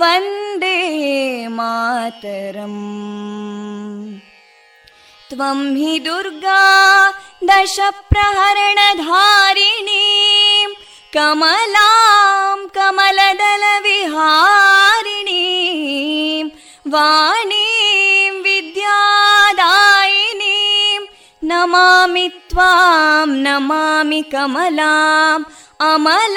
वन्दे मातरम् त्वं हि दुर्गा दशप्रहरणधारिणीं कमलां कमलदलविहारिणीं वाणीं विद्यादायिनीं नमामि त्वां नमामि कमलाम् अमलामतुलां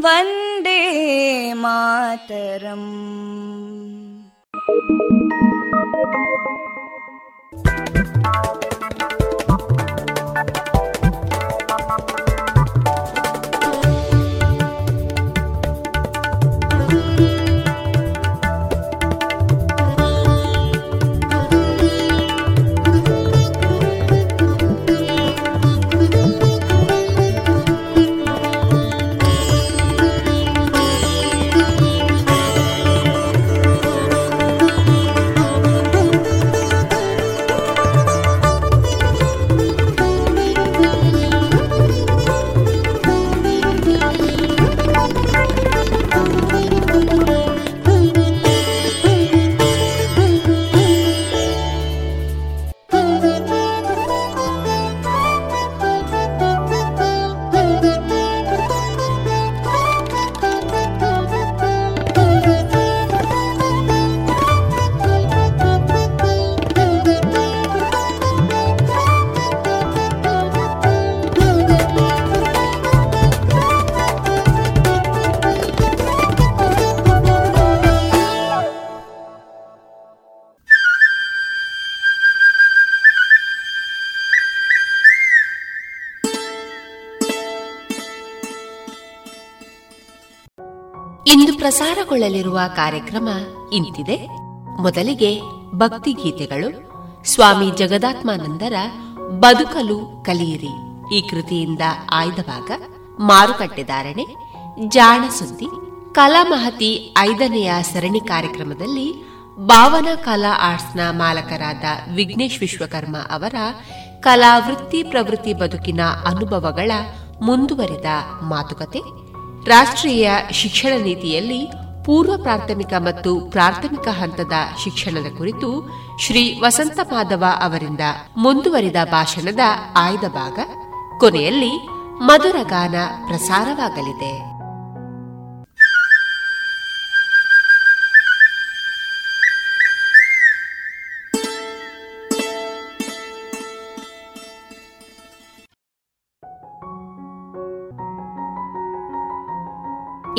वन्दे वन्दे मातरम् ಇಂದು ಪ್ರಸಾರಗೊಳ್ಳಲಿರುವ ಕಾರ್ಯಕ್ರಮ ಇಂತಿದೆ. ಮೊದಲಿಗೆ ಭಕ್ತಿ ಗೀತೆಗಳು. ಸ್ವಾಮಿ ಜಗದಾತ್ಮಾನಂದರ ಬದುಕಲು ಕಲಿಯಿರಿ. ಈ ಕೃತಿಯಿಂದ ಆಯ್ದ ಭಾಗ ಮಾರುಕಟ್ಟೆ ಧಾರಣೆ. ಜಾಣ ಸುದ್ದಿ. ಕಲಾಮಹತಿ ಐದನೆಯ ಸರಣಿ ಕಾರ್ಯಕ್ರಮದಲ್ಲಿ ಭಾವನಾ ಕಲಾ ಆರ್ಟ್ಸ್ನ ಮಾಲಕರಾದ ವಿಘ್ನೇಶ್ ವಿಶ್ವಕರ್ಮ ಅವರ ಕಲಾ ವೃತ್ತಿ ಪ್ರವೃತ್ತಿ ಬದುಕಿನ ಅನುಭವಗಳ ಮುಂದುವರಿದ ಮಾತುಕತೆ. ರಾಷ್ಟ್ರೀಯ ಶಿಕ್ಷಣ ನೀತಿಯಲ್ಲಿ ಪೂರ್ವ ಪ್ರಾಥಮಿಕ ಮತ್ತು ಪ್ರಾಥಮಿಕ ಹಂತದ ಶಿಕ್ಷಣದ ಕುರಿತು ಶ್ರೀ ವಸಂತ ಮಾಧವ ಅವರಿಂದ ಮುಂದುವರಿದ ಭಾಷಣದ ಆಯ್ದ ಭಾಗ ಕೊನೆಯಲ್ಲಿ ಮಧುರ ಗಾನ ಪ್ರಸಾರವಾಗಲಿದೆ.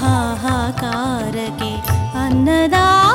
हाहाकारे अन्नदा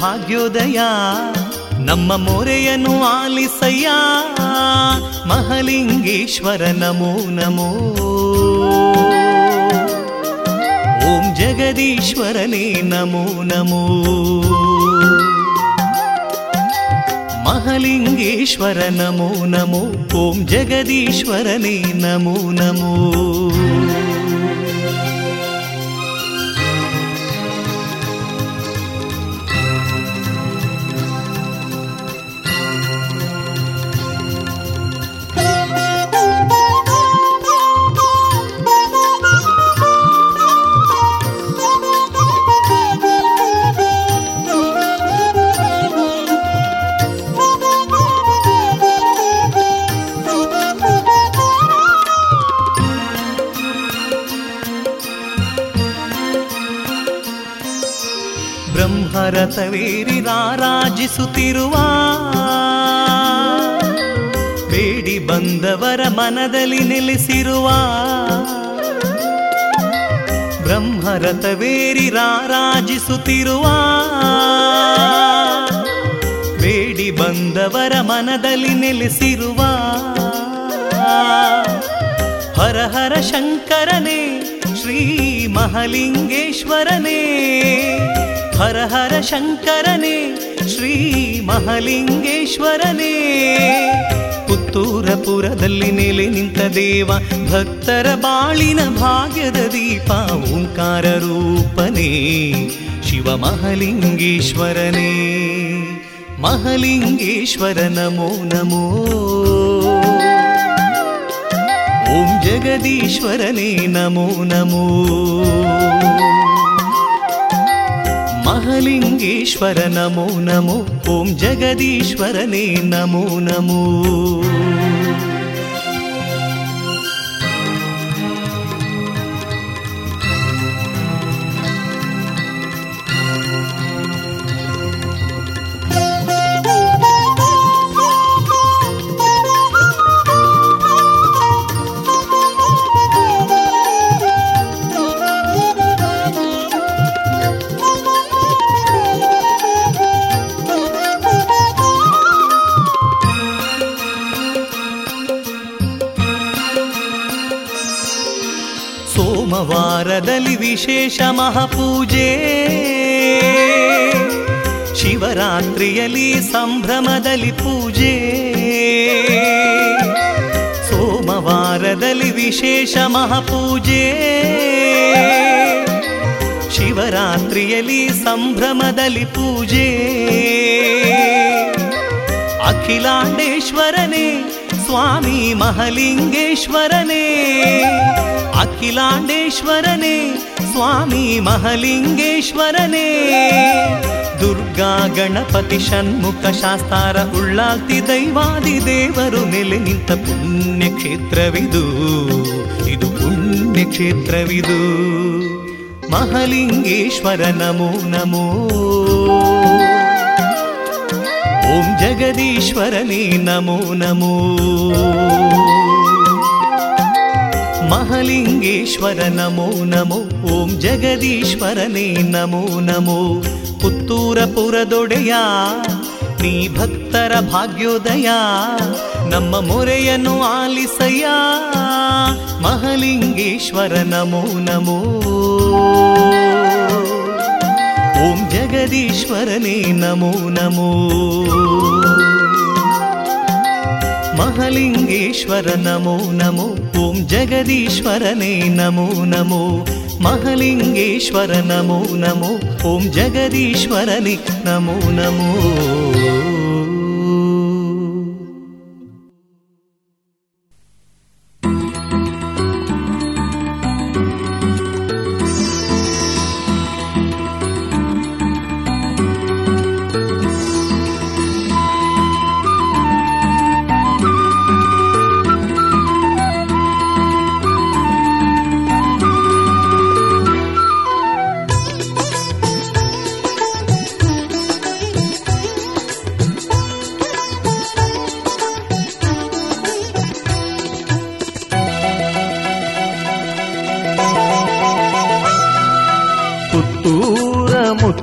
ಭಾಗ್ಯೋದಯ ನಮ್ಮ ಮೊರೆಯನ್ನು ಆಲಿಸಯ್ಯ. ಮಹಲಿಂಗೇಶ್ವರ ನಮೋ ನಮೋ. ಓಂ ಜಗದೀಶ್ವರನೇ ನಮೋ ನಮೋ. ಮಹಲಿಂಗೇಶ್ವರ ನಮೋ ನಮೋ. ಓಂ ಜಗದೀಶ್ವರನೇ ನಮೋ ನಮೋ. ರಾರಾಜಿಸುತ್ತಿರುವ ಬೇಡಿ ಬಂದವರ ಮನದಲ್ಲಿ ನೆಲೆಸಿರುವ ಬ್ರಹ್ಮರಥವೇರಿ ರಾರಾಜಿಸುತ್ತಿರುವ ಬೇಡಿ ಬಂದವರ ಮನದಲ್ಲಿ ನೆಲೆಸಿರುವ ಹರ ಹರ ಶಂಕರನೇ, ಶ್ರೀ ಮಹಲಿಂಗೇಶ್ವರನೇ, ಹರ ಹರ ಶಂಕರನೇ ಶ್ರೀ ಮಹಾಲಿಂಗೇಶ್ವರನೇ ಪುತ್ತೂರಪುರದಲ್ಲಿ ನೆಲೆ ನಿಂತ ದೇವ, ಭಕ್ತರ ಬಾಳಿನ ಭಾಗ್ಯದ ದೀಪ, ಓಂಕಾರ ರೂಪನೇ. ಶಿವ ಮಹಲಿಂಗೇಶ್ವರನೇ ಮಹಲಿಂಗೇಶ್ವರ ನಮೋ ನಮೋ. ಓಂ ಜಗದೀಶ್ವರನೇ, ನಮೋ ನಮೋ. ಮಹಲಿಂಗೇಶ್ವರ ನಮೋ ನಮೋ ಓಂ ಜಗದೀಶ್ವರನೇ ನಮೋ ನಮೋ ಸೋಮವಾರದಲ್ಲಿ ವಿಶೇಷ ಮಹಾಪೂಜೆ. ಶಿವರಾತ್ರಿಯಲ್ಲಿ ಸಂಭ್ರಮದಲ್ಲಿ ಪೂಜೆ. ಸೋಮವಾರದಲ್ಲಿ ವಿಶೇಷ ಮಹಾಪೂಜೆ. ಶಿವರಾತ್ರಿಯಲ್ಲಿ ಸಂಭ್ರಮದಲ್ಲಿ ಪೂಜೆ. ಅಖಿಲಾಂಡೇಶ್ವರನೇ, ಸ್ವಾಮಿ ಮಹಲಿಂಗೇಶ್ವರನೇ. ಅಖಿಲಾಂಡೇಶ್ವರನೇ, ಸ್ವಾಮಿ ಮಹಲಿಂಗೇಶ್ವರನೇ. ದುರ್ಗಾ ಗಣಪತಿ ಷಣ್ಮುಖ ಶಾಸ್ತಾರ ಉಳ್ಳಾಲ್ತಿ ದೈವಾದಿ ದೇವರು ನೆಲೆ ನಿಂತ ಪುಣ್ಯ ಕ್ಷೇತ್ರವಿದು ಇದು ಪುಣ್ಯ ಕ್ಷೇತ್ರವಿದು ಮಹಲಿಂಗೇಶ್ವರ ನಮೋ ನಮೋ. ಓಂ ಜಗದೀಶ್ವರನೇ ನಮೋ ನಮೋ. ಮಹಲಿಂಗೇಶ್ವರ ನಮೋ ನಮೋ, ಓಂ ಜಗದೀಶ್ವರನೇ ನಮೋ ನಮೋ. ಪುತ್ತೂರ ಪುರದೊಡೆಯ ನೀ ಭಕ್ತರ ಭಾಗ್ಯೋದಯ, ನಮ್ಮ ಮೊರೆಯನ್ನು ಆಲಿಸಯ್ಯ. ಮಹಲಿಂಗೇಶ್ವರ ನಮೋ ನಮೋ. ಓಂ ಜಗದೀಶ್ವರನೇ ನಮೋ ನಮೋ. ಮಹಲಿಂಗೇಶ್ವರ ನಮೋ ನಮೋ ಓಂ ಜಗದೀಶ್ವರನೇ ನಮೋ ನಮೋ ಮಹಲಿಂಗೇಶ್ವರ ನಮೋ ನಮೋ ಓಂ ಜಗದೀಶ್ವರನೇ ನಮೋ ನಮೋ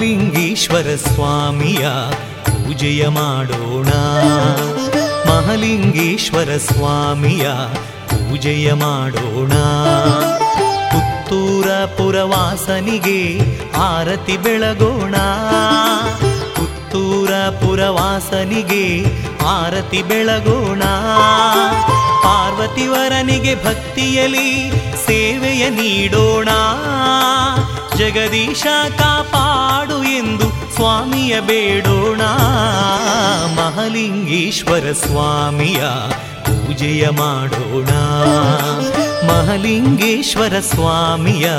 ಮಹಲಿಂಗೇಶ್ವರ ಸ್ವಾಮಿಯ ಪೂಜೆಯ ಮಾಡೋಣ. ಮಹಲಿಂಗೇಶ್ವರ ಸ್ವಾಮಿಯ ಪೂಜೆಯ ಮಾಡೋಣ. ಪುತ್ತೂರ ಪುರವಾಸನಿಗೆ ಆರತಿ ಬೆಳಗೋಣ. ಪುತ್ತೂರ ಪುರವಾಸನಿಗೆ ಆರತಿ ಬೆಳಗೋಣ. ಪಾರ್ವತಿವರನಿಗೆ ಭಕ್ತಿಯಲಿ ಸೇವೆಯ ನೀಡೋಣ. ಜಗದೀಶ ಕಾಪಾಡು ಎಂದು ಸ್ವಾಮಿಯ ಬೇಡೋಣ. ಮಹಲಿಂಗೇಶ್ವರ ಸ್ವಾಮಿಯ ಪೂಜೆಯ ಮಾಡೋಣ. ಮಹಲಿಂಗೇಶ್ವರ ಸ್ವಾಮಿಯ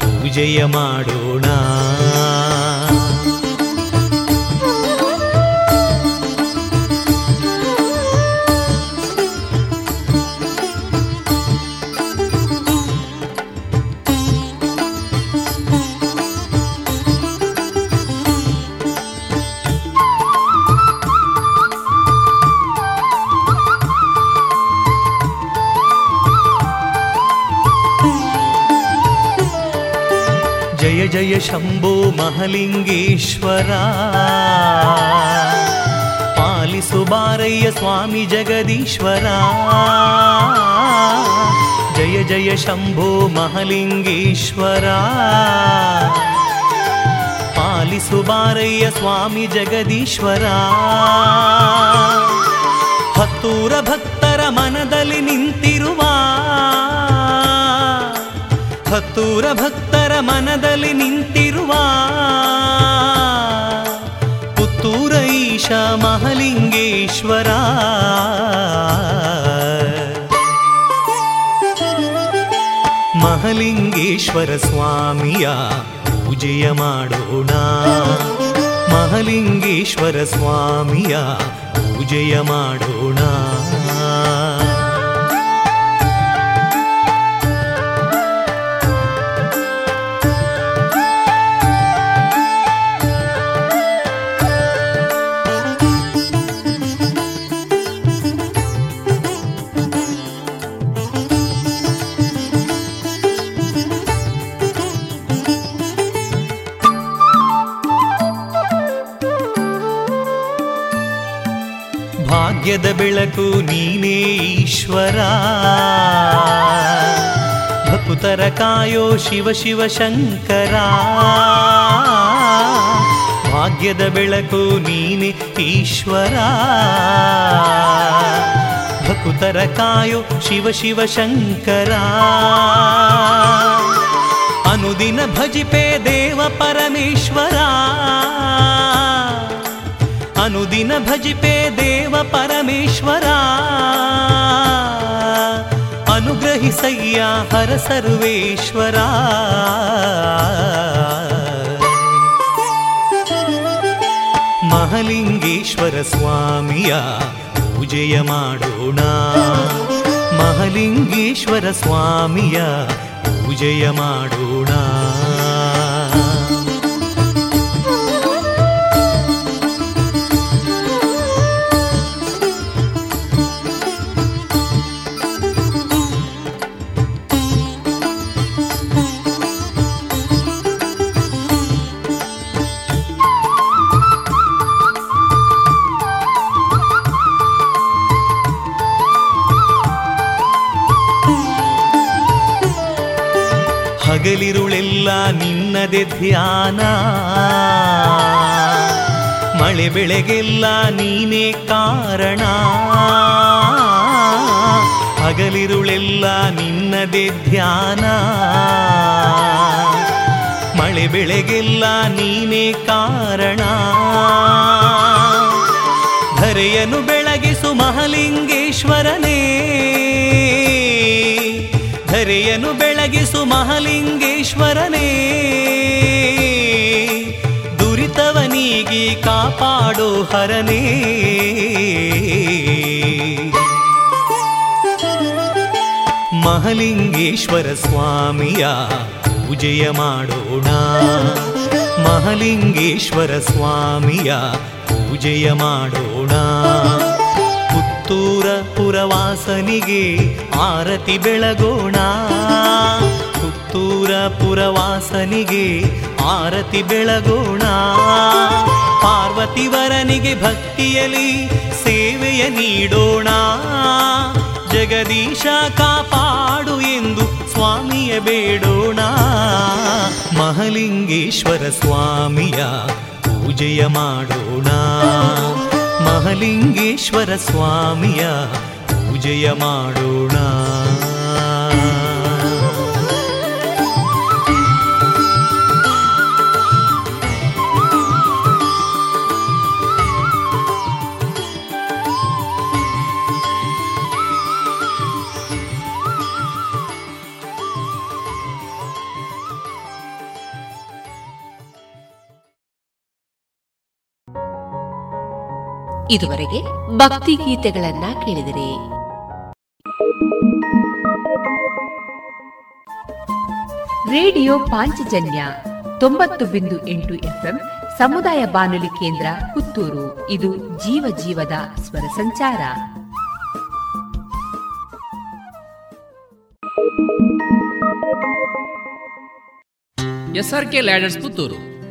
ಪೂಜೆಯ ಮಾಡೋಣ. ಜಯ ಶಂಭೋ ಮಹಲಿಂಗೇಶ್ವರ. ಪಾಲಿಸು ಬಾರಯ್ಯ ಸ್ವಾಮಿ ಜಗದೀಶ್ವರ. ಜಯ ಜಯ ಶಂಭೋ ಮಹಲಿಂಗೇಶ್ವರ. ಪಾಲಿಸು ಬಾರಯ್ಯ ಸ್ವಾಮಿ ಜಗದೀಶ್ವರ. ಹತ್ತೂರ ಭಕ್ತರ ಮನದಲ್ಲಿ ನಿಂತಿರುವ. ಹತ್ತೂರ ಭಕ್ತರ ಮನದಲ್ಲಿ ನಿಂತಿರುವ ಪುತ್ತೂರ ಈಶಾ ಮಹಲಿಂಗೇಶ್ವರ. ಮಹಲಿಂಗೇಶ್ವರ ಸ್ವಾಮಿಯ ಪೂಜೆಯ ಮಾಡೋಣ. ಮಹಲಿಂಗೇಶ್ವರ ಸ್ವಾಮಿಯ ಪೂಜೆಯ ಮಾಡೋಣ. ಭಾಗ್ಯದ ಬೆಳಕು ನೀನೇ ಈಶ್ವರ. ಭಕ್ತರ ಕಾಯೋ ಶಿವ ಶಿವ ಶಂಕರ. ಭಾಗ್ಯದ ಬೆಳಕು ನೀನೆ ಈಶ್ವರ. ಭಕ್ತರ ಕಾಯೋ ಶಿವ ಶಿವ ಶಂಕರ. ಅನುದಿನ ಭಜಿಪೆ ದೇವ ಪರಮೇಶ್ವರ. ಅನುದಿನ ಭಜಿಪೆ ದೇವ ಪರಮೇಶ್ವರ. ಅನುಗ್ರಹಿಸಯ್ಯ ಹರ ಸರ್ವೇಶ್ವರ. ಮಹಲಿಂಗೇಶ್ವರ ಸ್ವಾಮಿಯ ಪೂಜೆಯ ಮಾಡೋಣ. ಮಹಲಿಂಗೇಶ್ವರ ಸ್ವಾಮಿಯ ಪೂಜೆಯ ಮಾಡೋಣ. ಹಗಲಿರುಳೆಲ್ಲ ನಿನ್ನದೆ ಧ್ಯಾನ. ಮಳೆ ಬೆಳೆಗೆಲ್ಲ ನೀನೇ ಕಾರಣ. ಹಗಲಿರುಳೆಲ್ಲ ನಿನ್ನದೆ ಧ್ಯಾನ. ಮಳೆ ಬೆಳೆಗೆಲ್ಲ ನೀನೇ ಕಾರಣ. ಧರೆಯನು ಬೆಳಗಿಸು ಮಹಲಿಂಗೇಶ್ವರನೇ. ಧರೆಯನು ಬೆಳಗಿಸು ಮಹಲಿಂಗೇಶ್ವರನೇ. ದುರಿತವನಿಗೆ ಕಾಪಾಡೋ ಹರನೇ. ಮಹಲಿಂಗೇಶ್ವರ ಸ್ವಾಮಿಯ ಪೂಜೆಯ ಮಾಡೋಣ. ಮಹಲಿಂಗೇಶ್ವರ ಸ್ವಾಮಿಯ ಪೂಜೆಯ ಮಾಡೋಣ. ಪುತ್ತೂರ ಪುರವಾಸನಿಗೆ ಆರತಿ ಬೆಳಗೋಣ. ಪುತ್ತೂರ ಪುರವಾಸನಿಗೆ ಆರತಿ ಬೆಳಗೋಣ. ಪಾರ್ವತಿವರನಿಗೆ ಭಕ್ತಿಯಲಿ ಸೇವೆಯ ನೀಡೋಣ. ಜಗದೀಶ ಕಾಪಾಡು ಎಂದು ಸ್ವಾಮಿಯ ಬೇಡೋಣ. ಮಹಲಿಂಗೇಶ್ವರ ಸ್ವಾಮಿಯ ಪೂಜೆಯ ಮಾಡೋಣ. ಮಹಲಿಂಗೇಶ್ವರ ಸ್ವಾಮಿಯ ಪೂಜೆಯ ಮಾಡೋಣ. ಇದುವರೆಗೆ ಭಕ್ತಿ ಗೀತೆಗಳನ್ನ ಕೇಳಿದರೆ. ರೇಡಿಯೋ ಪಾಂಚಜನ್ಯ ತೊಂಬತ್ತು ಬಿಂದು ಎಂಟು ಎಫ್ಎಂ ಸಮುದಾಯ ಬಾನುಲಿ ಕೇಂದ್ರ ಪುತ್ತೂರು. ಇದು ಜೀವ ಜೀವದ ಸ್ವರ ಸಂಚಾರ. SRK ladders Puttur.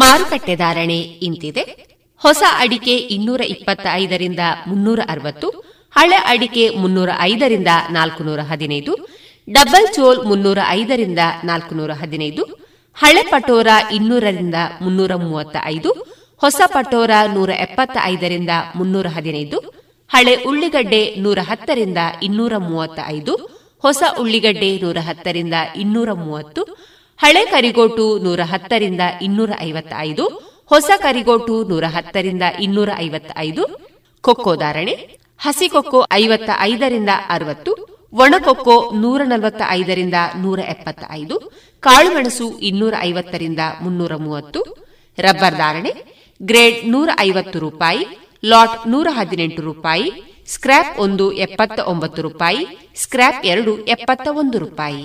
ಮಾರುಕಟ್ಟೆ ಧಾರಣೆ ಇಂತಿದೆ. ಹೊಸ ಅಡಿಕೆ ಇನ್ನೂರ ಇಪ್ಪತ್ತೈದರಿಂದ ಮುನ್ನೂರ ಅರವತ್ತು, ಹಳೆ ಅಡಿಕೆ ಮುನ್ನೂರ ಐದರಿಂದ ನಾಲ್ಕುನೂರ ಹದಿನೈದು, ಡಬಲ್ ಚೋಲ್ ಮುನ್ನೂರ ಐದರಿಂದ ನಾಲ್ಕುನೂರ ಹದಿನೈದು, ಹಳೆ ಪಟೋರ ಇನ್ನೂರರಿಂದ ಮುನ್ನೂರ ಮೂವತ್ತ ಐದು ಹೊಸ ಪಟೋರ ನೂರ ಎಪ್ಪತ್ತ ಐದರಿಂದ ಮುನ್ನೂರ ಹದಿನೈದು, ಹಳೆ ಉಳ್ಳಿಗಡ್ಡೆ ನೂರ ಹತ್ತರಿಂದ ಇನ್ನೂರ ಮೂವತ್ತ ಐದು ಹೊಸ ಉಳ್ಳಿಗಡ್ಡೆ ನೂರ ಹತ್ತರಿಂದ ಇನ್ನೂರ ಮೂವತ್ತು ಹಳೆ ಕರಿಗೋಟು ನೂರ ಹತ್ತರಿಂದ ಇನ್ನೂರ ಐವತ್ತೈದು, ಹೊಸ ಕರಿಗೋಟು ನೂರ ಹತ್ತರಿಂದ ಇನ್ನೂರ ಐವತ್ತೈದು ಕೊಕ್ಕೋ ಧಾರಣೆ, ಹಸಿ ಕೊಕ್ಕೋ ಐವತ್ತ ಐದರಿಂದ ಅರವತ್ತು ಒಣಕೊಕ್ಕೋ ನೂರ ನಲವತ್ತ ಐದರಿಂದ ನೂರ ಎಪ್ಪತ್ತ ಐದು ಕಾಳುಮೆಣಸು ಇನ್ನೂರ ಐವತ್ತರಿಂದ ಮುನ್ನೂರ ಮೂವತ್ತು, ರಬ್ಬರ್ ಧಾರಣೆ, ಗ್ರೇಡ್ ನೂರ ಐವತ್ತು ರೂಪಾಯಿ, ಲಾಟ್ ನೂರ ಹದಿನೆಂಟು ರೂಪಾಯಿ ಸ್ಕ್ರಾಪ್ ಒಂದು ಎಪ್ಪತ್ತ ಒಂಬತ್ತು ರೂಪಾಯಿ ಸ್ಕ್ರಾಪ್ ಎರಡು ಎಪ್ಪತ್ತ ಒಂದು ರೂಪಾಯಿ.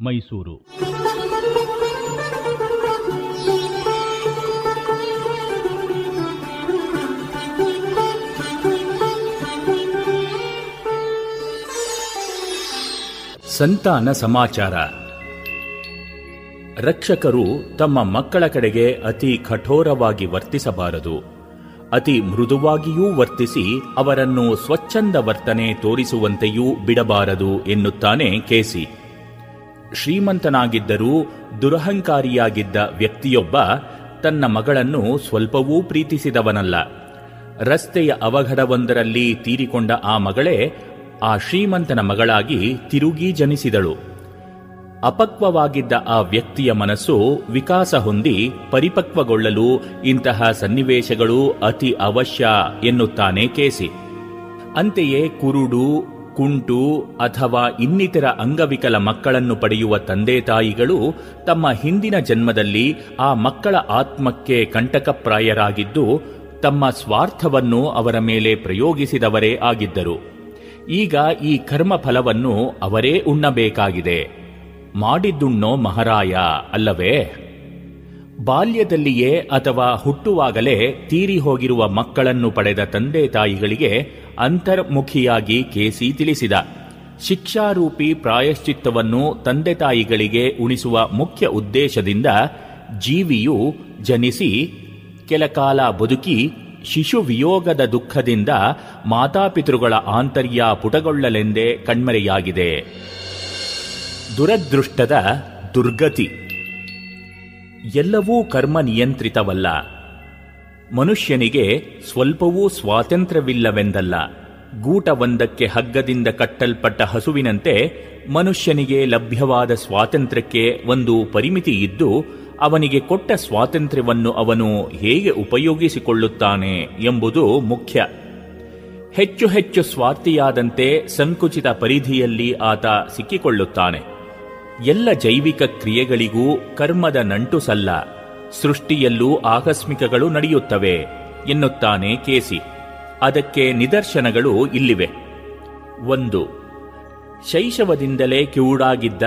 ಮೈಸೂರು. ಸಂತಾನ ಸಮಾಚಾರ. ರಕ್ಷಕರು ತಮ್ಮ ಮಕ್ಕಳ ಕಡೆಗೆ ಅತಿ ಕಠೋರವಾಗಿ ವರ್ತಿಸಬಾರದು. ಅತಿ ಮೃದುವಾಗಿಯೂ ವರ್ತಿಸಿ ಅವರನ್ನು ಸ್ವಚ್ಛಂದ ವರ್ತನೆ ತೋರಿಸುವಂತೆಯೂ ಬಿಡಬಾರದು ಎನ್ನುತ್ತಾನೆ ಕೇಸಿ. ಶ್ರೀಮಂತನಾಗಿದ್ದರೂ ದುರಹಂಕಾರಿಯಾಗಿದ್ದ ವ್ಯಕ್ತಿಯೊಬ್ಬ ತನ್ನ ಮಗಳನ್ನು ಸ್ವಲ್ಪವೂ ಪ್ರೀತಿಸಿದವನಲ್ಲ. ರಸ್ತೆಯ ಅವಘಡವೊಂದರಲ್ಲಿ ತೀರಿಕೊಂಡ ಆ ಮಗಳೇ ಆ ಶ್ರೀಮಂತನ ಮಗಳಾಗಿ ತಿರುಗಿ ಜನಿಸಿದಳು. ಅಪಕ್ವವಾಗಿದ್ದ ಆ ವ್ಯಕ್ತಿಯ ಮನಸ್ಸು ವಿಕಾಸ ಹೊಂದಿ ಪರಿಪಕ್ವಗೊಳ್ಳಲು ಇಂತಹ ಸನ್ನಿವೇಶಗಳು ಅತಿ ಅವಶ್ಯ ಎನ್ನುತ್ತಾನೆ ಕೇಸಿ. ಅಂತೆಯೇ ಕುರುಡು ಕುಂಟು ಅಥವಾ ಇನ್ನಿತರ ಅಂಗವಿಕಲ ಮಕ್ಕಳನ್ನು ಪಡೆಯುವ ತಂದೆ ತಾಯಿಗಳು ತಮ್ಮ ಹಿಂದಿನ ಜನ್ಮದಲ್ಲಿ ಆ ಮಕ್ಕಳ ಆತ್ಮಕ್ಕೆ ಕಂಟಕಪ್ರಾಯರಾಗಿದ್ದು, ತಮ್ಮ ಸ್ವಾರ್ಥವನ್ನು ಅವರ ಮೇಲೆ ಪ್ರಯೋಗಿಸಿದವರೇ ಆಗಿದ್ದರು. ಈಗ ಈ ಕರ್ಮ ಫಲವನ್ನು ಅವರೇ ಉಣ್ಣಬೇಕಾಗಿದೆ. ಮಾಡಿದ್ದುಣ್ಣೋ ಮಹಾರಾಯ, ಅಲ್ಲವೇ? ಬಾಲ್ಯದಲ್ಲಿಯೇ ಅಥವಾ ಹುಟ್ಟುವಾಗಲೇ ತೀರಿ ಹೋಗಿರುವ ಮಕ್ಕಳನ್ನು ಪಡೆದ ತಂದೆ ತಾಯಿಗಳಿಗೆ ಅಂತರ್ಮುಖಿಯಾಗಿ ಕೇಸಿ ತಿಳಿಸಿದ. ಶಿಕ್ಷಾರೂಪಿ ಪ್ರಾಯಶ್ಚಿತ್ತವನ್ನು ತಂದೆ ತಾಯಿಗಳಿಗೆ ಉಣಿಸುವ ಮುಖ್ಯ ಉದ್ದೇಶದಿಂದ ಜೀವಿಯು ಜನಿಸಿ ಕೆಲಕಾಲ ಬದುಕಿ, ಶಿಶು ವಿಯೋಗದ ದುಃಖದಿಂದ ಮಾತಾಪಿತೃಗಳ ಆಂತರ್ಯ ಪುಟಗೊಳ್ಳಲೆಂದೇ ಕಣ್ಮರೆಯಾಗಿದೆ. ದುರದೃಷ್ಟದ ದುರ್ಗತಿ. ಎಲ್ಲವೂ ಕರ್ಮ ನಿಯಂತ್ರಿತವಲ್ಲ. ಮನುಷ್ಯನಿಗೆ ಸ್ವಲ್ಪವೂ ಸ್ವಾತಂತ್ರ್ಯವಿಲ್ಲವೆಂದಲ್ಲ. ಗೂಟವೊಂದಕ್ಕೆ ಹಗ್ಗದಿಂದ ಕಟ್ಟಲ್ಪಟ್ಟ ಹಸುವಿನಂತೆ ಮನುಷ್ಯನಿಗೆ ಲಭ್ಯವಾದ ಸ್ವಾತಂತ್ರ್ಯಕ್ಕೆ ಒಂದು ಪರಿಮಿತಿ ಇದ್ದು ಅವನಿಗೆ ಕೊಟ್ಟ ಸ್ವಾತಂತ್ರ್ಯವನ್ನು ಅವನು ಹೇಗೆ ಉಪಯೋಗಿಸಿಕೊಳ್ಳುತ್ತಾನೆ ಎಂಬುದು ಮುಖ್ಯ. ಹೆಚ್ಚು ಹೆಚ್ಚು ಸ್ವಾರ್ಥಿಯಾದಂತೆ ಸಂಕುಚಿತ ಪರಿಧಿಯಲ್ಲಿ ಆತ ಸಿಕ್ಕಿಕೊಳ್ಳುತ್ತಾನೆ. ಎಲ್ಲ ಜೈವಿಕ ಕ್ರಿಯೆಗಳಿಗೂ ಕರ್ಮದ ನಂಟು ಸಲ್ಲ. ಸೃಷ್ಟಿಯಲ್ಲೂ ಆಕಸ್ಮಿಕಗಳು ನಡೆಯುತ್ತವೆ, ಎನ್ನುತ್ತಾನೆ ಕೇಸಿ. ಅದಕ್ಕೆ ನಿದರ್ಶನಗಳು ಇಲ್ಲಿವೆ. ಒಂದು, ಶೈಶವದಿಂದಲೇ ಕಿವುಡಾಗಿದ್ದ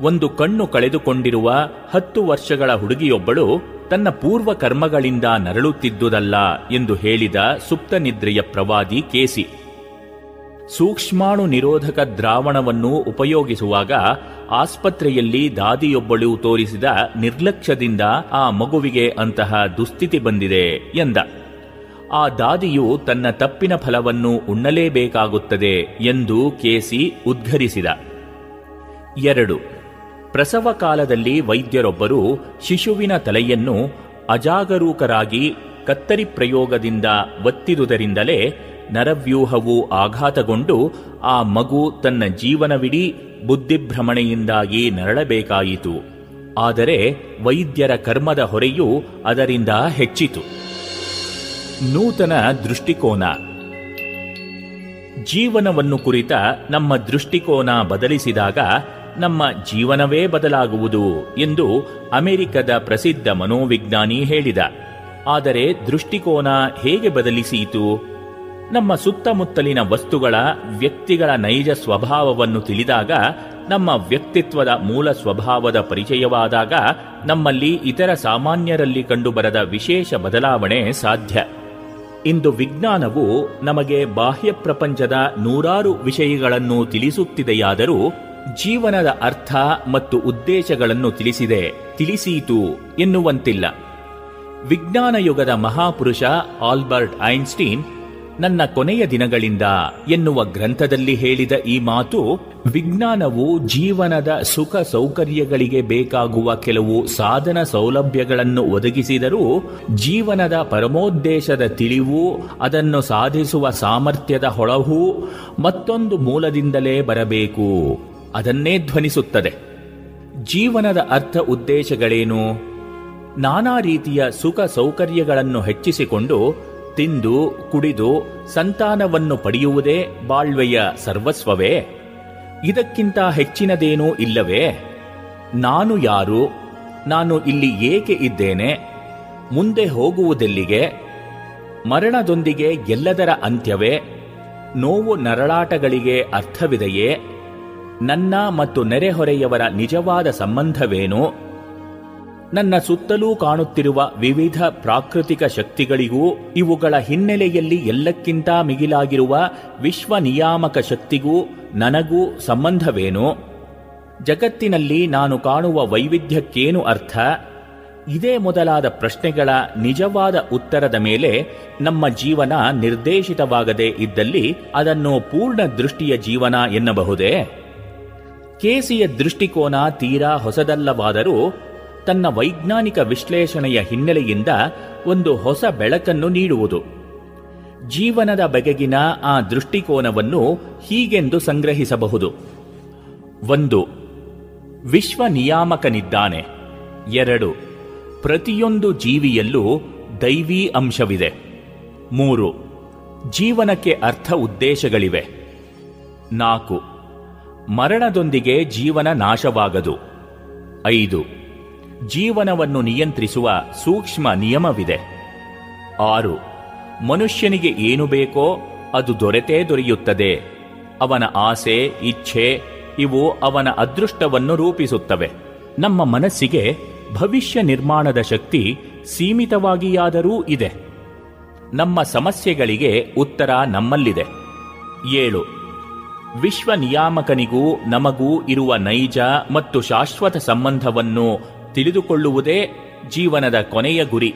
ಒಂದು ಕಣ್ಣು ಕಳೆದುಕೊಂಡಿರುವ ಹತ್ತು ವರ್ಷಗಳ ಹುಡುಗಿಯೊಬ್ಬಳು ತನ್ನ ಪೂರ್ವ ಕರ್ಮಗಳಿಂದ ನರಳುತ್ತಿದ್ದುದಲ್ಲ ಎಂದು ಹೇಳಿದ ಸುಪ್ತನಿದ್ರೆಯ ಪ್ರವಾದಿ ಕೇಸಿ. ಸೂಕ್ಷ್ಮಾಣು ನಿರೋಧಕ ದ್ರಾವಣವನ್ನು ಉಪಯೋಗಿಸುವಾಗ ಆಸ್ಪತ್ರೆಯಲ್ಲಿ ದಾದಿಯೊಬ್ಬಳು ತೋರಿಸಿದ ನಿರ್ಲಕ್ಷ್ಯದಿಂದ ಆ ಮಗುವಿಗೆ ಅಂತಹ ದುಸ್ಥಿತಿ ಬಂದಿದೆ ಎಂದ. ಆ ದಾದಿಯು ತನ್ನ ತಪ್ಪಿನ ಫಲವನ್ನು ಉಣ್ಣಲೇಬೇಕಾಗುತ್ತದೆ ಎಂದು ಕೇಸಿ ಉದ್ಘರಿಸಿದ. ಎರಡು. ಪ್ರಸವ ಕಾಲದಲ್ಲಿ ವೈದ್ಯರೊಬ್ಬರು ಶಿಶುವಿನ ತಲೆಯನ್ನು ಅಜಾಗರೂಕರಾಗಿ ಕತ್ತರಿ ಪ್ರಯೋಗದಿಂದ ಒತ್ತಿದುದರಿಂದಲೇ ನರವ್ಯೂಹವು ಆಘಾತಗೊಂಡು ಆ ಮಗು ತನ್ನ ಜೀವನವಿಡೀ ಬುದ್ಧಿಭ್ರಮಣೆಯಿಂದಾಗಿ ನರಳಬೇಕಾಯಿತು. ಆದರೆ ವೈದ್ಯರ ಕರ್ಮದ ಹೊರೆಯೂ ಅದರಿಂದ ಹೆಚ್ಚಿತು. ನೂತನ ದೃಷ್ಟಿಕೋನ. ಜೀವನವನ್ನು ಕುರಿತ ನಮ್ಮ ದೃಷ್ಟಿಕೋನ ಬದಲಿಸಿದಾಗ ನಮ್ಮ ಜೀವನವೇ ಬದಲಾಗುವುದು ಎಂದು ಅಮೆರಿಕದ ಪ್ರಸಿದ್ಧ ಮನೋವಿಜ್ಞಾನಿ ಹೇಳಿದ. ಆದರೆ ದೃಷ್ಟಿಕೋನ ಹೇಗೆ ಬದಲಿಸಿಯಿತು? ನಮ್ಮ ಸುತ್ತಮುತ್ತಲಿನ ವಸ್ತುಗಳ ವ್ಯಕ್ತಿಗಳ ನೈಜ ಸ್ವಭಾವವನ್ನು ತಿಳಿದಾಗ, ನಮ್ಮ ವ್ಯಕ್ತಿತ್ವದ ಮೂಲ ಸ್ವಭಾವದ ಪರಿಚಯವಾದಾಗ ನಮ್ಮಲ್ಲಿ ಇತರ ಸಾಮಾನ್ಯರಲ್ಲಿ ಕಂಡುಬರದ ವಿಶೇಷ ಬದಲಾವಣೆ ಸಾಧ್ಯ. ಇಂದು ವಿಜ್ಞಾನವು ನಮಗೆ ಬಾಹ್ಯ ಪ್ರಪಂಚದ ನೂರಾರು ವಿಷಯಗಳನ್ನು ತಿಳಿಸುತ್ತಿದೆಯಾದರೂ, ಜೀವನದ ಅರ್ಥ ಮತ್ತು ಉದ್ದೇಶಗಳನ್ನು ತಿಳಿಸಿದೆ, ತಿಳಿಸೀತು ಎನ್ನುವಂತಿಲ್ಲ. ವಿಜ್ಞಾನ ಯುಗದ ಮಹಾಪುರುಷ ಆಲ್ಬರ್ಟ್ ಐನ್ಸ್ಟೀನ್ ನನ್ನ ಕೊನೆಯ ದಿನಗಳಿಂದ ಎನ್ನುವ ಗ್ರಂಥದಲ್ಲಿ ಹೇಳಿದ ಈ ಮಾತು ವಿಜ್ಞಾನವು ಜೀವನದ ಸುಖ ಸೌಕರ್ಯಗಳಿಗೆ ಬೇಕಾಗುವ ಕೆಲವು ಸಾಧನ ಸೌಲಭ್ಯಗಳನ್ನು ಒದಗಿಸಿದರೂ ಜೀವನದ ಪರಮೋದ್ದೇಶದ ತಿಳಿವು ಅದನ್ನು ಸಾಧಿಸುವ ಸಾಮರ್ಥ್ಯದ ಹೊಳಹು ಮತ್ತೊಂದು ಮೂಲದಿಂದಲೇ ಬರಬೇಕು. ಅದನ್ನೇ ಧ್ವನಿಸುತ್ತದೆ. ಜೀವನದ ಅರ್ಥ ಉದ್ದೇಶಗಳೇನು? ನಾನಾ ರೀತಿಯ ಸುಖ ಸೌಕರ್ಯಗಳನ್ನು ಹೆಚ್ಚಿಸಿಕೊಂಡು ತಿಂದು, ಕುಡಿದು ಸಂತಾನವನ್ನು ಪಡೆಯುವುದೇ ಬಾಳ್ವೆಯ ಸರ್ವಸ್ವವೇ? ಇದಕ್ಕಿಂತ ಹೆಚ್ಚಿನದೇನೂ ಇಲ್ಲವೇ? ನಾನು ಯಾರು? ನಾನು ಇಲ್ಲಿ ಏಕೆ ಇದ್ದೇನೆ? ಮುಂದೆ ಹೋಗುವುದೆಲ್ಲಿಗೆ? ಮರಣದೊಂದಿಗೆ ಎಲ್ಲದರ ಅಂತ್ಯವೇ? ನೋವು ನರಳಾಟಗಳಿಗೆ ಅರ್ಥವಿದೆಯೇ? ನನ್ನ ಮತ್ತು ನೆರೆಹೊರೆಯವರ ನಿಜವಾದ ಸಂಬಂಧವೇನು? ನನ್ನ ಸುತ್ತಲೂ ಕಾಣುತ್ತಿರುವ ವಿವಿಧ ಪ್ರಾಕೃತಿಕ ಶಕ್ತಿಗಳಿಗೂ ಇವುಗಳ ಹಿನ್ನೆಲೆಯಲ್ಲಿ ಎಲ್ಲಕ್ಕಿಂತ ಮಿಗಿಲಾಗಿರುವ ವಿಶ್ವ ನಿಯಾಮಕ ಶಕ್ತಿಗೂ ನನಗೂ ಸಂಬಂಧವೇನು? ಜಗತ್ತಿನಲ್ಲಿ ನಾನು ಕಾಣುವ ವೈವಿಧ್ಯಕ್ಕೇನು ಅರ್ಥ? ಇದೇ ಮೊದಲಾದ ಪ್ರಶ್ನೆಗಳ ನಿಜವಾದ ಉತ್ತರದ ಮೇಲೆ ನಮ್ಮ ಜೀವನ ನಿರ್ದೇಶಿತವಾಗದೇ ಇದ್ದಲ್ಲಿ ಅದನ್ನು ಪೂರ್ಣ ದೃಷ್ಟಿಯ ಜೀವನ ಎನ್ನಬಹುದೇ? ಕೇಸಿಯ ದೃಷ್ಟಿಕೋನ ತೀರಾ ಹೊಸದಲ್ಲವಾದರೂ ತನ್ನ ವೈಜ್ಞಾನಿಕ ವಿಶ್ಲೇಷಣೆಯ ಹಿನ್ನೆಲೆಯಿಂದ ಒಂದು ಹೊಸ ಬೆಳಕನ್ನು ನೀಡುವುದು. ಜೀವನದ ಬಗೆಗಿನ ಆ ದೃಷ್ಟಿಕೋನವನ್ನು ಹೀಗೆಂದು ಸಂಗ್ರಹಿಸಬಹುದು. ಒಂದು ವಿಶ್ವ ನಿಯಾಮಕನಿದ್ದಾನೆ ಎರಡು, ಪ್ರತಿಯೊಂದು ಜೀವಿಯಲ್ಲೂ ದೈವೀ ಅಂಶವಿದೆ. ಮೂರು, ಜೀವನಕ್ಕೆ ಅರ್ಥ ಉದ್ದೇಶಗಳಿವೆ. ನಾಲ್ಕು, ಮರಣದೊಂದಿಗೆ ಜೀವನ ನಾಶವಾಗದು. ಐದು ಜೀವನವನ್ನು ನಿಯಂತ್ರಿಸುವ ಸೂಕ್ಷ್ಮ ನಿಯಮವಿದೆ. ಆರು, ಮನುಷ್ಯನಿಗೆ ಏನು ಬೇಕೋ ಅದು ದೊರೆತೇ ದೊರೆಯುತ್ತದೆ. ಅವನ ಆಸೆ, ಇಚ್ಛೆ, ಇವು ಅವನ ಅದೃಷ್ಟವನ್ನು ರೂಪಿಸುತ್ತವೆ. ನಮ್ಮ ಮನಸ್ಸಿಗೆ ಭವಿಷ್ಯ ನಿರ್ಮಾಣದ ಶಕ್ತಿ ಸೀಮಿತವಾಗಿಯಾದರೂ ಇದೆ. ನಮ್ಮ ಸಮಸ್ಯೆಗಳಿಗೆ ಉತ್ತರ ನಮ್ಮಲ್ಲಿದೆ. ಏಳು ವಿಶ್ವ ನಿಯಾಮಕನಿಗೂ ನಮಗೂ ಇರುವ ನೈಜ ಮತ್ತು ಶಾಶ್ವತ ಸಂಬಂಧವನ್ನು ತಿಳಿದುಕೊಳ್ಳುವುದೇ ಜೀವನದ ಕೊನೆಯ ಗುರಿ.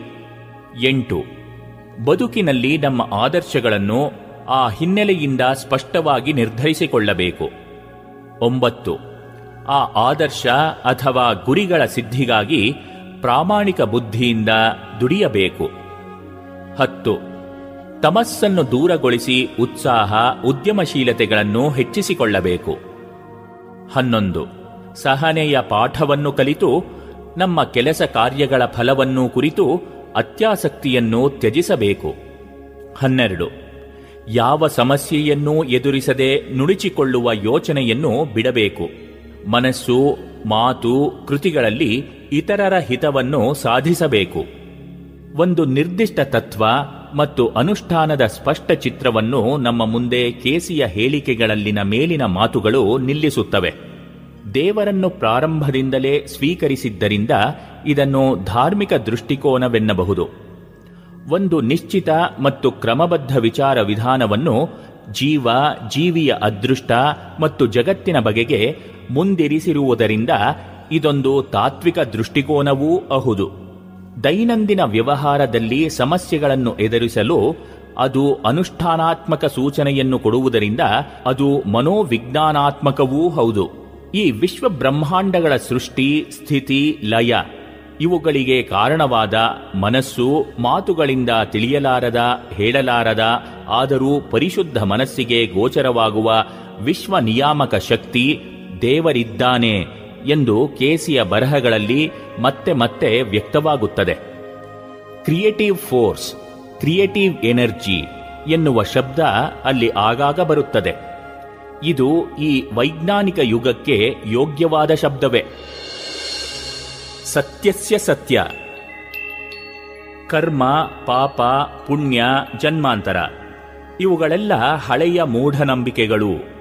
ಎಂಟು. ಬದುಕಿನಲ್ಲಿ ನಮ್ಮ ಆದರ್ಶಗಳನ್ನು ಆ ಹಿನ್ನೆಲೆಯಿಂದ ಸ್ಪಷ್ಟವಾಗಿ ನಿರ್ಧರಿಸಿಕೊಳ್ಳಬೇಕು. ಒಂಬತ್ತು. ಆ ಆದರ್ಶ ಅಥವಾ ಗುರಿಗಳ ಸಿದ್ಧಿಗಾಗಿ ಪ್ರಾಮಾಣಿಕ ಬುದ್ಧಿಯಿಂದ ದುಡಿಯಬೇಕು. ಹತ್ತು. ತಮಸ್ಸನ್ನು ದೂರಗೊಳಿಸಿ ಉತ್ಸಾಹ, ಉದ್ಯಮಶೀಲತೆಗಳನ್ನು ಹೆಚ್ಚಿಸಿಕೊಳ್ಳಬೇಕು. ಹನ್ನೊಂದು. ಸಹನೆಯ ಪಾಠವನ್ನು ಕಲಿತು ನಮ್ಮ ಕೆಲಸ ಕಾರ್ಯಗಳ ಫಲವನ್ನು ಕುರಿತು ಅತ್ಯಾಸಕ್ತಿಯನ್ನು ತ್ಯಜಿಸಬೇಕು. ಹನ್ನೆರಡು. ಯಾವ ಸಮಸ್ಯೆಯನ್ನೂ ಎದುರಿಸದೆ ನುಡಿಚಿಕೊಳ್ಳುವ ಯೋಚನೆಯನ್ನು ಬಿಡಬೇಕು. ಮನಸ್ಸು, ಮಾತು, ಕೃತಿಗಳಲ್ಲಿ ಇತರರ ಹಿತವನ್ನು ಸಾಧಿಸಬೇಕು. ಒಂದು ನಿರ್ದಿಷ್ಟ ತತ್ವ ಮತ್ತು ಅನುಷ್ಠಾನದ ಸ್ಪಷ್ಟ ಚಿತ್ರವನ್ನು ನಮ್ಮ ಮುಂದೆ ಕೇಸಿಯ ಹೇಳಿಕೆಗಳಲ್ಲಿನ ಮೇಲಿನ ಮಾತುಗಳು ನಿಲ್ಲಿಸುತ್ತವೆ. ದೇವರನ್ನು ಪ್ರಾರಂಭದಿಂದಲೇ ಸ್ವೀಕರಿಸಿದ್ದರಿಂದ ಇದನ್ನು ಧಾರ್ಮಿಕ ದೃಷ್ಟಿಕೋನವೆನ್ನಬಹುದು. ಒಂದು ನಿಶ್ಚಿತ ಮತ್ತು ಕ್ರಮಬದ್ಧ ವಿಚಾರ ವಿಧಾನವನ್ನು ಜೀವ, ಜೀವಿಯ ಅದೃಷ್ಟ ಮತ್ತು ಜಗತ್ತಿನ ಬಗೆಗೆ ಮುಂದಿರಿಸಿರುವುದರಿಂದ ಇದೊಂದು ತಾತ್ವಿಕ ದೃಷ್ಟಿಕೋನವೂ ಅಹುದು. ದೈನಂದಿನ ವ್ಯವಹಾರದಲ್ಲಿ ಸಮಸ್ಯೆಗಳನ್ನು ಎದುರಿಸಲು ಅದು ಅನುಷ್ಠಾನಾತ್ಮಕ ಸೂಚನೆಯನ್ನು ಕೊಡುವುದರಿಂದ ಅದು ಮನೋವಿಜ್ಞಾನಾತ್ಮಕವೂ ಹೌದು. ಈ ವಿಶ್ವ ಬ್ರಹ್ಮಾಂಡಗಳ ಸೃಷ್ಟಿ, ಸ್ಥಿತಿ, ಲಯ ಇವುಗಳಿಗೆ ಕಾರಣವಾದ ಮನಸ್ಸು, ಮಾತುಗಳಿಂದ ತಿಳಿಯಲಾರದ, ಹೇಳಲಾರದ, ಆದರೂ ಪರಿಶುದ್ಧ ಮನಸ್ಸಿಗೆ ಗೋಚರವಾಗುವ ವಿಶ್ವ ನಿಯಾಮಕ ಶಕ್ತಿ ದೇವರಿದ್ದಾನೆ ಎಂದು ಕೇಸಿಯ ಬರಹಗಳಲ್ಲಿ ಮತ್ತೆ ಮತ್ತೆ ವ್ಯಕ್ತವಾಗುತ್ತದೆ. ಕ್ರಿಯೇಟಿವ್ ಫೋರ್ಸ್, ಕ್ರಿಯೇಟಿವ್ ಎನರ್ಜಿ ಎನ್ನುವ ಶಬ್ದ ಅಲ್ಲಿ ಆಗಾಗ ಬರುತ್ತದೆ. ಇದು ಈ ವೈಜ್ಞಾನಿಕ ಯುಗಕ್ಕೆ ಯೋಗ್ಯವಾದ ಶಬ್ದವೇ. ಸತ್ಯಸ್ಯ ಸತ್ಯ. ಕರ್ಮ, ಪಾಪ, ಪುಣ್ಯ, ಜನ್ಮಾಂತರ. ಇವುಗಳೆಲ್ಲ ಹಳೆಯ ಮೂಢನಂಬಿಕೆಗಳು.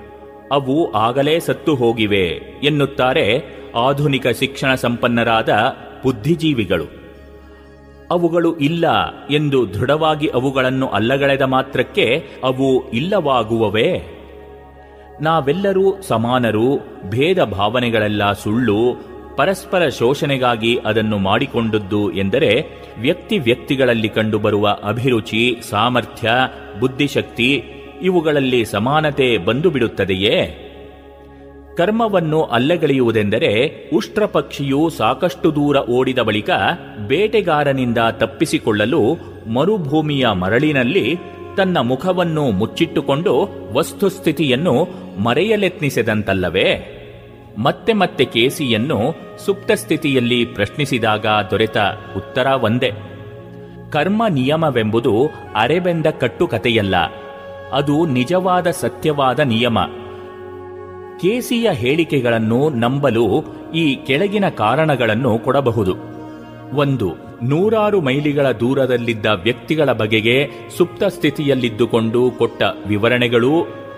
ಅವು ಆಗಲೇ ಸತ್ತು ಹೋಗಿವೆ ಎನ್ನುತ್ತಾರೆ ಆಧುನಿಕ ಶಿಕ್ಷಣ ಸಂಪನ್ನರಾದ ಬುದ್ಧಿಜೀವಿಗಳು. ಅವುಗಳು ಇಲ್ಲ ಎಂದು ದೃಢವಾಗಿ ಅವುಗಳನ್ನು ಅಲ್ಲಗಳೆದ ಮಾತ್ರಕ್ಕೆ ಅವು ಇಲ್ಲವಾಗುವವೇ? ನಾವೆಲ್ಲರೂ ಸಮಾನರು, ಭೇದ ಭಾವನೆಗಳೆಲ್ಲ ಸುಳ್ಳು, ಪರಸ್ಪರ ಶೋಷಣೆಗಾಗಿ ಅದನ್ನು ಮಾಡಿಕೊಂಡದ್ದು ಎಂದರೆ ವ್ಯಕ್ತಿ ವ್ಯಕ್ತಿಗಳಲ್ಲಿ ಕಂಡುಬರುವ ಅಭಿರುಚಿ, ಸಾಮರ್ಥ್ಯ, ಬುದ್ಧಿಶಕ್ತಿ ಇವುಗಳಲ್ಲಿ ಸಮಾನತೆ ಬಂದು ಬಿಡುತ್ತದೆಯೇ ಕರ್ಮವನ್ನು ಅಲ್ಲಗಳೆಯುವುದೆಂದರೆ ಉಷ್ಟ್ರಪಕ್ಷಿಯು ಸಾಕಷ್ಟು ದೂರ ಓಡಿದ ಬಳಿಕ ಬೇಟೆಗಾರನಿಂದ ತಪ್ಪಿಸಿಕೊಳ್ಳಲು ಮರುಭೂಮಿಯ ಮರಳಿನಲ್ಲಿ ತನ್ನ ಮುಖವನ್ನು ಮುಚ್ಚಿಟ್ಟುಕೊಂಡು ವಸ್ತುಸ್ಥಿತಿಯನ್ನು ಮರೆಯಲೆತ್ನಿಸಿದಂತಲ್ಲವೇ? ಮತ್ತೆ ಮತ್ತೆ ಕೇಸಿಯನ್ನು ಸುಪ್ತ ಸ್ಥಿತಿಯಲ್ಲಿ ಪ್ರಶ್ನಿಸಿದಾಗ ದೊರೆತ ಉತ್ತರ ಒಂದೇ. ಕರ್ಮ ನಿಯಮವೆಂಬುದು ಅರೆಬೆಂದ ಕಟ್ಟುಕತೆಯಲ್ಲ ಅದು ನಿಜವಾದ ಸತ್ಯವಾದ ನಿಯಮ. ಕೇಸಿಯ ಹೇಳಿಕೆಗಳನ್ನು ನಂಬಲು ಈ ಕೆಳಗಿನ ಕಾರಣಗಳನ್ನು ಕೊಡಬಹುದು. ಒಂದು ನೂರಾರು ಮೈಲಿಗಳ ದೂರದಲ್ಲಿದ್ದ ವ್ಯಕ್ತಿಗಳ ಬಗೆಗೆ ಸುಪ್ತ ಸ್ಥಿತಿಯಲ್ಲಿದ್ದುಕೊಂಡು ಕೊಟ್ಟ ವಿವರಣೆಗಳು,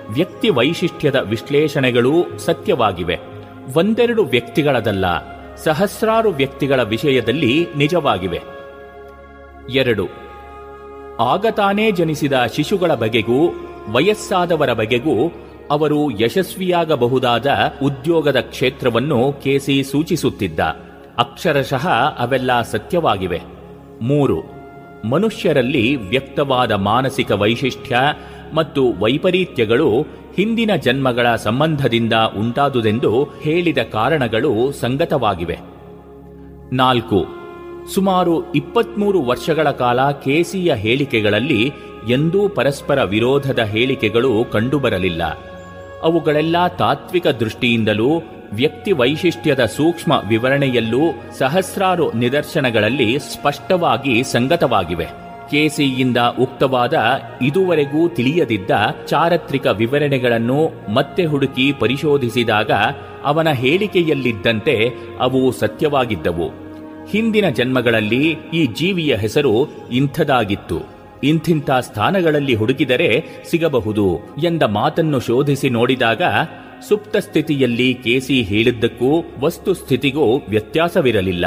ವ್ಯಕ್ತಿ ವೈಶಿಷ್ಟ್ಯದ ವಿಶ್ಲೇಷಣೆಗಳೂ ಸತ್ಯವಾಗಿವೆ. ಒಂದೆರಡು ವ್ಯಕ್ತಿಗಳದಲ್ಲ, ಸಹಸ್ರಾರು ವ್ಯಕ್ತಿಗಳ ವಿಷಯದಲ್ಲಿ ನಿಜವಾಗಿವೆ. ಎರಡು. ಆಗತಾನೇ ಜನಿಸಿದ ಶಿಶುಗಳ ಬಗೆಗೂ, ವಯಸ್ಸಾದವರ ಬಗೆಗೂ ಅವರು ಯಶಸ್ವಿಯಾಗಬಹುದಾದ ಉದ್ಯೋಗದ ಕ್ಷೇತ್ರವನ್ನು ಕೆಸಿ ಸೂಚಿಸುತ್ತಿದ್ದ. ಅಕ್ಷರಶಃ ಅವೆಲ್ಲ ಸತ್ಯವಾಗಿವೆ. ಮೂರು, ಮನುಷ್ಯರಲ್ಲಿ ವ್ಯಕ್ತವಾದ ಮಾನಸಿಕ ವೈಶಿಷ್ಟ್ಯ ಮತ್ತು ವೈಪರೀತ್ಯಗಳು ಹಿಂದಿನ ಜನ್ಮಗಳ ಸಂಬಂಧದಿಂದ ಉಂಟಾದುದೆಂದು ಹೇಳಿದ ಕಾರಣಗಳು ಸಂಗತವಾಗಿವೆ. ನಾಲ್ಕು, ಸುಮಾರು ಇಪ್ಪತ್ಮೂರು ವರ್ಷಗಳ ಕಾಲ ಕೆಸಿಯ ಹೇಳಿಕೆಗಳಲ್ಲಿ ಎಂದೂ ಪರಸ್ಪರ ವಿರೋಧದ ಹೇಳಿಕೆಗಳು ಕಂಡುಬರಲಿಲ್ಲ. ಅವುಗಳೆಲ್ಲ ತಾತ್ವಿಕ ದೃಷ್ಟಿಯಿಂದಲೂ ವ್ಯಕ್ತಿ ವೈಶಿಷ್ಟ್ಯದ ಸೂಕ್ಷ್ಮ ವಿವರಣೆಯಲ್ಲೂ ಸಹಸ್ರಾರು ನಿದರ್ಶನಗಳಲ್ಲಿ ಸ್ಪಷ್ಟವಾಗಿ ಸಂಗತವಾಗಿವೆ. ಕೆಸಿಯಿಂದ ಉಕ್ತವಾದ ಇದುವರೆಗೂ ತಿಳಿಯದಿದ್ದ ಚಾರಿತ್ರಿಕ ವಿವರಣೆಗಳನ್ನು ಮತ್ತೆ ಹುಡುಕಿ ಪರಿಶೋಧಿಸಿದಾಗ ಅವನ ಹೇಳಿಕೆಯಲ್ಲಿದ್ದಂತೆ ಅವು ಸತ್ಯವಾಗಿದ್ದವು. ಹಿಂದಿನ ಜನ್ಮಗಳಲ್ಲಿ ಈ ಜೀವಿಯ ಹೆಸರು ಇಂಥದಾಗಿತ್ತು ಇಂಥಿಂಥ ಸ್ಥಾನಗಳಲ್ಲಿ ಹುಡುಕಿದರೆ ಸಿಗಬಹುದು ಎಂದ ಮಾತನ್ನು ಶೋಧಿಸಿ ನೋಡಿದಾಗ ಸುಪ್ತ ಸ್ಥಿತಿಯಲ್ಲಿ ಕೇಸಿ ಹೇಳಿದ್ದಕ್ಕೂ ವಸ್ತುಸ್ಥಿತಿಗೂ ವ್ಯತ್ಯಾಸವಿರಲಿಲ್ಲ.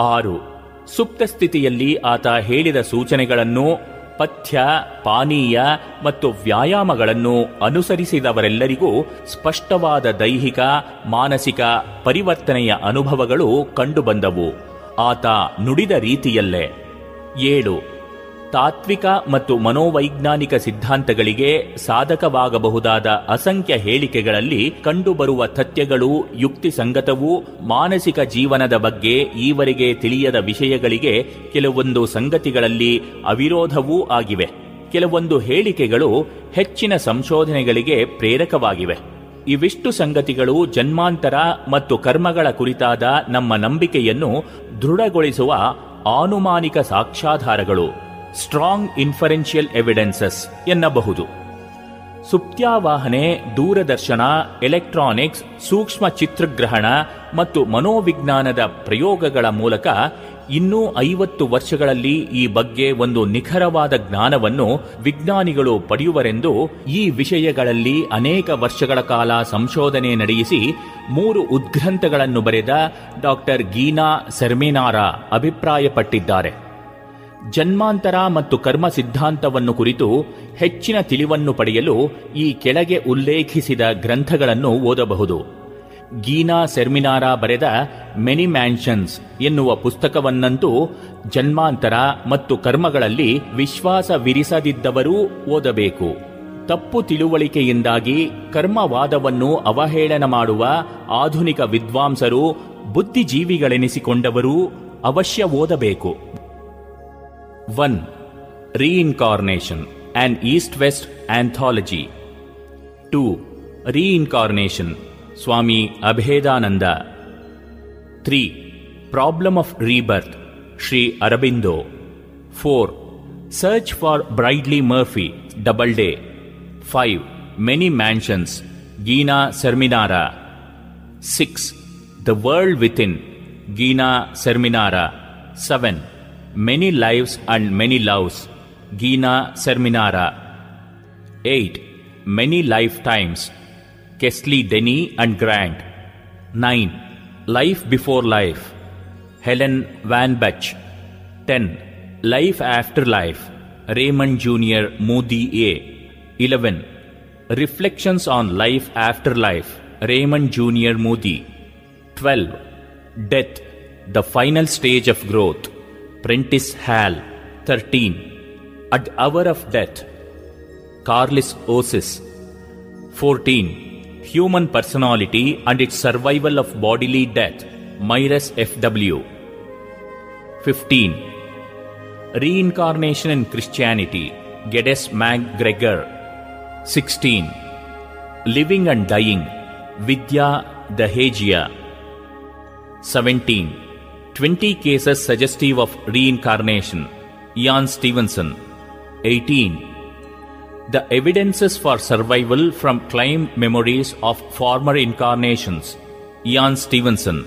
ಆರು, ಸುಪ್ತ ಸ್ಥಿತಿಯಲ್ಲಿ ಆತ ಹೇಳಿದ ಸೂಚನೆಗಳನ್ನು ಪಥ್ಯ, ಪಾನೀಯ ಮತ್ತು ವ್ಯಾಯಾಮಗಳನ್ನು ಅನುಸರಿಸಿದವರೆಲ್ಲರಿಗೂ ಸ್ಪಷ್ಟವಾದ ದೈಹಿಕ, ಮಾನಸಿಕ ಪರಿವರ್ತನೆಯ ಅನುಭವಗಳು ಕಂಡುಬಂದವು. ಆತ ನುಡಿದ ರೀತಿಯಲ್ಲೇ. ಏಳು ತಾತ್ವಿಕ ಮತ್ತು ಮನೋವೈಜ್ಞಾನಿಕ ಸಿದ್ಧಾಂತಗಳಿಗೆ ಸಾಧಕವಾಗಬಹುದಾದ ಅಸಂಖ್ಯ ಹೇಳಿಕೆಗಳಲ್ಲಿ ಕಂಡುಬರುವ ತಥ್ಯಗಳು ಯುಕ್ತಿಸಂಗತವೂ ಮಾನಸಿಕ ಜೀವನದ ಬಗ್ಗೆ ಈವರೆಗೆ ತಿಳಿಯದ ವಿಷಯಗಳಿಗೆ ಕೆಲವೊಂದು ಸಂಗತಿಗಳಲ್ಲಿ ಅವಿರೋಧವೂ ಆಗಿವೆ. ಕೆಲವೊಂದು ಹೇಳಿಕೆಗಳು ಹೆಚ್ಚಿನ ಸಂಶೋಧನೆಗಳಿಗೆ ಪ್ರೇರಕವಾಗಿವೆ. ಇವಿಷ್ಟು ಸಂಗತಿಗಳು ಜನ್ಮಾಂತರ ಮತ್ತು ಕರ್ಮಗಳ ಕುರಿತಾದ ನಮ್ಮ ನಂಬಿಕೆಯನ್ನು ದೃಢಗೊಳಿಸುವ ಆನುಮಾನಿಕ ಸಾಕ್ಷ್ಯಾಧಾರಗಳು. ಸ್ಟ್ರಾಂಗ್ ಇನ್ಫರೆನ್ಷಿಯಲ್ ಎವಿಡೆನ್ಸಸ್ ಎನ್ನಬಹುದು. ಸುಪ್ತ್ಯಾವಾಹನೆ, ದೂರದರ್ಶನ ಎಲೆಕ್ಟ್ರಾನಿಕ್ಸ್ ಸೂಕ್ಷ್ಮ ಚಿತ್ರಗ್ರಹಣ ಮತ್ತು ಮನೋವಿಜ್ಞಾನದ ಪ್ರಯೋಗಗಳ ಮೂಲಕ ಇನ್ನೂ ಐವತ್ತು ವರ್ಷಗಳಲ್ಲಿ ಈ ಬಗ್ಗೆ ಒಂದು ನಿಖರವಾದ ಜ್ಞಾನವನ್ನು ವಿಜ್ಞಾನಿಗಳು ಪಡೆಯುವರೆಂದು ಈ ವಿಷಯಗಳಲ್ಲಿ ಅನೇಕ ವರ್ಷಗಳ ಕಾಲ ಸಂಶೋಧನೆ ನಡೆಯಿಸಿ ಮೂರು ಉದ್ಗ್ರಂಥಗಳನ್ನು ಬರೆದ ಡಾಕ್ಟರ್ ಗೀನಾ ಸೆರ್ಮಿನಾರ ಅಭಿಪ್ರಾಯಪಟ್ಟಿದ್ದಾರೆ. ಜನ್ಮಾಂತರ ಮತ್ತು ಕರ್ಮ ಸಿದ್ಧಾಂತವನ್ನು ಕುರಿತು ಹೆಚ್ಚಿನ ತಿಳಿವನ್ನು ಪಡೆಯಲು ಈ ಕೆಳಗೆ ಉಲ್ಲೇಖಿಸಿದ ಗ್ರಂಥಗಳನ್ನು ಓದಬಹುದು. ಗೀನಾ ಸೆರ್ಮಿನಾರ ಬರೆದ ಮೆನಿ ಮ್ಯಾನ್ಷನ್ಸ್ ಎನ್ನುವ ಪುಸ್ತಕವನ್ನಂತೂ ಜನ್ಮಾಂತರ ಮತ್ತು ಕರ್ಮಗಳಲ್ಲಿ ವಿಶ್ವಾಸವಿರಿಸದಿದ್ದವರೂ ಓದಬೇಕು. ತಪ್ಪು ತಿಳುವಳಿಕೆಯಿಂದಾಗಿ ಕರ್ಮವಾದವನ್ನು ಅವಹೇಳನ ಮಾಡುವ ಆಧುನಿಕ ವಿದ್ವಾಂಸರು ಬುದ್ಧಿಜೀವಿಗಳೆನಿಸಿಕೊಂಡವರೂ ಅವಶ್ಯ ಓದಬೇಕು. 1. Reincarnation An East West Anthology. 2. Reincarnation Swami Abhedananda. 3. Problem of Rebirth Sri Arabindo. 4. Search for Bridley Murphy Doubleday. 5. Many Mansions Gina Serminara. 6. The World Within Gina Serminara. 7. Many Lives and Many Loves, Gina Serminara. 8. Many Lifetimes, Kesley Denny and Grant. 9. Life Before Life, Helen Van bach 10. Life After Life, Raymond Jr. Moody A. 11. Reflections on Life After Life, Raymond Jr. Moody. 12. Death, the final stage of growth. Prentice Hal, 13. At hour of death, Carlis Osis, 14. Human personality and its survival of bodily death, Myres F.W. 15. Reincarnation in Christianity, Geddes MacGregor. 16. Living and Dying, Vidya Dahegia. 17. 20 Cases Suggestive of Reincarnation, Ian Stevenson. 18. The evidences for survival from claimed memories of former incarnations. Ian Stevenson.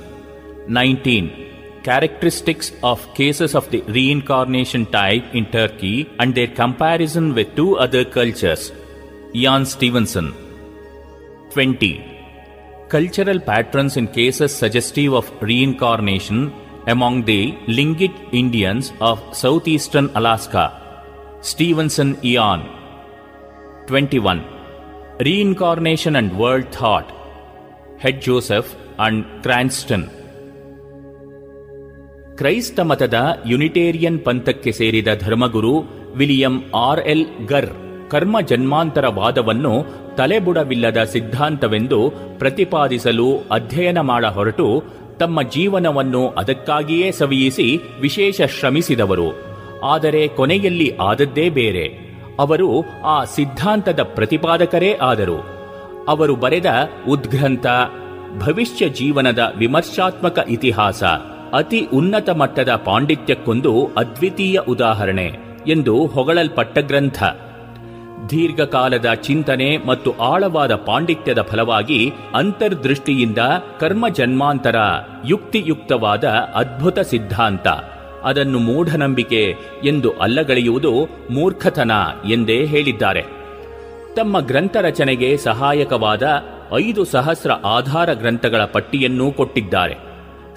19. Characteristics of cases of the reincarnation type in Turkey and their comparison with two other cultures. Ian Stevenson. 20. Cultural patterns in cases suggestive of reincarnation among the Lingit Indians of southeastern Alaska. Stevenson Eon. 21. Reincarnation and World Thought. Head Joseph and Cranston. ಕ್ರೈಸ್ತ ಮತದ Unitarian ಪಂಥಕ್ಕೆ ಸೇರಿದ ಧರ್ಮಗುರು William R Alger ಕರ್ಮ ಜನ್ಮಾಂತರವಾದವನ್ನು ತಲೆಬುಡವಿಲ್ಲದ ಸಿದ್ಧಾಂತವೆಂದು ಪ್ರತಿಪಾದಿಸಲು ಅಧ್ಯಯನ ಮಾಡ ಹೊರಟು ತಮ್ಮ ಜೀವನವನ್ನು ಅದಕ್ಕಾಗಿಯೇ ಸವಿಯಿಸಿ ವಿಶೇಷ ಶ್ರಮಿಸಿದವರು. ಆದರೆ ಕೊನೆಯಲ್ಲಿ ಆದದ್ದೇ ಬೇರೆ. ಅವರು ಆ ಸಿದ್ಧಾಂತದ ಪ್ರತಿಪಾದಕರೇ ಆದರು. ಅವರು ಬರೆದ ಉದ್ಗ್ರಂಥ, ಭವಿಷ್ಯ ಜೀವನದ ವಿಮರ್ಶಾತ್ಮಕ ಇತಿಹಾಸ, ಅತಿ ಉನ್ನತ ಮಟ್ಟದ ಪಾಂಡಿತ್ಯಕ್ಕೊಂದು ಅದ್ವಿತೀಯ ಉದಾಹರಣೆ ಎಂದು ಹೊಗಳಲ್ಪಟ್ಟ ಗ್ರಂಥ. ದೀರ್ಘಕಾಲದ ಚಿಂತನೆ ಮತ್ತು ಆಳವಾದ ಪಾಂಡಿತ್ಯದ ಫಲವಾಗಿ ಅಂತರ್ದೃಷ್ಟಿಯಿಂದ ಕರ್ಮ ಜನ್ಮಾಂತರ ಯುಕ್ತಿಯುಕ್ತವಾದ ಅದ್ಭುತ ಸಿದ್ಧಾಂತ. ಅದನ್ನು ಮೂಢನಂಬಿಕೆ ಎಂದು ಅಲ್ಲಗಳೆಯುವುದು ಮೂರ್ಖತನ ಎಂದೇ ಹೇಳಿದ್ದಾರೆ. ತಮ್ಮ ಗ್ರಂಥ ರಚನೆಗೆ ಸಹಾಯಕವಾದ ಐದು ಸಹಸ್ರ ಆಧಾರ ಗ್ರಂಥಗಳ ಪಟ್ಟಿಯನ್ನೂ ಕೊಟ್ಟಿದ್ದಾರೆ.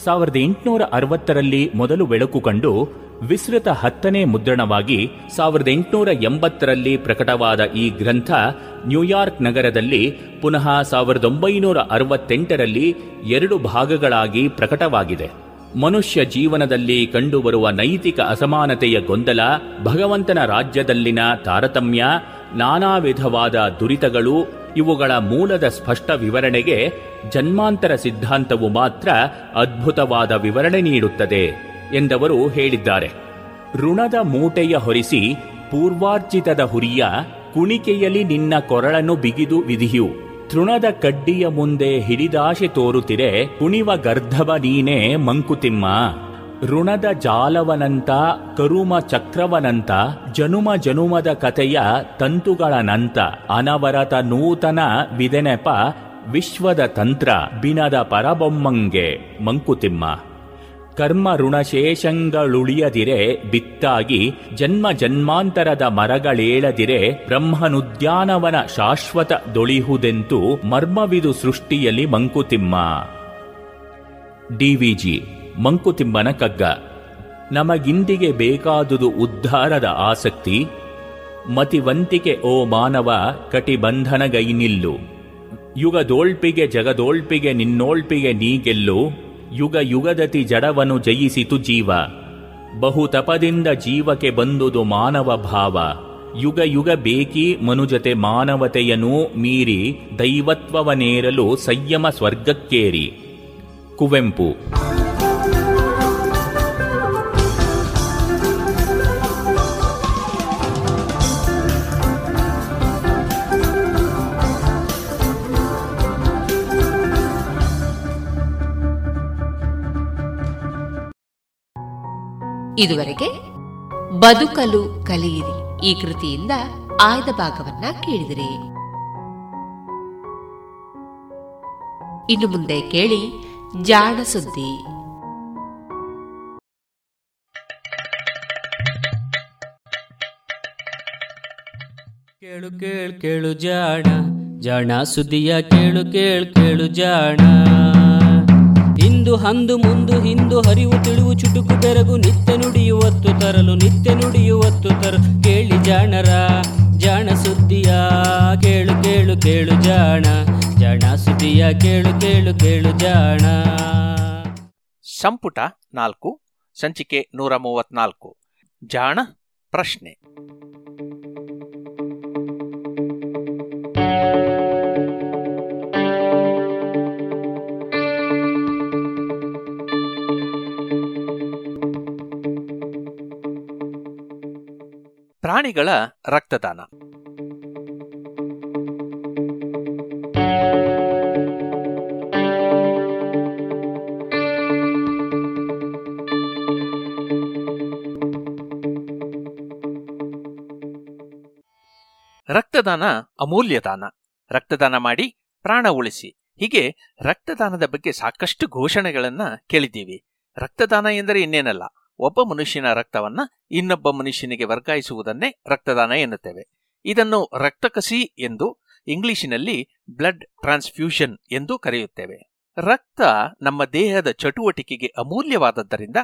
ಸಾವಿರದ ಎಂಟುನೂರ ಅರವತ್ತರಲ್ಲಿ ಮೊದಲು ಬೆಳಕು ಕಂಡು ವಿಸ್ತೃತ ಹತ್ತನೇ ಮುದ್ರಣವಾಗಿ ಸಾವಿರದ ಎಂಟುನೂರ ಎಂಬತ್ತರಲ್ಲಿ ಪ್ರಕಟವಾದ ಈ ಗ್ರಂಥ ನ್ಯೂಯಾರ್ಕ್ ನಗರದಲ್ಲಿ ಪುನಃ ಸಾವಿರದ ಒಂಬೈನೂರ ಅರವತ್ತೆಂಟರಲ್ಲಿ ಎರಡು ಭಾಗಗಳಾಗಿ ಪ್ರಕಟವಾಗಿದೆ. ಮನುಷ್ಯ ಜೀವನದಲ್ಲಿ ಕಂಡುಬರುವ ನೈತಿಕ ಅಸಮಾನತೆಯ ಗೊಂದಲ, ಭಗವಂತನ ರಾಜ್ಯದಲ್ಲಿನ ತಾರತಮ್ಯ, ನಾನಾ ವಿಧವಾದ ದುರಿತಗಳು, ಇವುಗಳ ಮೂಲದ ಸ್ಪಷ್ಟ ವಿವರಣೆಗೆ ಜನ್ಮಾಂತರ ಸಿದ್ಧಾಂತವು ಮಾತ್ರ ಅದ್ಭುತವಾದ ವಿವರಣೆ ನೀಡುತ್ತದೆ. ಎಂದವರು ಹೇಳಿದ್ದಾರೆ. ಋಣದ ಮೂಟೆಯ ಹೊರಿಸಿ ಪೂರ್ವಾರ್ಜಿತದ ಹುರಿಯ ಕುಣಿಕೆಯಲ್ಲಿ ನಿನ್ನ ಕೊರಳನ್ನು ಬಿಗಿದು ವಿಧಿಯು. ತೃಣದ ಕಡ್ಡಿಯ ಮುಂದೆ ಹಿಡಿದಾಶೆ ತೋರುತ್ತಿರೆ ಕುಣಿವ ಗರ್ಧವ ನೀನೇ ಮಂಕುತಿಮ್ಮ. ಋಣದ ಜಾಲವನಂತ, ಕರುಮ ಚಕ್ರವನಂತ, ಜನುಮ ಜನುಮದ ಕಥೆಯ ತಂತುಗಳನಂತ, ಅನವರತ ನೂತನ ವಿದೆನೆಪ ವಿಶ್ವದ ತಂತ್ರ, ಬಿನದ ಪರಬೊಮ್ಮಂಗೆ ಮಂಕುತಿಮ್ಮ. ಕರ್ಮ ಋಣಶೇಷಂಗಳುಳಿಯದಿರೆ ಬಿತ್ತಾಗಿ ಜನ್ಮ ಜನ್ಮಾಂತರದ ಮರಗಳೇಳದಿರೆ, ಬ್ರಹ್ಮನುದ್ಯಾನವನ ಶಾಶ್ವತ ದೊಳಿಹುದೆಂತು ಮರ್ಮವಿದು ಸೃಷ್ಟಿಯಲ್ಲಿ ಮಂಕುತಿಮ್ಮ. ಡಿವಿಜಿ ಮಂಕುತಿಮ್ಮನ ಕಗ್ಗ. ನಮಗಿಂದಿಗೆ ಬೇಕಾದುದು ಉದ್ಧಾರದ ಆಸಕ್ತಿ, ಮತಿವಂತಿಕೆ ಓ ಮಾನವ ಕಟಿಬಂಧನಗೈನಿಲ್ಲು. ಯುಗದೋಳ್ಪಿಗೆ ಜಗದೋಳ್ಪಿಗೆ ನಿನ್ನೋಳ್ಪಿಗೆ ನೀಗೆಲ್ಲು ಯುಗ ಯುಗದತಿ ಜಡವನು ಜಯಿಸಿತು ಜೀವ. ಬಹು ತಪದಿಂದ ಜೀವಕ್ಕೆ ಬಂದುದು ಮಾನವ ಭಾವ. ಯುಗ ಯುಗ ಬೇಕಿ ಮನುಜತೆ ಮಾನವತೆಯನೂ ಮೀರಿ ದೈವತ್ವವನೇರಲು ಸಂಯಮ ಸ್ವರ್ಗಕ್ಕೇರಿ. ಕುವೆಂಪು ಇದುವರೆಗೆ ಬದುಕಲು ಕಲಿಯಿರಿ. ಈ ಕೃತಿಯಿಂದ ಆಯ್ದ ಭಾಗವನ್ನ ಕೇಳಿದಿರಿ. ಇನ್ನು ಮುಂದೆ ಕೇಳಿ ಜಾಣ ಸುದ್ದಿ. ಕೇಳು ಕೇಳು ಕೇಳು ಜಾಣ ಜಾಣ ಸುದ್ದಿಯ ಕೇಳು ಕೇಳು ಕೇಳು ಜಾಣ. ಇಂದು ಹಂದು ಮುಂದು ಹಿಂದು ಹರಿವು ತಿಳಿವು ಚುಟುಕು ಬೆರಗು ನಿತ್ಯ ನುಡಿಯುವತ್ತು ತರಲು ನಿತ್ಯ ನುಡಿಯುವತ್ತು ತರಲು ಕೇಳಿ ಜಾಣರ, ಜಾಣ ಸುದ್ದಿಯ, ಕೇಳು ಕೇಳು ಕೇಳು ಜಾಣ. ಜಾಣ ಸುದ್ದಿಯ, ಕೇಳು ಕೇಳು ಕೇಳು ಜಾಣ. ಸಂಪುಟ ನಾಲ್ಕು, ಸಂಚಿಕೆ ನೂರ ಮೂವತ್ನಾಲ್ಕು ಜಾಣ ಪ್ರಶ್ನೆ. ಪ್ರಾಣಿಗಳ ರಕ್ತದಾನ. ರಕ್ತದಾನ ಅಮೂಲ್ಯ ದಾನ. ರಕ್ತದಾನ ಮಾಡಿ ಪ್ರಾಣ ಉಳಿಸಿ. ಹೀಗೆ ರಕ್ತದಾನದ ಬಗ್ಗೆ ಸಾಕಷ್ಟು ಘೋಷಣೆಗಳನ್ನ ಕೇಳಿದ್ದೀವಿ. ರಕ್ತದಾನ ಎಂದರೆ ಇನ್ನೇನಲ್ಲ. ಒಬ್ಬ ಮನುಷ್ಯನ ರಕ್ತವನ್ನ ಇನ್ನೊಬ್ಬ ಮನುಷ್ಯನಿಗೆ ವರ್ಗಾಯಿಸುವುದನ್ನೇ ರಕ್ತದಾನ ಎನ್ನುತ್ತೇವೆ. ಇದನ್ನು ರಕ್ತಕಸಿ ಎಂದು ಇಂಗ್ಲಿಶಿನಲ್ಲಿ ಬ್ಲಡ್ ಟ್ರಾನ್ಸ್ಫ್ಯೂಷನ್ ಎಂದು ಕರೆಯುತ್ತೇವೆ. ರಕ್ತ ನಮ್ಮ ದೇಹದ ಚಟುವಟಿಕೆಗೆ ಅಮೂಲ್ಯವಾದದ್ದರಿಂದ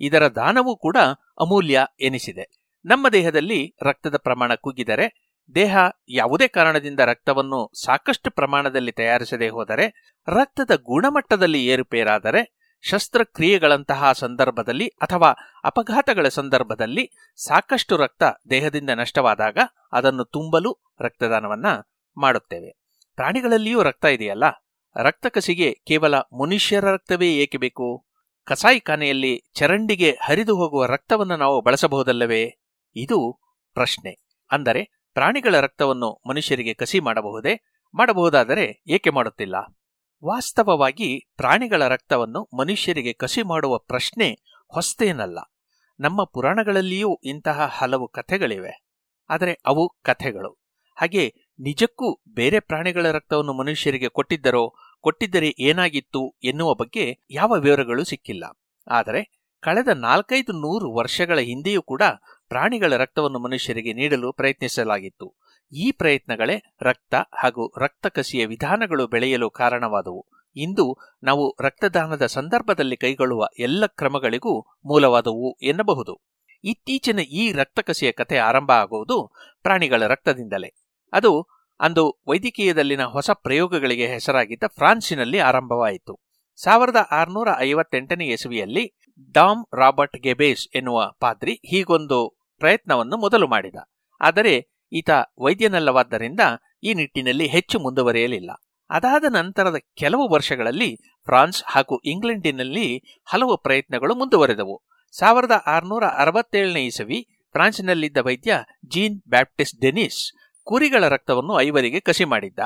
ಇದರ ದಾನವೂ ಕೂಡ ಅಮೂಲ್ಯ ಎನಿಸಿದೆ. ನಮ್ಮ ದೇಹದಲ್ಲಿ ರಕ್ತದ ಪ್ರಮಾಣ ಕುಗ್ಗಿದರೆ, ದೇಹ ಯಾವುದೇ ಕಾರಣದಿಂದ ರಕ್ತವನ್ನು ಸಾಕಷ್ಟು ಪ್ರಮಾಣದಲ್ಲಿ ತಯಾರಿಸದೆ ಹೋದರೆ, ರಕ್ತದ ಗುಣಮಟ್ಟದಲ್ಲಿ ಏರುಪೇರಾದರೆ ಶಸ್ತ್ರಕ್ರಿಯೆಗಳಂತಹ ಸಂದರ್ಭದಲ್ಲಿ ಅಥವಾ ಅಪಘಾತಗಳ ಸಂದರ್ಭದಲ್ಲಿ ಸಾಕಷ್ಟು ರಕ್ತ ದೇಹದಿಂದ ನಷ್ಟವಾದಾಗ ಅದನ್ನು ತುಂಬಲು ರಕ್ತದಾನವನ್ನ ಮಾಡುತ್ತೇವೆ. ಪ್ರಾಣಿಗಳಲ್ಲಿಯೂ ರಕ್ತ ಇದೆಯಲ್ಲ? ರಕ್ತ ಕಸಿಗೆ ಕೇವಲ ಮನುಷ್ಯರ ರಕ್ತವೇ ಏಕೆ ಬೇಕು? ಕಸಾಯಿಖಾನೆಯಲ್ಲಿ ಚರಂಡಿಗೆ ಹರಿದು ಹೋಗುವ ರಕ್ತವನ್ನು ನಾವು ಬಳಸಬಹುದಲ್ಲವೇ? ಇದು ಪ್ರಶ್ನೆ. ಅಂದರೆ ಪ್ರಾಣಿಗಳ ರಕ್ತವನ್ನು ಮನುಷ್ಯರಿಗೆ ಕಸಿ ಮಾಡಬಹುದೇ? ಮಾಡಬಹುದಾದರೆ ಏಕೆ ಮಾಡುತ್ತಿಲ್ಲ? ವಾಸ್ತವವಾಗಿ ಪ್ರಾಣಿಗಳ ರಕ್ತವನ್ನು ಮನುಷ್ಯರಿಗೆ ಕಸಿ ಮಾಡುವ ಪ್ರಶ್ನೆ ಹೊಸ್ತೇನಲ್ಲ. ನಮ್ಮ ಪುರಾಣಗಳಲ್ಲಿಯೂ ಇಂತಹ ಹಲವು ಕಥೆಗಳಿವೆ. ಆದರೆ ಅವು ಕಥೆಗಳು. ಹಾಗೆ ನಿಜಕ್ಕೂ ಬೇರೆ ಪ್ರಾಣಿಗಳ ರಕ್ತವನ್ನು ಮನುಷ್ಯರಿಗೆ ಕೊಟ್ಟಿದ್ದರೋ, ಕೊಟ್ಟಿದ್ದರೆ ಏನಾಗಿತ್ತು ಎನ್ನುವ ಬಗ್ಗೆ ಯಾವ ವಿವರಗಳು ಸಿಕ್ಕಿಲ್ಲ. ಆದರೆ ಕಳೆದ ನಾಲ್ಕೈದು ನೂರು ವರ್ಷಗಳ ಹಿಂದೆಯೂ ಕೂಡ ಪ್ರಾಣಿಗಳ ರಕ್ತವನ್ನು ಮನುಷ್ಯರಿಗೆ ನೀಡಲು ಪ್ರಯತ್ನಿಸಲಾಗಿತ್ತು. ಈ ಪ್ರಯತ್ನಗಳೇ ರಕ್ತ ಹಾಗೂ ರಕ್ತಕಸಿಯ ವಿಧಾನಗಳು ಬೆಳೆಯಲು ಕಾರಣವಾದವು. ಇಂದು ನಾವು ರಕ್ತದಾನದ ಸಂದರ್ಭದಲ್ಲಿ ಕೈಗೊಳ್ಳುವ ಎಲ್ಲ ಕ್ರಮಗಳಿಗೂ ಮೂಲವಾದವು ಎನ್ನಬಹುದು. ಇತ್ತೀಚಿನ ಈ ರಕ್ತಕಸಿಯ ಕಥೆ ಆರಂಭ ಆಗುವುದು ಪ್ರಾಣಿಗಳ ರಕ್ತದಿಂದಲೇ. ಅದು ಅಂದು ವೈದ್ಯಕೀಯದಲ್ಲಿನ ಹೊಸ ಪ್ರಯೋಗಗಳಿಗೆ ಹೆಸರಾಗಿದ್ದ ಫ್ರಾನ್ಸಿನಲ್ಲಿ ಆರಂಭವಾಯಿತು. ಸಾವಿರದ ಆರುನೂರ ಐವತ್ತೆಂಟನೇ ಇಸವಿಯಲ್ಲಿ ಡಾಮ್ ರಾಬರ್ಟ್ ಗೆಬೇಸ್ ಎನ್ನುವ ಪಾದ್ರಿ ಹೀಗೊಂದು ಪ್ರಯತ್ನವನ್ನು ಮೊದಲು ಮಾಡಿದ. ಆದರೆ ಈತ ವೈದ್ಯನಲ್ಲವಾದ್ದರಿಂದ ಈ ನಿಟ್ಟಿನಲ್ಲಿ ಹೆಚ್ಚು ಮುಂದುವರಿಯಲಿಲ್ಲ. ಅದಾದ ನಂತರದ ಕೆಲವು ವರ್ಷಗಳಲ್ಲಿ ಫ್ರಾನ್ಸ್ ಹಾಗೂ ಇಂಗ್ಲೆಂಡಿನಲ್ಲಿ ಹಲವು ಪ್ರಯತ್ನಗಳು ಮುಂದುವರೆದವು. ಸಾವಿರದ ಆರುನೂರ ಅರವತ್ತೇಳನೇ ಇಸವಿ ಫ್ರಾನ್ಸ್ನಲ್ಲಿದ್ದ ವೈದ್ಯ ಜೀನ್ ಬ್ಯಾಪ್ಟಿಸ್ಟ್ ಡೆನಿಸ್ ಕುರಿಗಳ ರಕ್ತವನ್ನು ಐವರಿಗೆ ಕಸಿ ಮಾಡಿದ್ದ.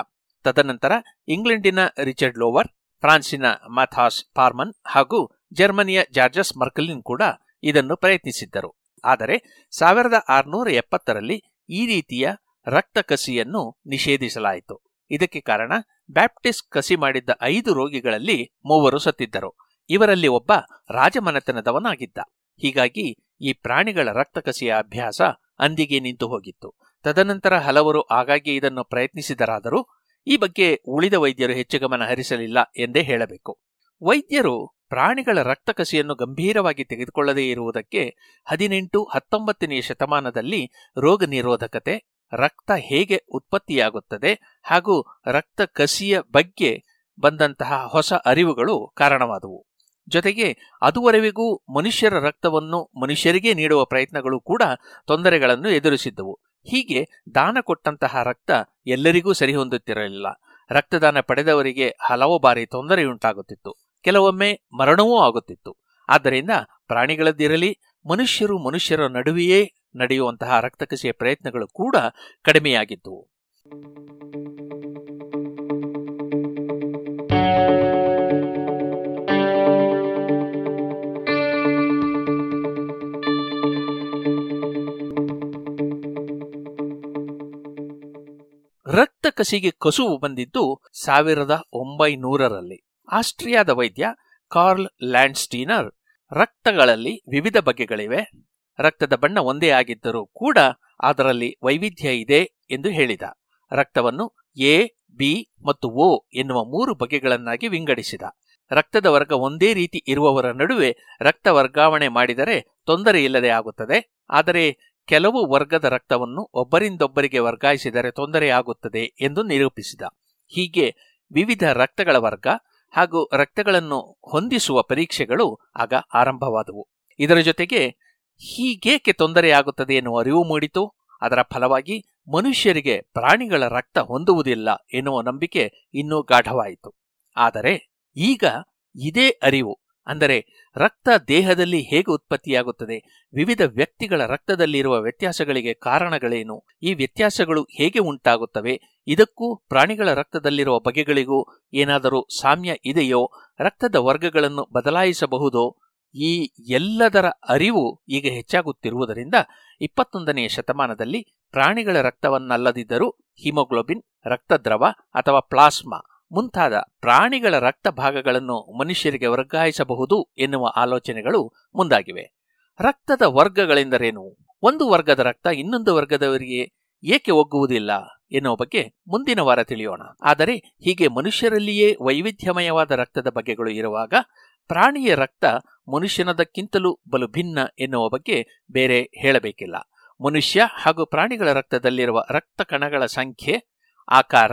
ತದನಂತರ ಇಂಗ್ಲೆಂಡಿನ ರಿಚರ್ಡ್ ಲೋವರ್, ಫ್ರಾನ್ಸಿನ ಮಾಥಾಸ್ ಫಾರ್ಮನ್ ಹಾಗೂ ಜರ್ಮನಿಯ ಜಾರ್ಜಸ್ ಮರ್ಕಲಿನ್ ಕೂಡ ಇದನ್ನು ಪ್ರಯತ್ನಿಸಿದ್ದರು. ಆದರೆ ಸಾವಿರದ ಆರುನೂರ ಎಪ್ಪತ್ತರಲ್ಲಿ ಈ ರೀತಿಯ ರಕ್ತ ಕಸಿಯನ್ನು ನಿಷೇಧಿಸಲಾಯಿತು. ಇದಕ್ಕೆ ಕಾರಣ ಬ್ಯಾಪ್ಟಿಸ್ಟ್ ಕಸಿ ಮಾಡಿದ್ದ ಐದು ರೋಗಿಗಳಲ್ಲಿ ಮೂವರು ಸತ್ತಿದ್ದರು. ಇವರಲ್ಲಿ ಒಬ್ಬ ರಾಜಮನೆತನದವನಾಗಿದ್ದ. ಹೀಗಾಗಿ ಈ ಪ್ರಾಣಿಗಳ ರಕ್ತ ಕಸಿಯ ಅಭ್ಯಾಸ ಅಂದಿಗೆ ನಿಂತು ಹೋಗಿತ್ತು. ತದನಂತರ ಹಲವರು ಆಗಾಗ್ಗೆ ಇದನ್ನು ಪ್ರಯತ್ನಿಸಿದರಾದರೂ ಈ ಬಗ್ಗೆ ಉಳಿದ ವೈದ್ಯರು ಹೆಚ್ಚು ಗಮನ ಹರಿಸಲಿಲ್ಲ ಎಂದೇ ಹೇಳಬೇಕು. ವೈದ್ಯರು ಪ್ರಾಣಿಗಳ ರಕ್ತ ಕಸಿಯನ್ನು ಗಂಭೀರವಾಗಿ ತೆಗೆದುಕೊಳ್ಳದೇ ಇರುವುದಕ್ಕೆ ಹದಿನೆಂಟು ಹತ್ತೊಂಬತ್ತನೆಯ ಶತಮಾನದಲ್ಲಿ ರೋಗ ನಿರೋಧಕತೆ ರಕ್ತ ಹೇಗೆ ಉತ್ಪತ್ತಿಯಾಗುತ್ತದೆ ಹಾಗೂ ರಕ್ತ ಕಸಿಯ ಬಗ್ಗೆ ಬಂದಂತಹ ಹೊಸ ಅರಿವುಗಳು ಕಾರಣವಾದವು. ಜೊತೆಗೆ ಅದುವರೆವಿಗೂ ಮನುಷ್ಯರ ರಕ್ತವನ್ನು ಮನುಷ್ಯರಿಗೆ ನೀಡುವ ಪ್ರಯತ್ನಗಳು ಕೂಡ ತೊಂದರೆಗಳನ್ನು ಎದುರಿಸಿದ್ದವು. ಹೀಗೆ ದಾನ ಕೊಟ್ಟಂತಹ ರಕ್ತ ಎಲ್ಲರಿಗೂ ಸರಿಹೊಂದುತ್ತಿರಲಿಲ್ಲ. ರಕ್ತದಾನ ಪಡೆದವರಿಗೆ ಹಲವು ಬಾರಿ ತೊಂದರೆಯುಂಟಾಗುತ್ತಿತ್ತು. ಕೆಲವೊಮ್ಮೆ ಮರಣವೂ ಆಗುತ್ತಿತ್ತು. ಆದ್ದರಿಂದ ಪ್ರಾಣಿಗಳದ್ದಿರಲಿ, ಮನುಷ್ಯರು ಮನುಷ್ಯರ ನಡುವೆಯೇ ನಡೆಯುವಂತಹ ರಕ್ತಕಸಿಯ ಪ್ರಯತ್ನಗಳು ಕೂಡ ಕಡಿಮೆಯಾಗಿದ್ದವು. ರಕ್ತ ಕಸಿಗೆ ಕಸುವು ಬಂದಿದ್ದು ಸಾವಿರದ ಒಂಬೈನೂರರಲ್ಲಿ. ಆಸ್ಟ್ರಿಯಾದ ವೈದ್ಯ ಕಾರ್ಲ್ ಲ್ಯಾಂಡ್ಸ್ಟೀನರ್. ರಕ್ತಗಳಲ್ಲಿ ವಿವಿಧ ಬಗೆಗಳಿವೆ. ರಕ್ತದ ಬಣ್ಣ ಒಂದೇ ಆಗಿದ್ದರೂ ಕೂಡ ಅದರಲ್ಲಿ ವೈವಿಧ್ಯ ಇದೆ ಎಂದು ಹೇಳಿದ. ರಕ್ತವನ್ನು ಎ, ಬಿ ಮತ್ತು ಒ ಎನ್ನುವ ಮೂರು ಬಗೆಗಳನ್ನಾಗಿ ವಿಂಗಡಿಸಿದ. ರಕ್ತದ ವರ್ಗ ಒಂದೇ ರೀತಿ ಇರುವವರ ನಡುವೆ ರಕ್ತ ವರ್ಗಾವಣೆ ಮಾಡಿದರೆ ತೊಂದರೆ ಇಲ್ಲದೆ ಆಗುತ್ತದೆ. ಆದರೆ ಕೆಲವು ವರ್ಗದ ರಕ್ತವನ್ನು ಒಬ್ಬರಿಂದೊಬ್ಬರಿಗೆ ವರ್ಗಾಯಿಸಿದರೆ ತೊಂದರೆಯಾಗುತ್ತದೆ ಎಂದು ನಿರೂಪಿಸಿದ. ಹೀಗೆ ವಿವಿಧ ರಕ್ತಗಳ ವರ್ಗ ಹಾಗೂ ರಕ್ತಗಳನ್ನು ಹೊಂದಿಸುವ ಪರೀಕ್ಷೆಗಳು ಆಗ ಆರಂಭವಾದವು. ಇದರ ಜೊತೆಗೆ ಹೀಗೇಕೆ ತೊಂದರೆಯಾಗುತ್ತದೆ ಎನ್ನುವ ಅರಿವು ಮೂಡಿತು. ಅದರ ಫಲವಾಗಿ ಮನುಷ್ಯರಿಗೆ ಪ್ರಾಣಿಗಳ ರಕ್ತ ಹೊಂದುವುದಿಲ್ಲ ಎನ್ನುವ ನಂಬಿಕೆ ಇನ್ನೂ ಗಾಢವಾಯಿತು. ಆದರೆ ಈಗ ಇದೇ ಅರಿವು. ಅಂದರೆ ರಕ್ತ ದೇಹದಲ್ಲಿ ಹೇಗೆ ಉತ್ಪತ್ತಿಯಾಗುತ್ತದೆ? ವಿವಿಧ ವ್ಯಕ್ತಿಗಳ ರಕ್ತದಲ್ಲಿರುವ ವ್ಯತ್ಯಾಸಗಳಿಗೆ ಕಾರಣಗಳೇನು? ಈ ವ್ಯತ್ಯಾಸಗಳು ಹೇಗೆ ಉಂಟಾಗುತ್ತವೆ? ಇದಕ್ಕೂ ಪ್ರಾಣಿಗಳ ರಕ್ತದಲ್ಲಿರುವ ಬಗೆಗಳಿಗೂ ಏನಾದರೂ ಸಾಮ್ಯ ಇದೆಯೋ? ರಕ್ತದ ವರ್ಗಗಳನ್ನು ಬದಲಾಯಿಸಬಹುದೋ? ಈ ಎಲ್ಲದರ ಅರಿವು ಈಗ ಹೆಚ್ಚಾಗುತ್ತಿರುವುದರಿಂದ ಇಪ್ಪತ್ತೊಂದನೆಯ ಶತಮಾನದಲ್ಲಿ ಪ್ರಾಣಿಗಳ ರಕ್ತವನ್ನಲ್ಲದಿದ್ದರೂ ಹಿಮೋಗ್ಲೋಬಿನ್, ರಕ್ತದ್ರವ ಅಥವಾ ಪ್ಲಾಸ್ಮಾ ಮುಂತಾದ ಪ್ರಾಣಿಗಳ ರಕ್ತ ಭಾಗಗಳನ್ನು ಮನುಷ್ಯರಿಗೆ ವರ್ಗಾಯಿಸಬಹುದು ಎನ್ನುವ ಆಲೋಚನೆಗಳು ಮುಂದಾಗಿವೆ. ರಕ್ತದ ವರ್ಗಗಳೆಂದರೇನು? ಒಂದು ವರ್ಗದ ರಕ್ತ ಇನ್ನೊಂದು ವರ್ಗದವರಿಗೆ ಏಕೆ ಒಗ್ಗುವುದಿಲ್ಲ ಎನ್ನುವ ಬಗ್ಗೆ ಮುಂದಿನ ವಾರ ತಿಳಿಯೋಣ. ಆದರೆ ಹೀಗೆ ಮನುಷ್ಯರಲ್ಲಿಯೇ ವೈವಿಧ್ಯಮಯವಾದ ರಕ್ತದ ಬಗೆಗಳು ಇರುವಾಗ ಪ್ರಾಣಿಯ ರಕ್ತ ಮನುಷ್ಯನದಕ್ಕಿಂತಲೂ ಬಲು ಭಿನ್ನ ಎನ್ನುವ ಬಗ್ಗೆ ಬೇರೆ ಹೇಳಬೇಕಿಲ್ಲ. ಮನುಷ್ಯ ಹಾಗೂ ಪ್ರಾಣಿಗಳ ರಕ್ತದಲ್ಲಿರುವ ರಕ್ತ ಕಣಗಳ ಸಂಖ್ಯೆ, ಆಕಾರ,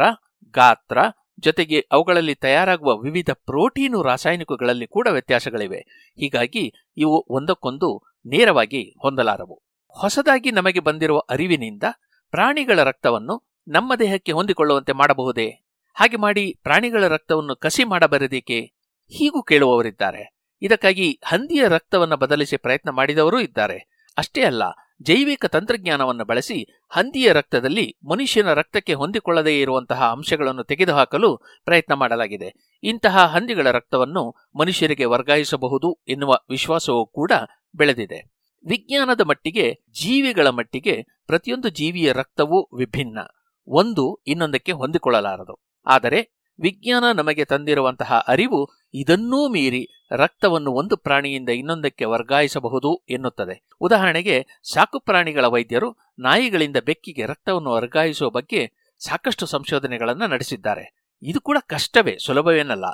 ಗಾತ್ರ ಜೊತೆಗೆ ಅವುಗಳಲ್ಲಿ ತಯಾರಾಗುವ ವಿವಿಧ ಪ್ರೋಟೀನು ರಾಸಾಯನಿಕಗಳಲ್ಲಿ ಕೂಡ ವ್ಯತ್ಯಾಸಗಳಿವೆ. ಹೀಗಾಗಿ ಇವು ಒಂದಕ್ಕೊಂದು ನೇರವಾಗಿ ಹೊಂದಲಾರವು. ಹೊಸದಾಗಿ ನಮಗೆ ಬಂದಿರುವ ಅರಿವಿನಿಂದ ಪ್ರಾಣಿಗಳ ರಕ್ತವನ್ನು ನಮ್ಮ ದೇಹಕ್ಕೆ ಹೊಂದಿಕೊಳ್ಳುವಂತೆ ಮಾಡಬಹುದೇ? ಹಾಗೆ ಮಾಡಿ ಪ್ರಾಣಿಗಳ ರಕ್ತವನ್ನು ಕಸಿ ಮಾಡಬರದೇಕೆ? ಹೀಗೂ ಕೇಳುವವರಿದ್ದಾರೆ. ಇದಕ್ಕಾಗಿ ಹಂದಿಯ ರಕ್ತವನ್ನು ಬದಲಿಸಿ ಪ್ರಯತ್ನ ಮಾಡಿದವರೂ ಇದ್ದಾರೆ. ಅಷ್ಟೇ ಅಲ್ಲ ಜೈವಿಕ ತಂತ್ರಜ್ಞಾನವನ್ನು ಬಳಸಿ ಹಂದಿಯ ರಕ್ತದಲ್ಲಿ ಮನುಷ್ಯನ ರಕ್ತಕ್ಕೆ ಹೊಂದಿಕೊಳ್ಳದೇ ಇರುವಂತಹ ಅಂಶಗಳನ್ನು ತೆಗೆದುಹಾಕಲು ಪ್ರಯತ್ನ ಮಾಡಲಾಗಿದೆ. ಇಂತಹ ಹಂದಿಗಳ ರಕ್ತವನ್ನು ಮನುಷ್ಯರಿಗೆ ವರ್ಗಾಯಿಸಬಹುದು ಎನ್ನುವ ವಿಶ್ವಾಸವೂ ಕೂಡ ಬೆಳೆದಿದೆ. ವಿಜ್ಞಾನದ ಮಟ್ಟಿಗೆ, ಜೀವಿಗಳ ಮಟ್ಟಿಗೆ ಪ್ರತಿಯೊಂದು ಜೀವಿಯ ರಕ್ತವೂ ವಿಭಿನ್ನ. ಒಂದು ಇನ್ನೊಂದಕ್ಕೆ ಹೊಂದಿಕೊಳ್ಳಲಾರದು. ಆದರೆ ವಿಜ್ಞಾನ ನಮಗೆ ತಂದಿರುವಂತಹ ಅರಿವು ಇದನ್ನೂ ಮೀರಿ ರಕ್ತವನ್ನು ಒಂದು ಪ್ರಾಣಿಯಿಂದ ಇನ್ನೊಂದಕ್ಕೆ ವರ್ಗಾಯಿಸಬಹುದು ಎನ್ನುತ್ತದೆ. ಉದಾಹರಣೆಗೆ ಸಾಕುಪ್ರಾಣಿಗಳ ವೈದ್ಯರು ನಾಯಿಗಳಿಂದ ಬೆಕ್ಕಿಗೆ ರಕ್ತವನ್ನು ವರ್ಗಾಯಿಸುವ ಬಗ್ಗೆ ಸಾಕಷ್ಟು ಸಂಶೋಧನೆಗಳನ್ನು ನಡೆಸಿದ್ದಾರೆ. ಇದು ಕೂಡ ಕಷ್ಟವೇ, ಸುಲಭವೇನಲ್ಲ.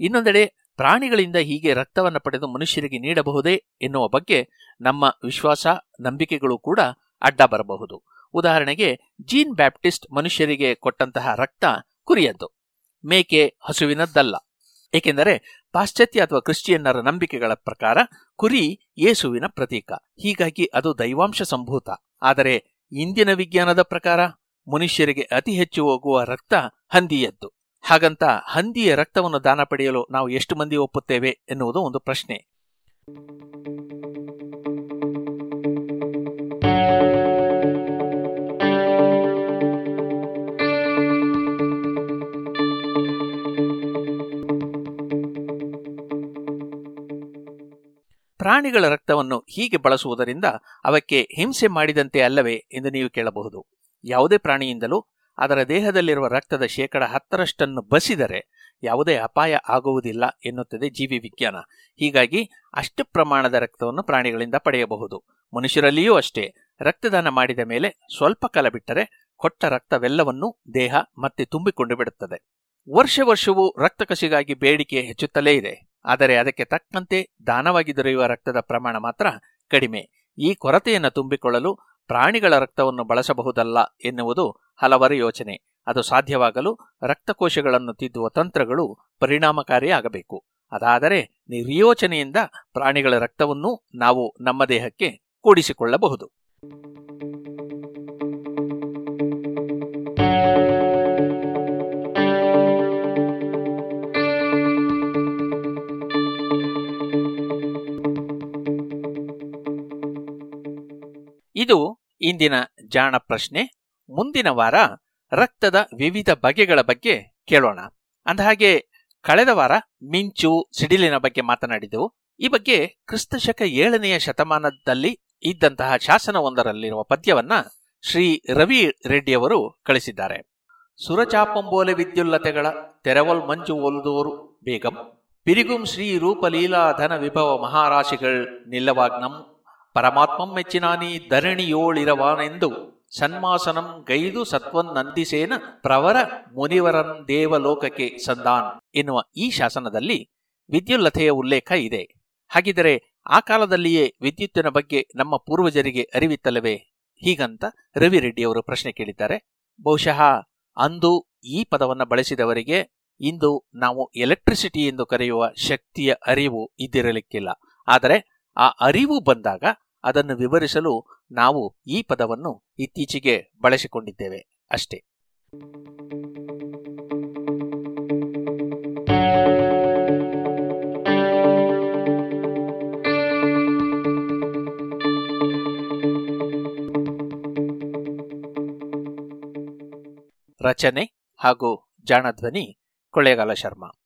ಇನ್ನೊಂದೆಡೆ ಪ್ರಾಣಿಗಳಿಂದ ಹೀಗೆ ರಕ್ತವನ್ನು ಪಡೆದು ಮನುಷ್ಯರಿಗೆ ನೀಡಬಹುದೇ ಎನ್ನುವ ಬಗ್ಗೆ ನಮ್ಮ ವಿಶ್ವಾಸ, ನಂಬಿಕೆಗಳು ಕೂಡ ಅಡ್ಡ ಬರಬಹುದು. ಉದಾಹರಣೆಗೆ ಜೀನ್ ಬ್ಯಾಪ್ಟಿಸ್ಟ್ ಮನುಷ್ಯರಿಗೆ ಕೊಟ್ಟಂತಹ ರಕ್ತ ಕುರಿಯದ್ದು. ಮೇಕೆ ಹಸುವಿನದ್ದಲ್ಲ. ಏಕೆಂದರೆ ಪಾಶ್ಚಾತ್ಯ ಅಥವಾ ಕ್ರಿಶ್ಚಿಯನ್ನರ ನಂಬಿಕೆಗಳ ಪ್ರಕಾರ ಕುರಿ ಯೇಸುವಿನ ಪ್ರತೀಕ. ಹೀಗಾಗಿ ಅದು ದೈವಾಂಶ ಸಂಭೂತ. ಆದರೆ ಇಂದಿನ ವಿಜ್ಞಾನದ ಪ್ರಕಾರ ಮನುಷ್ಯರಿಗೆ ಅತಿ ಹೆಚ್ಚು ಹೋಗುವ ರಕ್ತ ಹಂದಿಯದ್ದು. ಹಾಗಂತ ಹಂದಿಯ ರಕ್ತವನ್ನು ದಾನ ಪಡೆಯಲು ನಾವು ಎಷ್ಟು ಮಂದಿ ಒಪ್ಪುತ್ತೇವೆ ಎನ್ನುವುದು ಒಂದು ಪ್ರಶ್ನೆ. ಪ್ರಾಣಿಗಳ ರಕ್ತವನ್ನು ಹೀಗೆ ಬಳಸುವುದರಿಂದ ಅವಕ್ಕೆ ಹಿಂಸೆ ಮಾಡಿದಂತೆ ಅಲ್ಲವೇ ಎಂದು ನೀವು ಕೇಳಬಹುದು. ಯಾವುದೇ ಪ್ರಾಣಿಯಿಂದಲೂ ಅದರ ದೇಹದಲ್ಲಿರುವ ರಕ್ತದ ಶೇಕಡ ಹತ್ತರಷ್ಟನ್ನು ಬಸಿದರೆ ಯಾವುದೇ ಅಪಾಯ ಆಗುವುದಿಲ್ಲ ಎನ್ನುತ್ತದೆ ಜೀವಿ ವಿಜ್ಞಾನ. ಹೀಗಾಗಿ ಅಷ್ಟು ಪ್ರಮಾಣದ ರಕ್ತವನ್ನು ಪ್ರಾಣಿಗಳಿಂದ ಪಡೆಯಬಹುದು. ಮನುಷ್ಯರಲ್ಲಿಯೂ ಅಷ್ಟೇ. ರಕ್ತದಾನ ಮಾಡಿದ ಮೇಲೆ ಸ್ವಲ್ಪ ಕಾಲ ಬಿಟ್ಟರೆ ಕೊಟ್ಟ ರಕ್ತವೆಲ್ಲವನ್ನೂ ದೇಹ ಮತ್ತೆ ತುಂಬಿಕೊಂಡು ಬಿಡುತ್ತದೆ. ವರ್ಷ ವರ್ಷವೂ ರಕ್ತ ಕಸಿಗಾಗಿ ಬೇಡಿಕೆ ಹೆಚ್ಚುತ್ತಲೇ ಇದೆ. ಆದರೆ ಅದಕ್ಕೆ ತಕ್ಕಂತೆ ದಾನವಾಗಿ ದೊರೆಯುವ ರಕ್ತದ ಪ್ರಮಾಣ ಮಾತ್ರ ಕಡಿಮೆ. ಈ ಕೊರತೆಯನ್ನು ತುಂಬಿಕೊಳ್ಳಲು ಪ್ರಾಣಿಗಳ ರಕ್ತವನ್ನು ಬಳಸಬಹುದಲ್ಲ ಎನ್ನುವುದು ಹಲವರ ಯೋಚನೆ. ಅದು ಸಾಧ್ಯವಾಗಲು ರಕ್ತಕೋಶಗಳನ್ನು ತಿದ್ದುವ ತಂತ್ರಗಳು ಪರಿಣಾಮಕಾರಿಯಾಗಬೇಕು. ಅದಾದರೆ ನಿರ್ಯೋಚನೆಯಿಂದ ಪ್ರಾಣಿಗಳ ರಕ್ತವನ್ನು ನಾವು ನಮ್ಮ ದೇಹಕ್ಕೆ ಕೂಡಿಸಿಕೊಳ್ಳಬಹುದು. ಇದು ಇಂದಿನ ಜಾಣ ಪ್ರಶ್ನೆ. ಮುಂದಿನ ವಾರ ರಕ್ತದ ವಿವಿಧ ಬಗೆಗಳ ಬಗ್ಗೆ ಕೇಳೋಣ. ಅಂದಹಾಗೆ ಕಳೆದ ವಾರ ಮಿಂಚು, ಸಿಡಿಲಿನ ಬಗ್ಗೆ ಮಾತನಾಡಿದೆವು. ಈ ಬಗ್ಗೆ ಕ್ರಿಸ್ತಶಕ ಏಳನೆಯ ಶತಮಾನದಲ್ಲಿ ಇದ್ದಂತಹ ಶಾಸನವೊಂದರಲ್ಲಿರುವ ಪದ್ಯವನ್ನ ಶ್ರೀ ರವಿ ರೆಡ್ಡಿಯವರು ಕಳಿಸಿದ್ದಾರೆ. ಸುರಚಾಪಂಬೋಲೆ ವಿದ್ಯುಲ್ಲತೆಗಳ ತೆರವಲ್ ಮಂಜು ಒಲ್ದೋರು ಬೇಗಂ. ಪಿರಿಗುಂ ಶ್ರೀ ರೂಪಲೀಲಾಧನ ವಿಭವ ಮಹಾರಾಶಿಗಳ್ ನಿಲ್ಲವಾಗ್ನಂ. ಪರಮಾತ್ಮಂ ಮೆಚ್ಚಿನಾನಿ ಧರಣಿಯೋಳಿರವಾನೆಂದು ಸನ್ಮಾಸನಂ ಗೈದು ಸತ್ವನ್ ನಂದಿಸೇನ ಪ್ರವರ ಮುನಿವರನ್ ದೇವಲೋಕಕ್ಕೆ ಸಂದಾನ್. ಎನ್ನುವ ಈ ಶಾಸನದಲ್ಲಿ ವಿದ್ಯುಲ್ಲತೆಯ ಉಲ್ಲೇಖ ಇದೆ. ಹಾಗಿದರೆ ಆ ಕಾಲದಲ್ಲಿಯೇ ವಿದ್ಯುತ್ತಿನ ಬಗ್ಗೆ ನಮ್ಮ ಪೂರ್ವಜರಿಗೆ ಅರಿವಿತ್ತಲ್ಲವೇ? ಹೀಗಂತ ರವಿರೆಡ್ಡಿಯವರು ಪ್ರಶ್ನೆ ಕೇಳಿದ್ದಾರೆ. ಬಹುಶಃ ಅಂದು ಈ ಪದವನ್ನು ಬಳಸಿದವರಿಗೆ ಇಂದು ನಾವು ಎಲೆಕ್ಟ್ರಿಸಿಟಿ ಎಂದು ಕರೆಯುವ ಶಕ್ತಿಯ ಅರಿವು ಇದ್ದಿರಲಿಕ್ಕಿಲ್ಲ. ಆದರೆ ಆ ಅರಿವು ಬಂದಾಗ ಅದನ್ನು ವಿವರಿಸಲು ನಾವು ಈ ಪದವನ್ನು ಇತ್ತೀಚೆಗೆ ಬಳಸಿಕೊಂಡಿದ್ದೇವೆ ಅಷ್ಟೇ. ರಚನೆ ಹಾಗೂ ಜಾಣಧ್ವನಿ ಕೊಳ್ಳೇಗಾಲ ಶರ್ಮಾ.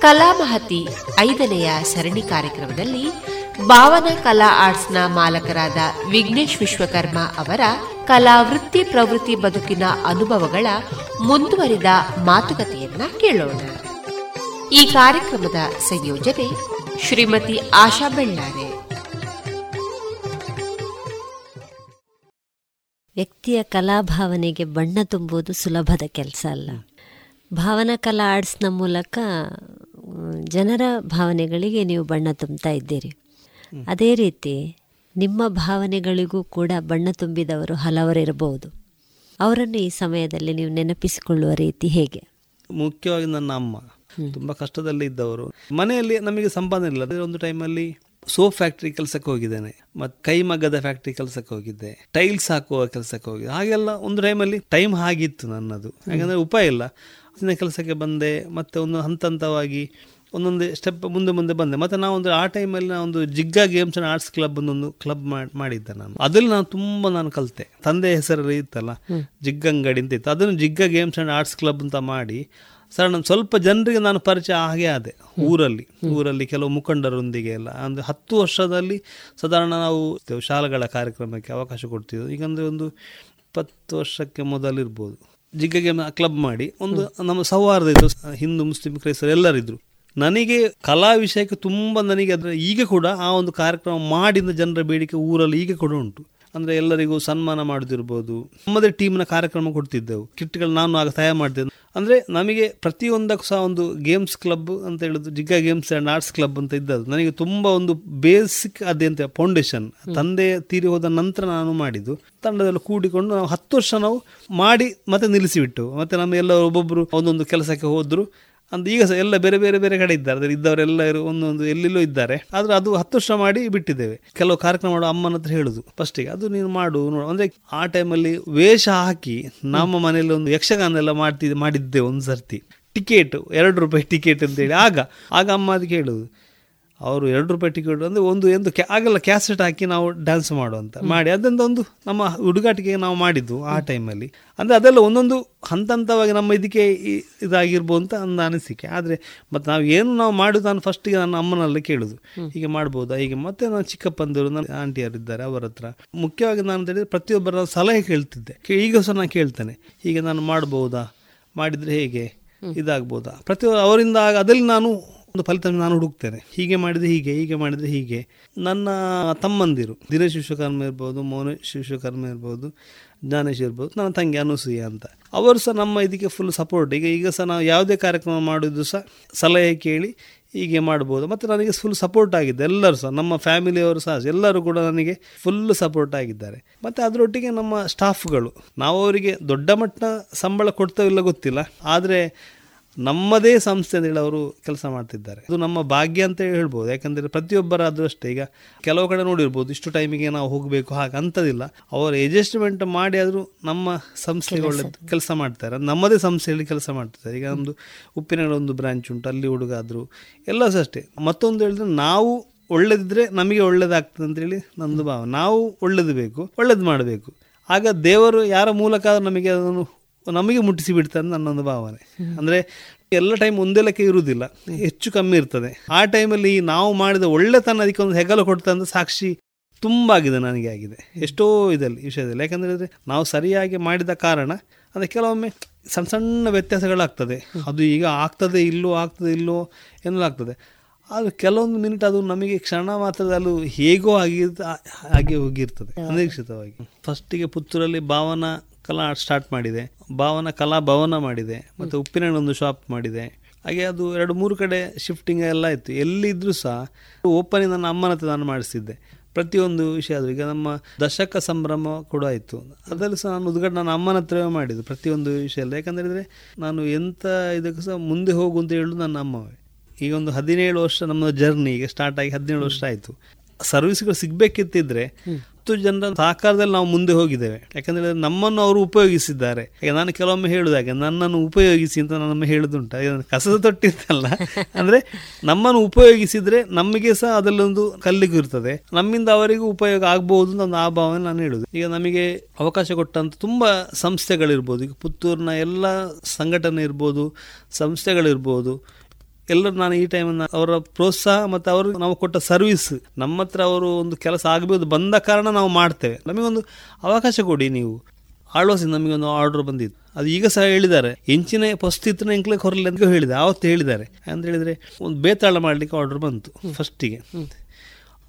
ಕಲಾಮಹತಿ ಐದನೆಯ ಸರಣಿ ಕಾರ್ಯಕ್ರಮದಲ್ಲಿ ಭಾವನ ಕಲಾ ಆರ್ಟ್ಸ್ನ ಮಾಲಕರಾದ ವಿಘ್ನೇಶ್ ವಿಶ್ವಕರ್ಮ ಅವರ ಕಲಾ ವೃತ್ತಿ ಪ್ರವೃತ್ತಿ ಬದುಕಿನ ಅನುಭವಗಳ ಮುಂದುವರಿದ ಮಾತುಕತೆಯನ್ನ ಕೇಳೋಣ. ಈ ಕಾರ್ಯಕ್ರಮದ ಸಂಯೋಜನೆ ಶ್ರೀಮತಿ ಆಶಾ ಬೆಳ್ಳಾರೆ. ವ್ಯಕ್ತಿಯ ಕಲಾಭಾವನೆಗೆ ಬಣ್ಣ ತುಂಬುವುದು ಸುಲಭದ ಕೆಲಸ ಅಲ್ಲ. ಭಾವನಾ ಕಲಾ ಆರ್ಟ್ಸ್ನ ಮೂಲಕ ಜನರ ಭಾವನೆಗಳಿಗೆ ನೀವು ಬಣ್ಣ ತುಂಬ್ತಾ ಇದ್ದೀರಿ. ಅದೇ ರೀತಿ ನಿಮ್ಮ ಭಾವನೆಗಳಿಗೂ ಕೂಡ ಬಣ್ಣ ತುಂಬಿದವರು ಹಲವರಿರಬಹುದು ಅವರನ್ನು ಈ ಸಮಯದಲ್ಲಿ ನೀವು ನೆನಪಿಸಿಕೊಳ್ಳುವ ರೀತಿ ಹೇಗೆ? ಮುಖ್ಯವಾಗಿ ನನ್ನ ಅಮ್ಮ. ತುಂಬ ಕಷ್ಟದಲ್ಲಿ ಇದ್ದವರು. ಮನೆಯಲ್ಲಿ ನಮಗೆ ಸಂಬಂಧ ಇಲ್ಲ. ಒಂದು ಟೈಮಲ್ಲಿ ಸೋಪ್ ಫ್ಯಾಕ್ಟ್ರಿ ಕೆಲಸಕ್ಕೆ ಹೋಗಿದ್ದೇನೆ. ಮತ್ತು ಕೈಮಗ್ಗದ ಫ್ಯಾಕ್ಟ್ರಿ ಕೆಲಸಕ್ಕೆ ಹೋಗಿದ್ದೆ. ಟೈಲ್ಸ್ ಹಾಕುವ ಕೆಲಸಕ್ಕೆ ಹೋಗಿದ್ದೆ. ಹಾಗೆಲ್ಲ ಒಂದು ಟೈಮಲ್ಲಿ ಟೈಮ್ ಆಗಿತ್ತು ನನ್ನದು. ಯಾಕಂದರೆ ಉಪಾಯ ಇಲ್ಲ. ಹತ್ತನೇ ಕೆಲಸಕ್ಕೆ ಬಂದೆ ಮತ್ತು ಒಂದು ಹಂತ ಹಂತವಾಗಿ ಒಂದೊಂದು ಸ್ಟೆಪ್ ಮುಂದೆ ಮುಂದೆ ಬಂದೆ. ಮತ್ತೆ ನಾವೊಂದು ಆ ಟೈಮಲ್ಲಿ ಒಂದು Jigga games and arts club ಒಂದು ಕ್ಲಬ್ ಮಾಡಿದ್ದೆ ನಾನು. ಅದರಲ್ಲಿ ನಾನು ತುಂಬ ನಾನು ಕಲಿತೆ. ತಂದೆ ಹೆಸರಲ್ಲಿ ಇತ್ತಲ್ಲ ಜಿಗ್ಗಂಗಡಿ ಅಂತ ಇತ್ತು. ಅದನ್ನು Jigga games and arts club ಅಂತ ಮಾಡಿ ಸರ್ ನಾನು ಸ್ವಲ್ಪ ಜನರಿಗೆ ನಾನು ಪರಿಚಯ ಹಾಗೆ ಆದೆ ಊರಲ್ಲಿ. ಊರಲ್ಲಿ ಕೆಲವು ಮುಖಂಡರೊಂದಿಗೆ ಎಲ್ಲ. ಅಂದರೆ ಹತ್ತು ವರ್ಷದಲ್ಲಿ ಸಾಧಾರಣ ನಾವು ಶಾಲೆಗಳ ಕಾರ್ಯಕ್ರಮಕ್ಕೆ ಅವಕಾಶ ಕೊಡ್ತಿದ್ದೆವು ಈಗಂದರೆ ಒಂದು ಇಪ್ಪತ್ತು ವರ್ಷಕ್ಕೆ ಮೊದಲಿರ್ಬೋದು. ಜಿಗ್ಗಗೆ ಕ್ಲಬ್ ಮಾಡಿ, ಒಂದು ನಮ್ಮ ಸೌಹಾರ್ದ ಇತ್ತು. ಹಿಂದೂ, ಮುಸ್ಲಿಂ, ಕ್ರೈಸ್ತರು ಎಲ್ಲರಿದ್ರು. ನನಗೆ ಕಲಾ ವಿಷಯಕ್ಕೆ ತುಂಬ ನನಗೆ ಅದರ ಈಗ ಕೂಡ ಆ ಒಂದು ಕಾರ್ಯಕ್ರಮ ಮಾಡಿದ ಜನರ ಬೇಡಿಕೆ ಊರಲ್ಲಿ ಈಗ ಕೂಡ ಉಂಟು. ಅಂದರೆ ಎಲ್ಲರಿಗೂ ಸನ್ಮಾನ ಮಾಡೋದಿರ್ಬೋದು ನಮ್ಮದೇ ಟೀಮ್ನ ಕಾರ್ಯಕ್ರಮ ಕೊಡ್ತಿದ್ದೆವು. ಕಿಟ್ಗಳು ನಾನು ಆಗ ತಯಾರು ಮಾಡ್ತಿದ್ದೆ. ಅಂದರೆ ನಮಗೆ ಪ್ರತಿಯೊಂದಕ್ಕೂ ಸಹ ಒಂದು ಗೇಮ್ಸ್ ಕ್ಲಬ್ ಅಂತ ಹೇಳೋದು Jigga games and arts club ಅಂತ ಇದ್ದದ್ದು. ನನಗೆ ತುಂಬ ಒಂದು ಬೇಸಿಕ್ ಅದೇಂತ ಫೌಂಡೇಶನ್ ತಂದೆ ತೀರಿ ಹೋದ ನಂತರ ನಾನು ಮಾಡಿದ್ದು. ತಂಡದಲ್ಲಿ ಕೂಡಿಕೊಂಡು ನಾವು ಹತ್ತು ವರ್ಷ ನಾವು ಮಾಡಿ ಮತ್ತೆ ನಿಲ್ಲಿಸಿಬಿಟ್ಟು ಮತ್ತೆ ನಮ್ಮ ಎಲ್ಲ ಒಬ್ಬೊಬ್ಬರು ಒಂದೊಂದು ಕೆಲಸಕ್ಕೆ ಹೋದರು. ಅಂತ ಈಗ ಸಹ ಎಲ್ಲ ಬೇರೆ ಬೇರೆ ಬೇರೆ ಕಡೆ ಇದ್ದಾರೆ. ಅದರಲ್ಲಿ ಇದ್ದವರೆಲ್ಲರೂ ಒಂದೊಂದು ಎಲ್ಲೆಲ್ಲೋ ಇದ್ದಾರೆ. ಆದ್ರೆ ಅದು ಹತ್ತು ವರ್ಷ ಮಾಡಿ ಬಿಟ್ಟಿದ್ದೇವೆ. ಕೆಲವು ಕಾರ್ಯಕ್ರಮ ಮಾಡೋ ಅಮ್ಮನ ಹತ್ರ ಹೇಳುದು ಫಸ್ಟಿಗೆ ಅದು ನೀನು ಮಾಡು, ನೋಡು. ಅಂದ್ರೆ ಆ ಟೈಮಲ್ಲಿ ವೇಷ ಹಾಕಿ ನಮ್ಮ ಮನೆಯಲ್ಲಿ ಒಂದು ಯಕ್ಷಗಾನ ಎಲ್ಲ ಮಾಡ್ತಿದ್ದೆ ಮಾಡಿದ್ದೆ ಒಂದು ಸರ್ತಿ ಟಿಕೆಟ್, ಎರಡು ರೂಪಾಯಿ ಟಿಕೆಟ್ ಅಂತೇಳಿ ಆಗ ಆಗ ಅಮ್ಮ ಅದಕ್ಕೆ ಹೇಳುದು ಅವರು ಎರಡು ರೂಪಾಯಿ ಟಿಕೆಟ್ ಅಂದರೆ ಒಂದು ಎಂದು ಕ್ಯಾ ಆಗಲ್ಲ ಕ್ಯಾಸೆಟ್ ಹಾಕಿ ನಾವು ಡ್ಯಾನ್ಸ್ ಮಾಡುವಂತ ಮಾಡಿ ಅದರಿಂದ ಒಂದು ನಮ್ಮ ಹುಡುಗಾಟಿಕೆ ನಾವು ಮಾಡಿದ್ದು ಆ ಟೈಮಲ್ಲಿ ಅಂದರೆ ಅದೆಲ್ಲ ಒಂದೊಂದು ಹಂತ ಹಂತವಾಗಿ ನಮ್ಮ ಇದಕ್ಕೆ ಇದಾಗಿರ್ಬೋದು ಅಂತ ನನ್ನ ಅನಿಸಿಕೆ. ಆದರೆ ಮತ್ತು ನಾವು ಏನು ನಾವು ಮಾಡೋದು ನಾನು ಫಸ್ಟಿಗೆ ನನ್ನ ಅಮ್ಮನಲ್ಲೇ ಕೇಳೋದು. ಹೀಗೆ ಮಾಡ್ಬೋದಾ? ಹೀಗೆ ಮತ್ತೆ ನಾನು ಚಿಕ್ಕಪ್ಪಂದರು ನನ್ನ ಆಂಟಿಯರು ಇದ್ದಾರೆ ಅವರ ಹತ್ರ. ಮುಖ್ಯವಾಗಿ ನಾನು ಹೇಳಿದರೆ ಪ್ರತಿಯೊಬ್ಬರ ಸಲಹೆ ಕೇಳ್ತಿದ್ದೆ. ಈಗ ಸಹ ನಾನು ಕೇಳ್ತೇನೆ. ಹೀಗೆ ನಾನು ಮಾಡ್ಬೋದಾ? ಮಾಡಿದರೆ ಹೇಗೆ? ಇದಾಗ್ಬೋದಾ? ಪ್ರತಿಯೊ ಅವರಿಂದ ಅದರಲ್ಲಿ ನಾನು ಒಂದು ಫಲಿತಾಂಶ ನಾನು ಹುಡುಕ್ತೇನೆ. ಹೀಗೆ ಮಾಡಿದರೆ ಹೀಗೆ ಹೀಗೆ ಮಾಡಿದರೆ ಹೀಗೆ. ನನ್ನ ತಮ್ಮಂದಿರು, ದಿನೇಶ್ ವಿಶ್ವಕರ್ಮ ಇರ್ಬೋದು, ಮೌನೇಶ್ ವಿಶ್ವಕರ್ಮ ಇರ್ಬೋದು, ಜ್ಞಾನೇಶ್ ಇರ್ಬೋದು, ನನ್ನ ತಂಗಿ ಅನುಸೂಯ ಅಂತ. ಅವರು ಸಹ ನಮ್ಮ ಇದಕ್ಕೆ ಫುಲ್ ಸಪೋರ್ಟ್ ಈಗ ಈಗ ಸಹ ನಾವು ಯಾವುದೇ ಕಾರ್ಯಕ್ರಮ ಮಾಡಿದ್ರು ಸಹ ಸಲಹೆ ಕೇಳಿ ಹೀಗೆ ಮಾಡ್ಬೋದು. ಮತ್ತು ನನಗೆ ಫುಲ್ ಸಪೋರ್ಟ್ ಆಗಿದೆ. ಎಲ್ಲರೂ ಸಹ, ನಮ್ಮ ಫ್ಯಾಮಿಲಿಯವರು ಸಹ, ಎಲ್ಲರೂ ಕೂಡ ನನಗೆ ಫುಲ್ ಸಪೋರ್ಟ್ ಆಗಿದ್ದಾರೆ. ಮತ್ತು ಅದರೊಟ್ಟಿಗೆ ನಮ್ಮ ಸ್ಟಾಫ್ಗಳು ನಾವು ಅವರಿಗೆ ದೊಡ್ಡ ಮಟ್ಟ ಸಂಬಳ ಕೊಡ್ತೇವಿಲ್ಲ ಗೊತ್ತಿಲ್ಲ. ಆದರೆ ನಮ್ಮದೇ ಸಂಸ್ಥೆ ಅಂತೇಳಿ ಅವರು ಕೆಲಸ ಮಾಡ್ತಿದ್ದಾರೆ. ಅದು ನಮ್ಮ ಭಾಗ್ಯ ಅಂತ ಹೇಳ್ಬೋದು. ಯಾಕಂದರೆ ಪ್ರತಿಯೊಬ್ಬರಾದರೂ ಅಷ್ಟೇ ಈಗ ಕೆಲವು ಕಡೆ ನೋಡಿರ್ಬೋದು ಇಷ್ಟು ಟೈಮಿಗೆ ನಾವು ಹೋಗಬೇಕು ಹಾಗೆ ಅಂಥದ್ದಿಲ್ಲ ಅವರು ಅಡ್ಜಸ್ಟ್ಮೆಂಟ್ ಮಾಡಿ ಆದರೂ ನಮ್ಮ ಸಂಸ್ಥೆಗೆ ಒಳ್ಳೆ ಕೆಲಸ ಮಾಡ್ತಾರೆ. ನಮ್ಮದೇ ಸಂಸ್ಥೆಯಲ್ಲಿ ಕೆಲಸ ಮಾಡ್ತಿದ್ದಾರೆ. ಈಗ ನಮ್ಮದು ಉಪ್ಪಿನಗಡ ಒಂದು ಬ್ರಾಂಚ್ ಉಂಟು ಅಲ್ಲಿ ಹುಡುಗ ಆದರೂ ಎಲ್ಲ ಸಹ ಅಷ್ಟೇ. ಮತ್ತೊಂದು ಹೇಳಿದ್ರೆ ನಾವು ಒಳ್ಳೆದಿದ್ರೆ ನಮಗೆ ಒಳ್ಳೇದಾಗ್ತದೆ ಅಂತೇಳಿ ನಂದು ಭಾವ ನಾವು ಒಳ್ಳೇದು ಬೇಕು ಒಳ್ಳೇದು ಮಾಡಬೇಕು. ಆಗ ದೇವರು ಯಾರ ಮೂಲಕ ನಮಗೆ ಅದನ್ನು ನಮಗೆ ಮುಟ್ಟಿಸಿ ಬಿಡ್ತಾರೆ ನನ್ನೊಂದು ಭಾವನೆ. ಅಂದರೆ ಎಲ್ಲ ಟೈಮ್ ಒಂದೇ ಲೆಕ್ಕ ಇರುವುದಿಲ್ಲ. ಹೆಚ್ಚು ಕಮ್ಮಿ ಇರ್ತದೆ. ಆ ಟೈಮಲ್ಲಿ ನಾವು ಮಾಡಿದ ಒಳ್ಳೆತನ ಅದಕ್ಕೆ ಒಂದು ಹೆಗಲು ಕೊಡ್ತಾ ಅಂತ ಸಾಕ್ಷಿ ತುಂಬ ಆಗಿದೆ ನನಗೆ ಆಗಿದೆ. ಎಷ್ಟೋ ಇದಲ್ಲಿ ವಿಷಯದಲ್ಲಿ. ಯಾಕಂದರೆ ನಾವು ಸರಿಯಾಗಿ ಮಾಡಿದ ಕಾರಣ ಅಂದರೆ ಕೆಲವೊಮ್ಮೆ ಸಣ್ಣ ಸಣ್ಣ ವ್ಯತ್ಯಾಸಗಳಾಗ್ತದೆ. ಅದು ಈಗ ಆಗ್ತದೆ ಇಲ್ಲೋ ಆಗ್ತದೆ ಇಲ್ಲೋ ಎನ್ನಲಾಗ್ತದೆ. ಆದರೆ ಕೆಲವೊಂದು ಮಿನಿಟ್ ಅದು ನಮಗೆ ಕ್ಷಣ ಮಾತ್ರದಲ್ಲೂ ಅದು ಹೇಗೋ ಆಗಿ ಹಾಗೆ ಹೋಗಿರ್ತದೆ ಅನಿರೀಕ್ಷಿತವಾಗಿ. ಫಸ್ಟಿಗೆ ಪುತ್ತೂರಲ್ಲಿ ಭಾವನಾ ಕಲಾ ಸ್ಟಾರ್ಟ್ ಮಾಡಿದೆ ಭಾವನ ಕಲಾ ಭವನ ಮಾಡಿದೆ ಮತ್ತು ಉಪ್ಪಿನ ಒಂದು ಶಾಪ್ ಮಾಡಿದೆ. ಹಾಗೆ ಅದು ಎರಡು ಮೂರು ಕಡೆ ಶಿಫ್ಟಿಂಗ್ ಎಲ್ಲ ಇತ್ತು ಎಲ್ಲಿದ್ದರೂ ಸಹ ಓಪನಿಂಗ್ ನನ್ನ ಅಮ್ಮನ ಹತ್ರ ನಾನು ಮಾಡಿಸಿದ್ದೆ. ಪ್ರತಿಯೊಂದು ವಿಷಯ ಅದು ಈಗ ನಮ್ಮ ದಶಕ ಸಂಭ್ರಮ ಕೂಡ ಆಯಿತು. ಅದರಲ್ಲಿ ಸಹ ನಾನು ಉದ್ಘಾಟನೆ ನನ್ನ ಅಮ್ಮನ ಹತ್ರವೇ ಮಾಡಿದ್ದು ಪ್ರತಿಯೊಂದು ವಿಷಯ ಯಾಕಂದರೆ ನಾನು ಎಂಥ ಇದಕ್ಕೂ ಸಹ ಮುಂದೆ ಹೋಗು ಅಂತ ಹೇಳೋದು ನನ್ನ ಅಮ್ಮವೇ. ಈಗ ಒಂದು ಹದಿನೇಳು ವರ್ಷ ನಮ್ಮ ಜರ್ನಿ ಈಗ ಸ್ಟಾರ್ಟ್ ಆಗಿ ಹದಿನೇಳು ವರ್ಷ ಆಯಿತು. ಸರ್ವಿಸ್ಗಳು ಸಿಗಬೇಕಿತ್ತಿದ್ರೆ ಹತ್ತು ಜನರ ಸಹಕಾರದಲ್ಲಿ ನಾವು ಮುಂದೆ ಹೋಗಿದ್ದೇವೆ. ಯಾಕಂದ್ರೆ ನಮ್ಮನ್ನು ಅವರು ಉಪಯೋಗಿಸಿದ್ದಾರೆ. ಈಗ ನಾನು ಕೆಲವೊಮ್ಮೆ ಹೇಳುದಾಗೆ, ನನ್ನನ್ನು ಉಪಯೋಗಿಸಿ ಅಂತ ನಮ್ಮ ಹೇಳುದುಂಟು. ಕಸದ ತೊಟ್ಟಿದ್ದಲ್ಲ ಅಂದ್ರೆ ನಮ್ಮನ್ನು ಉಪಯೋಗಿಸಿದ್ರೆ ನಮಗೆ ಸಹ ಅದರಲ್ಲೊಂದು ಕಲ್ಲಿಗೂ ಇರ್ತದೆ. ನಮ್ಮಿಂದ ಅವರಿಗೂ ಉಪಯೋಗ ಆಗ್ಬಹುದು ಅಂತ ಒಂದು ಆ ಭಾವನೆ ನಾನು ಹೇಳುದು. ಈಗ ನಮಗೆ ಅವಕಾಶ ಕೊಟ್ಟಂತ ತುಂಬ ಸಂಸ್ಥೆಗಳಿರ್ಬೋದು. ಈಗ ಪುತ್ತೂರಿನ ಎಲ್ಲ ಸಂಘಟನೆ ಇರ್ಬೋದು, ಸಂಸ್ಥೆಗಳಿರ್ಬೋದು. ಎಲ್ಲರೂ ನಾನು ಈ ಟೈಮನ್ನು ಅವರ ಪ್ರೋತ್ಸಾಹ ಮತ್ತು ಅವರು ನಾವು ಕೊಟ್ಟ ಸರ್ವಿಸ್ ನಮ್ಮ ಹತ್ರ ಅವರು ಒಂದು ಕೆಲಸ ಆಗಬಹುದು ಬಂದ ಕಾರಣ ನಾವು ಮಾಡ್ತೇವೆ. ನಮಗೊಂದು ಅವಕಾಶ ಕೊಡಿ ನೀವು. ಆಳ್ವಾಸಿ ನಮಗೊಂದು ಆರ್ಡರ್ ಬಂದಿತ್ತು. ಅದು ಈಗ ಸಹ ಹೇಳಿದ್ದಾರೆ. ಹೆಂಚಿನ ಪಸ್ತಿತ್ತು ಇಂಕ್ಲೆ ಹೊರಲಿ ಅಂತ ಹೇಳಿದೆ. ಆವತ್ತು ಹೇಳಿದ್ದಾರೆ. ಅಂತ ಹೇಳಿದರೆ ಒಂದು ಬೇತಾಳ ಮಾಡಲಿಕ್ಕೆ ಆರ್ಡರ್ ಬಂತು ಫಸ್ಟಿಗೆ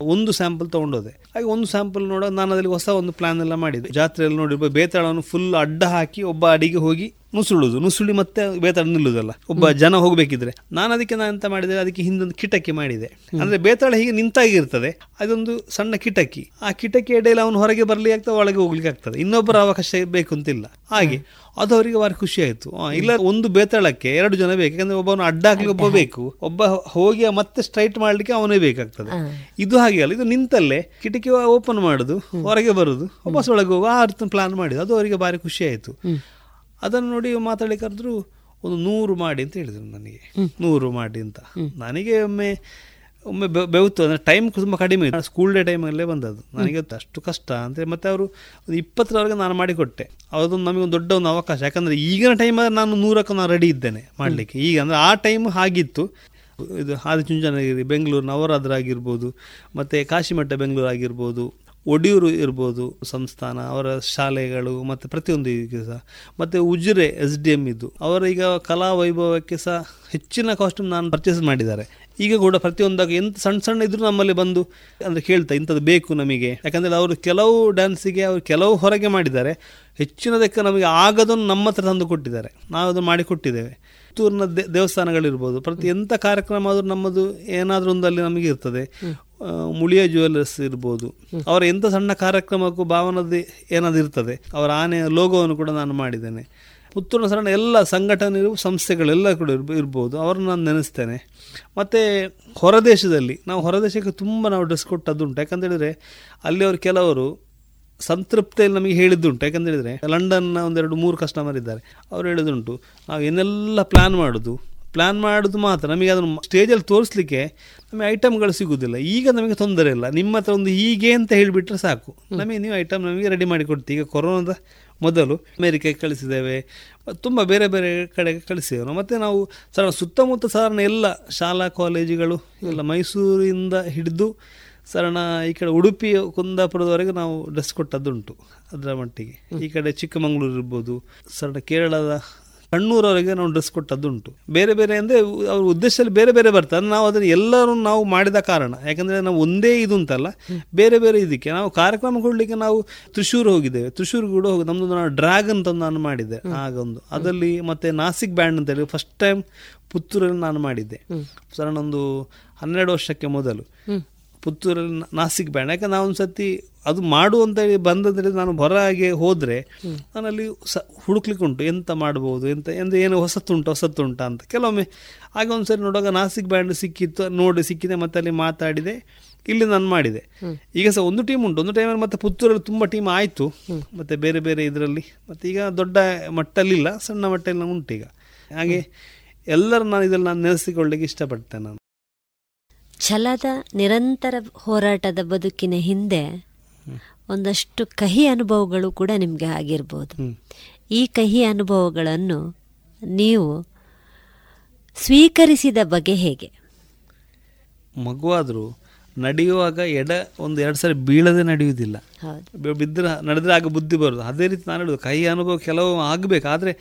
ಒಂದು ಸ್ಯಾಂಪಲ್ ತೊಗೊಂಡೋದೆ. ಹಾಗೆ ಒಂದು ಸ್ಯಾಂಪಲ್ ನೋಡೋ ನಾನು ಅದರಲ್ಲಿ ಹೊಸ ಒಂದು ಪ್ಲಾನ್ ಎಲ್ಲ ಮಾಡಿದ್ದೆ. ಜಾತ್ರೆಯಲ್ಲಿ ನೋಡಿರ್ಬೋದು ಬೇತಾಳವನ್ನು ಫುಲ್ ಅಡ್ಡ ಹಾಕಿ ಒಬ್ಬ ಅಡಿಗೆ ಹೋಗಿ ನುಸುಳುದು. ನುಸುಳಿ ಮತ್ತೆ ಬೇತಾಳ ನಿಲ್ಲುದಲ್ಲ. ಒಬ್ಬ ಜನ ಹೋಗ್ಬೇಕಿದ್ರೆ. ನಾನು ಅದಕ್ಕೆ ನಾನು ಎಂತ ಮಾಡಿದೆ? ಅದಕ್ಕೆ ಹಿಂದೊಂದು ಕಿಟಕಿ ಮಾಡಿದೆ. ಅಂದ್ರೆ ಬೇತಾಳ ಹೀಗೆ ನಿಂತಾಗಿರ್ತದೆ. ಅದೊಂದು ಸಣ್ಣ ಕಿಟಕಿ. ಆ ಕಿಟಕಿ ಎಡೆಯಲ್ಲಿ ಅವನು ಹೊರಗೆ ಬರಲಿ ಆಗ್ತದೆ ಒಳಗೆ ಹೋಗ್ಲಿಕ್ಕೆ ಆಗ್ತದೆ. ಇನ್ನೊಬ್ಬರ ಅವಕಾಶ ಬೇಕು ಅಂತಿಲ್ಲ. ಹಾಗೆ ಅದು ಅವರಿಗೆ ಬಾರಿ ಖುಷಿ ಆಯ್ತು ಇಲ್ಲ ಒಂದು ಬೇತಾಳಕ್ಕೆ ಎರಡು ಜನ ಬೇಕು. ಯಾಕಂದ್ರೆ ಒಬ್ಬನು ಅಡ್ಡ ಹಾಕ್ಲಿಕ್ಕೆ ಒಬ್ಬ ಬೇಕು. ಒಬ್ಬ ಹೋಗಿ ಮತ್ತೆ ಸ್ಟ್ರೈಟ್ ಮಾಡ್ಲಿಕ್ಕೆ ಅವನೇ ಬೇಕಾಗ್ತದೆ. ಇದು ಹಾಗೆ ಅಲ್ಲ ಇದು ನಿಂತಲ್ಲೇ ಕಿಟಕಿ ಓಪನ್ ಮಾಡುದು ಹೊರಗೆ ಬರುದು ವಾಪಸ್ ಒಳಗೆ ಹೋಗುವ ಆ ಅರ್ಥ ಪ್ಲಾನ್ ಮಾಡಿದ್ದು. ಅದು ಅವರಿಗೆ ಭಾರಿ ಖುಷಿ ಆಯ್ತು ಅದನ್ನು ನೋಡಿ ಮಾತಾಡಿ ಕರೆದ್ರು ಒಂದು ನೂರು ಮಾಡಿ ಅಂತ ಹೇಳಿದರು ನನಗೆ. ನೂರು ಮಾಡಿ ಅಂತ. ನನಗೆ ಒಮ್ಮೆ ಒಮ್ಮೆ ಬೆವತ್ತು ಬೆವ್ತು ಅಂದರೆ ಟೈಮ್ ತುಂಬ ಕಡಿಮೆ ಇತ್ತು. ಸ್ಕೂಲ್ ಡೇ ಟೈಮಲ್ಲೇ ಬಂದದ್ದು. ನನಗೆ ಅಷ್ಟು ಕಷ್ಟ ಅಂದರೆ ಮತ್ತೆ ಅವರು ಒಂದು ಇಪ್ಪತ್ತರವರೆಗೆ ನಾನು ಮಾಡಿಕೊಟ್ಟೆ. ಅದೊಂದು ನಮಗೊಂದು ದೊಡ್ಡ ಒಂದು ಅವಕಾಶ. ಯಾಕಂದರೆ ಈಗಿನ ಟೈಮಲ್ಲಿ ನಾನು ನೂರಕ್ಕೆ ನಾನು ರೆಡಿ ಇದ್ದೇನೆ ಮಾಡಲಿಕ್ಕೆ. ಈಗ ಅಂದರೆ ಆ ಟೈಮ್ ಆಗಿತ್ತು. ಇದು ಆದಿಚುಂಚನಗಿರಿ ಬೆಂಗಳೂರು ನವರಾದ್ರ ಆಗಿರ್ಬೋದು ಮತ್ತು ಕಾಶಿಮಠ ಬೆಂಗಳೂರು ಆಗಿರ್ಬೋದು ಒಡಿಯೂರು ಇರ್ಬೋದು ಸಂಸ್ಥಾನ, ಅವರ ಶಾಲೆಗಳು ಮತ್ತು ಪ್ರತಿಯೊಂದು ಇದಕ್ಕೆ ಸಹ. ಮತ್ತು ಉಜಿರೆ ಎಸ್ ಡಿ ಎಂ ಇದ್ದು ಅವರೀಗ ಕಲಾ ವೈಭವಕ್ಕೆ ಸಹ ಹೆಚ್ಚಿನ ಕಾಸ್ಟ್ಯೂಮ್ ನಾನು ಪರ್ಚೇಸ್ ಮಾಡಿದ್ದಾರೆ. ಈಗ ಕೂಡ ಪ್ರತಿಯೊಂದಾಗ ಎಂತ ಸಣ್ಣ ಸಣ್ಣ ಇದ್ರೂ ನಮ್ಮಲ್ಲಿ ಬಂದು ಅಂದರೆ ಕೇಳ್ತಾ ಇಂಥದ್ದು ಬೇಕು ನಮಗೆ. ಯಾಕಂದರೆ ಅವರು ಕೆಲವು ಡ್ಯಾನ್ಸಿಗೆ ಅವರು ಕೆಲವು ಹೊರಗೆ ಮಾಡಿದ್ದಾರೆ. ಹೆಚ್ಚಿನದಕ್ಕೆ ನಮಗೆ ಆಗದನ್ನು ನಮ್ಮ ಹತ್ರ ತಂದು ಕೊಟ್ಟಿದ್ದಾರೆ. ನಾವು ಅದನ್ನು ಮಾಡಿಕೊಟ್ಟಿದ್ದೇವೆ ಪುತ್ತೂರಿನ ದೇವಸ್ಥಾನಗಳಿರ್ಬೋದು. ಪ್ರತಿ ಎಂಥ ಕಾರ್ಯಕ್ರಮ ಆದರೂ ನಮ್ಮದು ಏನಾದರೂ ಒಂದಲ್ಲಿ ನಮಗೆ ಇರ್ತದೆ. ಮುಳಿಯ ಜ್ಯುವೆಲ್ಲರ್ಸ್ ಇರ್ಬೋದು. ಅವರ ಎಂಥ ಸಣ್ಣ ಕಾರ್ಯಕ್ರಮಕ್ಕೂ ಭಾವನದ ಏನಾದ್ರು ಅವರ ಆನೆಯ ಲೋಗೋವನ್ನು ಕೂಡ ನಾನು ಮಾಡಿದ್ದೇನೆ. ಪುತ್ತೂರಿನ ಸಣ್ಣ ಎಲ್ಲ ಸಂಘಟನೆಗಳು ಸಂಸ್ಥೆಗಳೆಲ್ಲ ಕೂಡ ಇರ್ಬೋ, ಇರ್ಬೋದು. ಅವ್ರನ್ನ ನಾನು ನೆನೆಸ್ತೇನೆ. ಮತ್ತು ಹೊರದೇಶದಲ್ಲಿ, ನಾವು ಹೊರದೇಶಕ್ಕೆ ತುಂಬ ನಾವು ಡ್ರೆಸ್ ಕೊಟ್ಟದ್ದುಂಟು. ಯಾಕಂತ ಹೇಳಿದರೆ ಅಲ್ಲಿ ಅವರು ಕೆಲವರು ಸಂತೃಪ್ತಿಯಲ್ಲಿ ನಮಗೆ ಹೇಳಿದ್ದುಂಟು. ಯಾಕಂತೇಳಿದರೆ, ಲಂಡನ್ನ ಒಂದೆರಡು ಮೂರು ಕಸ್ಟಮರ್ ಇದ್ದಾರೆ. ಅವರು ಹೇಳಿದುಂಟು ನಾವು ಏನೆಲ್ಲ ಪ್ಲ್ಯಾನ್ ಮಾಡೋದು. ಪ್ಲ್ಯಾನ್ ಮಾಡೋದು ಮಾತ್ರ. ನಮಗೆ ಅದನ್ನು ಸ್ಟೇಜಲ್ಲಿ ತೋರಿಸ್ಲಿಕ್ಕೆ ನಮಗೆ ಐಟಮ್ಗಳು ಸಿಗೋದಿಲ್ಲ. ಈಗ ನಮಗೆ ತೊಂದರೆ ಇಲ್ಲ. ನಿಮ್ಮ ಹತ್ರ ಒಂದು ಹೀಗೆ ಅಂತ ಹೇಳಿಬಿಟ್ರೆ ಸಾಕು. ನಮಗೆ ನೀವು ಐಟಮ್ ನಮಗೆ ರೆಡಿ ಮಾಡಿ ಕೊಡ್ತೀವಿ ಈಗ ಕೊರೋನಾದ ಮೊದಲು ಅಮೇರಿಕೆಗೆ ಕಳಿಸಿದ್ದೇವೆ. ತುಂಬ ಬೇರೆ ಬೇರೆ ಕಡೆಗೆ ಕಳಿಸಿದ್ದೇವೆ ನಾವು. ಮತ್ತು ನಾವು ಸರ್ ಸುತ್ತಮುತ್ತ ಸಾಧಾರಣ ಎಲ್ಲ ಶಾಲಾ ಕಾಲೇಜುಗಳು ಎಲ್ಲ ಮೈಸೂರಿಂದ ಹಿಡಿದು ಸರಣ ಈ ಕಡೆ ಉಡುಪಿ ಕುಂದಾಪುರದವರೆಗೆ ನಾವು ಡ್ರೆಸ್ ಕೊಟ್ಟದ್ದುಂಟು. ಅದರ ಮಟ್ಟಿಗೆ. ಈ ಕಡೆ ಚಿಕ್ಕಮಗಳೂರು ಇರ್ಬೋದು ಸರಣ ಕೇರಳದ ಕಣ್ಣೂರವರೆಗೆ ನಾವು ಡ್ರೆಸ್ ಕೊಟ್ಟದ್ದುಂಟು. ಬೇರೆ ಬೇರೆ ಅಂದರೆ ಅವ್ರ ಉದ್ದೇಶದಲ್ಲಿ ಬೇರೆ ಬೇರೆ ಬರ್ತಾರೆ ನಾವು ಅದನ್ನು ಎಲ್ಲರೂ ನಾವು ಮಾಡಿದ ಕಾರಣ. ಯಾಕಂದರೆ ನಾವು ಒಂದೇ ಇದು ಅಂತಲ್ಲ ಬೇರೆ ಬೇರೆ ಇದಕ್ಕೆ. ನಾವು ಕಾರ್ಯಕ್ರಮ ಕೊಡಲಿಕ್ಕೆ ನಾವು ತ್ರಿಶೂರ್ ಹೋಗಿದ್ದೇವೆ. ತ್ರಿಶೂರ್ ಕೂಡ ಹೋಗಿ ನಮ್ಮದು ನಾನು ಡ್ರ್ಯಾಗನ್ ಅಂತ ನಾನು ಮಾಡಿದ್ದೆ. ಆಗೊಂದು ಅದರಲ್ಲಿ ಮತ್ತೆ ನಾಸಿಕ್ ಬ್ಯಾಂಡ್ ಅಂತ ಹೇಳಿ ಫಸ್ಟ್ ಟೈಮ್ ಪುತ್ತೂರಲ್ಲಿ ನಾನು ಮಾಡಿದ್ದೆ. ಸರ್ ಒಂದು ಹನ್ನೆರಡು ವರ್ಷಕ್ಕೆ ಮೊದಲು. ಪುತ್ತೂರಲ್ಲಿ ನಾಸಿಕ್ ಬ್ಯಾಂಡ್. ಯಾಕಂದ್ರೆ ನಾವು ಒಂದು ಸತಿ ಅದು ಮಾಡು ಅಂತ ಹೇಳಿ ಬಂದಂದ್ರೆ ನಾನು ಹೊರಗೆ ಹೋದರೆ ನಾನಲ್ಲಿ ಸ ಹುಡುಕ್ಲಿಕ್ಕೆ ಉಂಟು. ಎಂತ ಮಾಡ್ಬೋದು ಎಂತ ಎಂದು ಏನು ಹೊಸತುಂಟು ಹೊಸತುಂಟ ಅಂತ. ಕೆಲವೊಮ್ಮೆ ಆಗ ಒಂದು ಸರಿ ನೋಡುವಾಗ ನಾಸಿಕ್ ಬ್ಯಾಂಡ್ ಸಿಕ್ಕಿತ್ತು ನೋಡಿ ಸಿಕ್ಕಿದೆ ಮತ್ತೆ ಅಲ್ಲಿ ಮಾತಾಡಿದೆ ಇಲ್ಲಿ ನಾನು ಮಾಡಿದೆ. ಈಗ ಸಹ ಒಂದು ಟೀಮ್ ಉಂಟು. ಒಂದು ಟೈಮಲ್ಲಿ ಮತ್ತೆ ಪುತ್ತೂರಲ್ಲಿ ತುಂಬ ಟೀಮ್ ಆಯಿತು. ಮತ್ತೆ ಬೇರೆ ಬೇರೆ ಇದರಲ್ಲಿ. ಮತ್ತೆ ಈಗ ದೊಡ್ಡ ಮಟ್ಟಲ್ಲಿಲ್ಲ ಸಣ್ಣ ಮಟ್ಟಲ್ಲಿ ಉಂಟು ಈಗ. ಹಾಗೆ ಎಲ್ಲರೂ ನಾನು ಇದರಲ್ಲಿ ನಾನು ನೆನೆಸಿಕೊಳ್ಳಿಕ್ಕೆ ಇಷ್ಟಪಡ್ತೇನೆ ನಾನು. ಛಲದ ನಿರಂತರ ಹೋರಾಟದ ಬದುಕಿನ ಹಿಂದೆ ಒಂದಷ್ಟು ಕಹಿ ಅನುಭವಗಳು ಕೂಡ ನಿಮಗೆ ಆಗಿರ್ಬೋದು. ಈ ಕಹಿ ಅನುಭವಗಳನ್ನು ನೀವು ಸ್ವೀಕರಿಸಿದ ಬಗೆ ಹೇಗೆ? ಮಗುವಾದರೂ ನಡೆಯುವಾಗ ಎಡ ಒಂದು ಎರಡು ಸರಿ ಬೀಳದೆ ನಡೆಯುವುದಿಲ್ಲ. ಬಿದ್ದರೆ ನಡೆದ್ರೆ ಆಗ ಬುದ್ಧಿ ಬರೋದು ಅದೇ ರೀತಿ ನಾನು ಹೇಳೋದು ಕೈ ಅನುಭವ ಕೆಲವು ಆಗಬೇಕು ಆದರೆ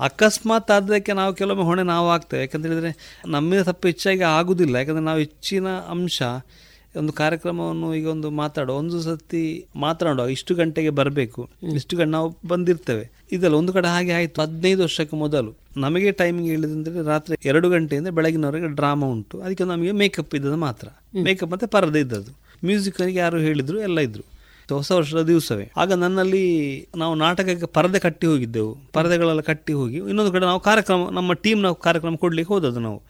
ಅಕಸ್ಮಾತ್ ಆದಕ್ಕೆ ನಾವು ಕೆಲವೊಮ್ಮೆ ಹೊಣೆ ನಾವು ಆಗ್ತೇವೆ. ಯಾಕಂತ ಹೇಳಿದರೆ ನಮ್ಮಿಂದ ತಪ್ಪು ಹೆಚ್ಚಾಗಿ ಆಗುವುದಿಲ್ಲ ಯಾಕಂದರೆ ನಾವು ಹೆಚ್ಚಿನ ಅಂಶ ಒಂದು ಕಾರ್ಯಕ್ರಮವನ್ನು ಈಗ ಒಂದು ಮಾತಾಡೋ ಒಂದು ಸತಿ ಮಾತನಾಡುವ ಇಷ್ಟು ಗಂಟೆಗೆ ಬರಬೇಕು. ಇಷ್ಟು ಗಂಟೆ ನಾವು ಬಂದಿರ್ತೇವೆ. ಇದೆಲ್ಲ ಒಂದು ಕಡೆ ಹಾಗೆ ಆಯಿತು. ಹದಿನೈದು ವರ್ಷಕ್ಕೆ ಮೊದಲು ನಮಗೆ ಟೈಮಿಂಗ್ ಹೇಳಿದಂದ್ರೆ ರಾತ್ರಿ ಎರಡು ಗಂಟೆಯಿಂದ ಬೆಳಗಿನವರೆಗೆ ಡ್ರಾಮಾ ಉಂಟು. ಅದಕ್ಕೆ ನಮಗೆ ಮೇಕಪ್ ಇದ್ದದ್ದು ಮಾತ್ರ. ಮೇಕಪ್ ಮತ್ತೆ ಪರದೆ ಇದ್ದದ್ದು. ಮ್ಯೂಸಿಕ್ಗೆ ಯಾರು ಹೇಳಿದ್ರು ಎಲ್ಲ ಇದ್ರು. ಹೊಸ ವರ್ಷದ ದಿವಸವೇ. ಆಗ ನನ್ನಲ್ಲಿ ನಾವು ನಾಟಕಕ್ಕೆ ಪರದೆ ಕಟ್ಟಿ ಹೋಗಿದ್ದೆವು. ಪರದೆಗಳೆಲ್ಲ ಕಟ್ಟಿ ಹೋಗಿ ಇನ್ನೊಂದು ಕಡೆ ನಾವು ಕಾರ್ಯಕ್ರಮ ನಮ್ಮ ಟೀಮ್ ನಾವು ಕಾರ್ಯಕ್ರಮ ಕೊಡಲಿಕ್ಕೆ ಹೋದದ್ದು ನಾವು.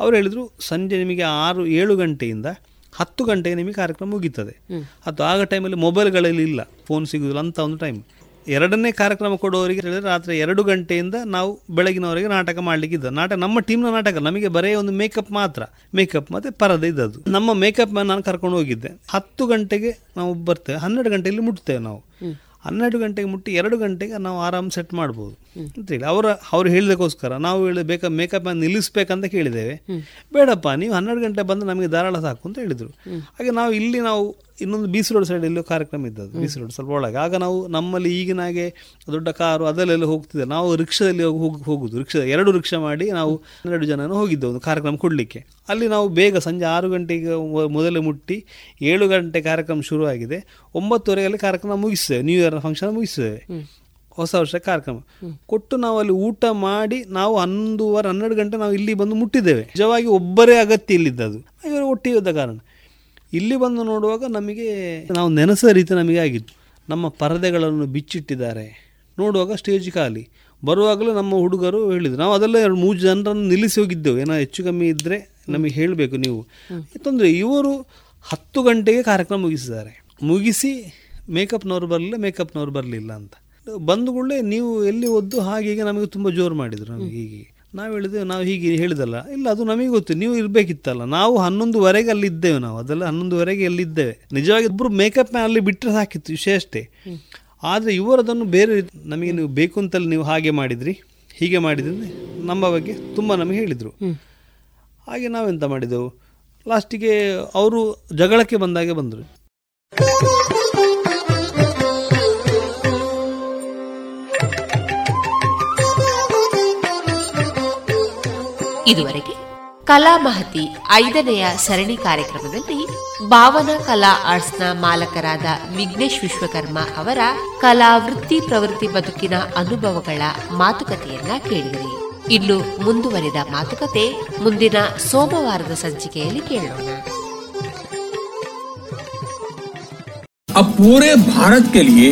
ಅವ್ರು ಹೇಳಿದರು ಸಂಜೆ ನಿಮಗೆ ಆರು ಏಳು ಗಂಟೆಯಿಂದ ಹತ್ತು ಗಂಟೆಗೆ ನಿಮಗೆ ಕಾರ್ಯಕ್ರಮ ಮುಗೀತದೆ. ಅದು ಆಗ ಟೈಮಲ್ಲಿ ಮೊಬೈಲ್ಗಳಲ್ಲಿ ಇಲ್ಲ. ಫೋನ್ ಸಿಗುದಿಲ್ಲ ಅಂತ ಒಂದು ಟೈಮ್ ಎರಡನೇ ಕಾರ್ಯಕ್ರಮ ಕೊಡುವವರಿಗೆ ಹೇಳಿದರೆ ರಾತ್ರಿ ಎರಡು ಗಂಟೆಯಿಂದ ನಾವು ಬೆಳಗಿನವರೆಗೆ ನಾಟಕ ಮಾಡ್ಲಿಕ್ಕೆ ಇದ್ದ ನಾಟಕ ನಮ್ಮ ಟೀಮ್ನ ನಾಟಕ ನಮಗೆ ಬರೀ ಒಂದು ಮೇಕಪ್ ಮಾತ್ರ. ಮೇಕಪ್ ಮತ್ತು ಪರದೆ ಇದ್ದದ್ದು. ನಮ್ಮ ಮೇಕಪ್ ನಾನು ಕರ್ಕೊಂಡು ಹೋಗಿದ್ದೆ. ಹತ್ತು ಗಂಟೆಗೆ ನಾವು ಬರ್ತೇವೆ. ಹನ್ನೆರಡು ಗಂಟೆಯಲ್ಲಿ ಮುಟ್ತೇವೆ ನಾವು. ಹನ್ನೆರಡು ಗಂಟೆಗೆ ಮುಟ್ಟಿ ಎರಡು ಗಂಟೆಗೆ ನಾವು ಆರಾಮ್ ಸೆಟ್ ಮಾಡ್ಬೋದು. ಅಂತೇಳಿ ಅವರ ಅವ್ರು ಹೇಳಿದಕ್ಕೋಸ್ಕರ ನಾವು ಹೇಳಿ ಬೇಕಾ ಮೇಕಪ್ ನಿಲ್ಲಿಸ್ಬೇಕಂತ ಕೇಳಿದ್ದೇವೆ. ಬೇಡಪ್ಪ ನೀವು ಹನ್ನೆರಡು ಗಂಟೆ ಬಂದು ನಮಗೆ ಧಾರಾಳ ಸಾಕು ಅಂತ ಹೇಳಿದರು. ಹಾಗೆ ನಾವು ಇಲ್ಲಿ ನಾವು ಇನ್ನೊಂದು ಬೀಸ್ ರೋಡ್ ಸೈಡ್ ಎಲ್ಲೋ ಕಾರ್ಯಕ್ರಮ ಇದ್ದದ್ದು ಬೀಸ್ ರೋಡ್ ಸ್ವಲ್ಪ ಒಳಗೆ. ಆಗ ನಾವು ನಮ್ಮಲ್ಲಿ ಈಗಿನ ಹಾಗೆ ದೊಡ್ಡ ಕಾರು ಅದಲ್ಲೆಲ್ಲ ಹೋಗ್ತಿದ್ದೆ. ನಾವು ರಿಕ್ಷಾದಲ್ಲಿ ಹೋಗಿ ಹೋಗುದು. ರಿಕ್ಷಾ ಎರಡು ರಿಕ್ಷಾ ಮಾಡಿ ನಾವು ಹನ್ನೆರಡು ಜನ ಹೋಗಿದ್ದೆವು ಒಂದು ಕಾರ್ಯಕ್ರಮ ಕೊಡಲಿಕ್ಕೆ. ಅಲ್ಲಿ ನಾವು ಬೇಗ ಸಂಜೆ ಆರು ಗಂಟೆಗೆ ಮೊದಲೇ ಮುಟ್ಟಿ ಏಳು ಗಂಟೆ ಕಾರ್ಯಕ್ರಮ ಶುರುವಾಗಿದೆ. ಒಂಬತ್ತುವರೆಯಲ್ಲಿ ಕಾರ್ಯಕ್ರಮ ಮುಗಿಸ್ತೇವೆ ನ್ಯೂ ಇಯರ್ ಫಂಕ್ಷನ್ ಮುಗಿಸ್ತೇವೆ ಹೊಸ ವರ್ಷ ಕಾರ್ಯಕ್ರಮ. ಕೊಟ್ಟು ನಾವು ಅಲ್ಲಿ ಊಟ ಮಾಡಿ ನಾವು ಹನ್ನೊಂದುವರೆ ಹನ್ನೆರಡು ಗಂಟೆ ನಾವು ಇಲ್ಲಿ ಬಂದು ಮುಟ್ಟಿದ್ದೇವೆ. ನಿಜವಾಗಿ ಒಬ್ಬರೇ ಅಗತ್ಯ ಇಲ್ಲಿದ್ದದು ಇವರು ಒಟ್ಟಿಗೆ ಇದ್ದ ಕಾರಣ. ಇಲ್ಲಿ ಬಂದು ನೋಡುವಾಗ ನಮಗೆ ನಾವು ನೆನೆಸಿದ ರೀತಿ ನಮಗೆ ಆಗಿತ್ತು. ನಮ್ಮ ಪರದೆಗಳನ್ನು ಬಿಚ್ಚಿಟ್ಟಿದ್ದಾರೆ. ನೋಡುವಾಗ ಸ್ಟೇಜ್ ಖಾಲಿ. ಬರುವಾಗಲೂ ನಮ್ಮ ಹುಡುಗರು ಹೇಳಿದರು. ನಾವು ಅದೆಲ್ಲ ಎರಡು ಮೂರು ಜನರನ್ನು ನಿಲ್ಲಿಸಿ ಹೋಗಿದ್ದೆವು. ಏನೋ ಹೆಚ್ಚು ಕಮ್ಮಿ ಇದ್ದರೆ ನಮಗೆ ಹೇಳಬೇಕು ನೀವು. ತೊಂದರೆ? ಇವರು ಹತ್ತು ಗಂಟೆಗೆ ಕಾರ್ಯಕ್ರಮ ಮುಗಿಸಿದ್ದಾರೆ. ಮುಗಿಸಿ ಮೇಕಪ್ನವ್ರು ಬರಲಿಲ್ಲ ಮೇಕಪ್ನವ್ರು ಬರಲಿಲ್ಲ ಅಂತ. ಬಂದ ಕೂಡಲೇ ನೀವು ಎಲ್ಲಿ ಒದ್ದು ಹಾಗೆ ನಮಗೆ ತುಂಬ ಜೋರು ಮಾಡಿದರು ನಮಗೆ ಹೀಗೆ. ನಾವು ಹೇಳಿದೆವು ನಾವು ಹೀಗೆ ಹೇಳಿದಲ್ಲ. ಇಲ್ಲ ಅದು ನಮಗೆ ಗೊತ್ತು. ನೀವು ಇರಬೇಕಿತ್ತಲ್ಲ. ನಾವು ಹನ್ನೊಂದುವರೆಗೆ ಅಲ್ಲಿ ಇದ್ದೇವೆ ನಾವು. ಅದೆಲ್ಲ ಹನ್ನೊಂದುವರೆಗೆ ಅಲ್ಲಿದ್ದೇವೆ. ನಿಜವಾಗಿ ಇಬ್ಬರು ಮೇಕಪ್ ಅಲ್ಲಿ ಬಿಟ್ಟರೆ ಸಾಕಿತ್ತು ವಿಷಯ ಅಷ್ಟೇ. ಆದರೆ ಇವರದನ್ನು ಬೇರೆ ರೀತಿ ನಮಗೆ ನೀವು ಬೇಕು ಅಂತಲ್ಲಿ ನೀವು ಹಾಗೆ ಮಾಡಿದ್ರಿ ಹೀಗೆ ಮಾಡಿದ್ರಿ ನಮ್ಮ ಬಗ್ಗೆ ತುಂಬ ನಮಗೆ ಹೇಳಿದರು. ಹಾಗೆ ನಾವೆಂತ ಮಾಡಿದೆವು? ಲಾಸ್ಟಿಗೆ ಅವರು ಜಗಳಕ್ಕೆ ಬಂದಾಗೆ ಬಂದರು. ಇದುವರೆಗೆ ಕಲಾ ಮಹತಿ ಐದನೆಯ ಸರಣಿ ಕಾರ್ಯಕ್ರಮದಲ್ಲಿ ಭಾವನಾ ಕಲಾ ಆರ್ಟ್ಸ್ನ ಮಾಲಕರಾದ ವಿಘ್ನೇಶ್ ವಿಶ್ವಕರ್ಮ ಅವರ ಕಲಾ ವೃತ್ತಿ ಪ್ರವೃತ್ತಿ ಬದುಕಿನ ಅನುಭವಗಳ ಮಾತುಕತೆಯನ್ನ ಕೇಳಿದಿರಿ ಇನ್ನು ಮುಂದುವರಿದ ಮಾತುಕತೆ ಮುಂದಿನ ಸೋಮವಾರದ ಸಂಚಿಕೆಯಲ್ಲಿ ಕೇಳೋಣ अब पूरे भारत के लिए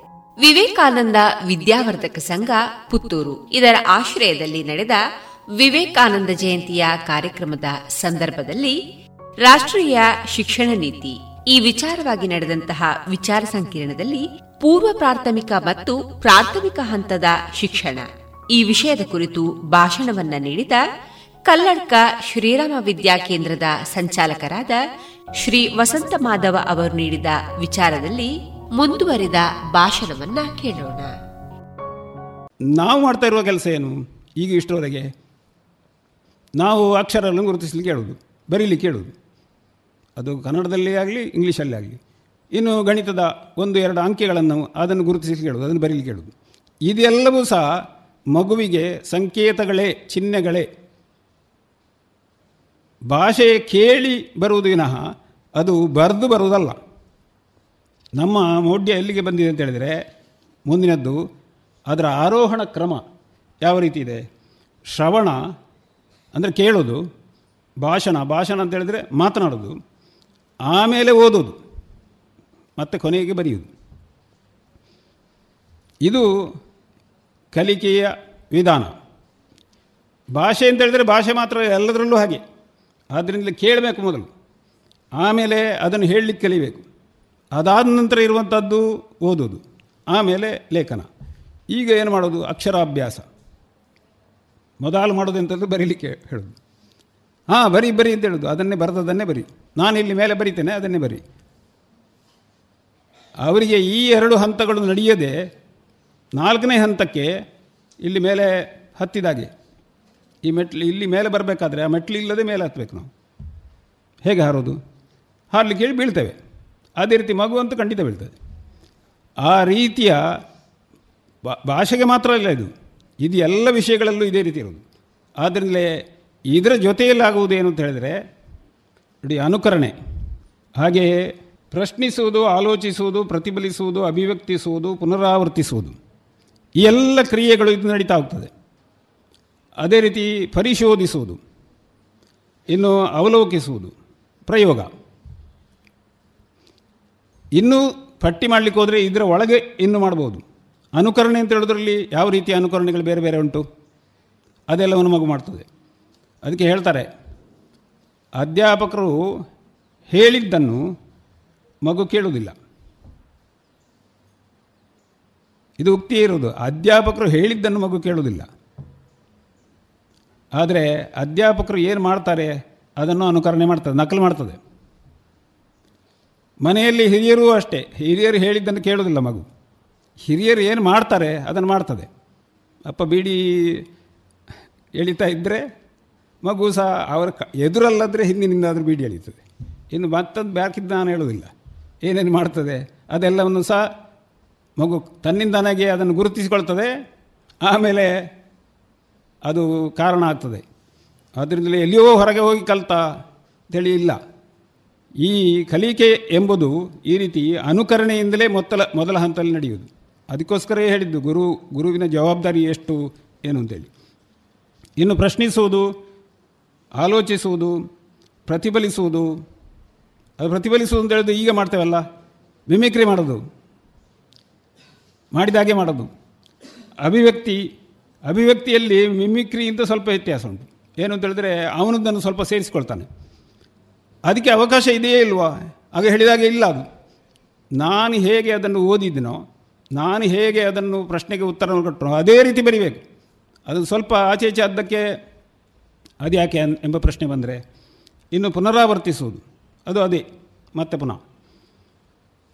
ವಿವೇಕಾನಂದ ವಿದ್ಯಾವರ್ಧಕ ಸಂಘ, ಪುತ್ತೂರು. ಇದರ ಆಶ್ರಯದಲ್ಲಿ ನಡೆದ ವಿವೇಕಾನಂದ ಜಯಂತಿಯ ಕಾರ್ಯಕ್ರಮದ ಸಂದರ್ಭದಲ್ಲಿ ರಾಷ್ಟ್ರೀಯ ಶಿಕ್ಷಣ ನೀತಿ. ಈ ವಿಚಾರವಾಗಿ ನಡೆದಂತಹ ವಿಚಾರ ಸಂಕಿರಣದಲ್ಲಿ ಪೂರ್ವ ಪ್ರಾಥಮಿಕ ಮತ್ತು ಪ್ರಾಥಮಿಕ ಹಂತದ ಶಿಕ್ಷಣ. ಈ ವಿಷಯದ ಕುರಿತು ಭಾಷಣವನ್ನ ನೀಡಿದ ಕಲ್ಲಡ್ಕ ಶ್ರೀರಾಮ ವಿದ್ಯಾ ಕೇಂದ್ರದ ಸಂಚಾಲಕರಾದ ಶ್ರೀ ವಸಂತ ಮಾಧವ ಅವರು ನೀಡಿದ ವಿಚಾರದಲ್ಲಿ ಮುಂದುವರಿದ ಭಾಷಣವನ್ನ ಕೇಳೋಣ. ನಾವು ಮಾಡ್ತಾ ಇರುವ ಕೆಲಸ ಏನು? ಈಗ ಇಷ್ಟರವರೆಗೆ ನಾವು ಅಕ್ಷರಗಳನ್ನು ಗುರುತಿಸಲಿಕ್ಕೆ ಹೇಳೋದು ಬರೀಲಿಕ್ಕೆ ಹೇಳೋದು ಅದು ಕನ್ನಡದಲ್ಲಿ ಆಗಲಿ, ಇಂಗ್ಲೀಷಲ್ಲೇ ಆಗಲಿ. ಇನ್ನು ಗಣಿತದ ಒಂದು, ಎರಡು ಅಂಕೆಗಳನ್ನು ಅದನ್ನು ಗುರುತಿಸಲಿಕ್ಕೆ ಹೇಳೋದು ಅದನ್ನು ಬರೀಲಿಕ್ಕೆ ಹೇಳೋದು ಇದೆಲ್ಲವೂ ಸಹ ಮಗುವಿಗೆ ಸಂಕೇತಗಳೇ, ಚಿಹ್ನೆಗಳೇ. ಭಾಷೆ ಕೇಳಿ ಬರುವುದು ವಿನಃ ಅದು ಬರೆದು ಬರುವುದಲ್ಲ. ನಮ್ಮ ಮೌಢ್ಯ ಎಲ್ಲಿಗೆ ಬಂದಿದೆ ಅಂತ ಹೇಳಿದರೆ, ಮುಂದಿನದ್ದು ಅದರ ಆರೋಹಣ ಕ್ರಮ ಯಾವ ರೀತಿ ಇದೆ? ಶ್ರವಣ ಅಂದರೆ ಕೇಳೋದು, ಭಾಷಣ ಭಾಷಣ ಅಂತ ಹೇಳಿದರೆ ಮಾತನಾಡೋದು, ಆಮೇಲೆ ಓದೋದು, ಮತ್ತು ಕೊನೆಗೆ ಬರೆಯೋದು ಇದು ಕಲಿಕೆಯ ವಿಧಾನ. ಭಾಷೆ ಅಂತ ಹೇಳಿದರೆ ಭಾಷೆ ಮಾತ್ರ ಎಲ್ಲದರಲ್ಲೂ ಹಾಗೆ. ಆದ್ದರಿಂದ ಕೇಳಬೇಕು ಮೊದಲು. ಆಮೇಲೆ ಅದನ್ನು ಹೇಳಲಿಕ್ಕೆ ಕಲಿಬೇಕು. ಅದಾದ ನಂತರ ಇರುವಂಥದ್ದು ಓದೋದು ಆಮೇಲೆ ಲೇಖನ. ಈಗ ಏನು ಮಾಡೋದು? ಅಕ್ಷರಾಭ್ಯಾಸ. ಮೊದಲು ಮಾಡೋದು ಎಂಥದ್ದು ಬರೀಲಿಕ್ಕೆ ಹೇಳೋದು. ಹಾಂ, ಬರಿ ಬರಿ ಅಂತ ಹೇಳೋದು. ಅದನ್ನೇ ಬರೆದದನ್ನೇ ಬರಿ. ನಾನು ಇಲ್ಲಿ ಮೇಲೆ ಬರಿತೇನೆ, ಅದನ್ನೇ ಬರಿ. ಅವರಿಗೆ ಈ ಎರಡು ಹಂತಗಳು ನಡೆಯದೆ ನಾಲ್ಕನೇ ಹಂತಕ್ಕೆ ಇಲ್ಲಿ ಮೇಲೆ ಹತ್ತಿದಾಗೆ. ಈ ಮೆಟ್ಲು ಇಲ್ಲಿ ಮೇಲೆ ಬರಬೇಕಾದ್ರೆ ಆ ಮೆಟ್ಲು ಇಲ್ಲದೆ ಮೇಲೆ ಹತ್ತಬೇಕು ನಾವು. ಹೇಗೆ ಹಾರೋದು? ಹಾರಲಿಕ್ಕೆ ಹೇಳಿ ಬೀಳ್ತೇವೆ. ಅದೇ ರೀತಿ ಮಗು ಅಂತೂ ಖಂಡಿತ ಬೀಳ್ತದೆ. ಆ ರೀತಿಯ ಭಾಷೆಗೆ ಮಾತ್ರ ಅಲ್ಲ ಇದು. ಇದು ಎಲ್ಲ ವಿಷಯಗಳಲ್ಲೂ ಇದೇ ರೀತಿ ಇರೋದು ಆದ್ದರಿಂದಲೇ ಇದರ ಜೊತೆಯಲ್ಲಾಗುವುದು ಏನು ಅಂತ ಹೇಳಿದರೆ, ನೋಡಿ ಅನುಕರಣೆ. ಹಾಗೆಯೇ ಪ್ರಶ್ನಿಸುವುದು, ಆಲೋಚಿಸುವುದು, ಪ್ರತಿಫಲಿಸುವುದು, ಅಭಿವ್ಯಕ್ತಿಸುವುದು, ಪುನರಾವರ್ತಿಸುವುದು. ಈ ಎಲ್ಲ ಕ್ರಿಯೆಗಳು ಇದು ನಡೀತಾ ಹೋಗ್ತದೆ. ಅದೇ ರೀತಿ ಪರಿಶೋಧಿಸುವುದು. ಇನ್ನು ಅವಲೋಕಿಸುವುದು. ಪ್ರಯೋಗ. ಇನ್ನೂ ಪಟ್ಟಿ ಮಾಡಲಿಕ್ಕೆ ಹೋದರೆ ಇದರ ಒಳಗೆ ಇನ್ನು ಮಾಡ್ಬೋದು. ಅನುಕರಣೆ ಅಂತ ಹೇಳೋದ್ರಲ್ಲಿ ಯಾವ ರೀತಿಯ ಅನುಕರಣೆಗಳು ಬೇರೆ ಬೇರೆ ಉಂಟು? ಅದೆಲ್ಲವನ್ನು ಮಗು ಮಾಡ್ತದೆ. ಅದಕ್ಕೆ ಹೇಳ್ತಾರೆ, ಅಧ್ಯಾಪಕರು ಹೇಳಿದ್ದನ್ನು ಮಗು ಕೇಳುವುದಿಲ್ಲ. ಇದು ಉಕ್ತಿ ಇರೋದು ಅಧ್ಯಾಪಕರು ಹೇಳಿದ್ದನ್ನು ಮಗು ಕೇಳುವುದಿಲ್ಲ. ಆದರೆ ಅಧ್ಯಾಪಕರು ಏನು ಮಾಡ್ತಾರೆ? ಅದನ್ನು ಅನುಕರಣೆ ಮಾಡ್ತದೆ ನಕಲು ಮಾಡ್ತದೆ. ಮನೆಯಲ್ಲಿ ಹಿರಿಯರೂ ಅಷ್ಟೇ. ಹಿರಿಯರು ಹೇಳಿದ್ದನ್ನು ಕೇಳೋದಿಲ್ಲ ಮಗು. ಹಿರಿಯರು ಏನು ಮಾಡ್ತಾರೆ ಅದನ್ನು ಮಾಡ್ತದೆ. ಅಪ್ಪ ಬೀಡಿ ಎಳಿತಾ ಇದ್ದರೆ ಮಗು ಸಹ ಅವರ ಕ, ಎದುರಲ್ಲದ್ರೆ ಹಿಂದಿನಿಂದಾದರೂ ಬೀಡಿ ಎಳೀತದೆ. ಇನ್ನು ಮತ್ತೊಂದು ಬ್ಯಾಕಿದ್ದು ನಾನು ಹೇಳೋದಿಲ್ಲ. ಏನೇನು ಮಾಡ್ತದೆ ಅದೆಲ್ಲವನ್ನು ಸಹ ಮಗು ತನ್ನಿಂದನಾಗೆ ಅದನ್ನು ಗುರುತಿಸಿಕೊಳ್ತದೆ. ಆಮೇಲೆ ಅದು ಕಾರಣ ಆಗ್ತದೆ. ಅದರಿಂದಲೇ ಎಲ್ಲಿಯೋ ಹೊರಗೆ ಹೋಗಿ ಕಲ್ತಾ ಅಂತೇಳಿ ಇಲ್ಲ ಈ ಕಲಿಕೆ ಎಂಬುದು ಈ ರೀತಿ ಅನುಕರಣೆಯಿಂದಲೇ ಮೊದಲ ಮೊದಲ ಹಂತದಲ್ಲಿ ನಡೆಯುವುದು. ಅದಕ್ಕೋಸ್ಕರವೇ ಹೇಳಿದ್ದು, ಗುರು, ಗುರುವಿನ ಜವಾಬ್ದಾರಿ ಎಷ್ಟು ಏನು ಅಂತೇಳಿ. ಇನ್ನು ಪ್ರಶ್ನಿಸುವುದು, ಆಲೋಚಿಸುವುದು, ಪ್ರತಿಫಲಿಸುವುದು. ಅದು ಪ್ರತಿಫಲಿಸುವುದು ಅಂತ ಹೇಳಿದ್ರೆ ಈಗ ಮಾಡ್ತೇವಲ್ಲ? ಮಿಮಿಕ್ರಿ ಮಾಡೋದು. ಮಾಡಿದಾಗೆ ಮಾಡೋದು. ಅಭಿವ್ಯಕ್ತಿ, ಅಭಿವ್ಯಕ್ತಿಯಲ್ಲಿ ಮಿಮಿಕ್ರಿಯಿಂದ ಸ್ವಲ್ಪ ವ್ಯತ್ಯಾಸ ಉಂಟು. ಏನು ಅಂತ ಹೇಳಿದ್ರೆ ಅವನದನ್ನು ಸ್ವಲ್ಪ ಸೇರಿಸ್ಕೊಳ್ತಾನೆ. ಅದಕ್ಕೆ ಅವಕಾಶ ಇದೆಯೇ ಇಲ್ವಾ? ಆಗ ಹೇಳಿದಾಗೆ ಇಲ್ಲ ಅದು. ನಾನು ಹೇಗೆ ಅದನ್ನು ಓದಿದ್ದೀನೋ ನಾನು ಹೇಗೆ ಅದನ್ನು ಪ್ರಶ್ನೆಗೆ ಉತ್ತರವನ್ನು ಕೊಟ್ಟನೋ ಅದೇ ರೀತಿ ಬರಿಬೇಕು. ಅದು ಸ್ವಲ್ಪ ಆಚೆ ಈಚೆ ಅದ್ದಕ್ಕೆ ಅದು ಯಾಕೆ ಎಂಬ ಪ್ರಶ್ನೆ ಬಂದರೆ, ಇನ್ನು ಪುನರಾವರ್ತಿಸುವುದು, ಅದು ಅದೇ, ಮತ್ತೆ ಪುನಃ.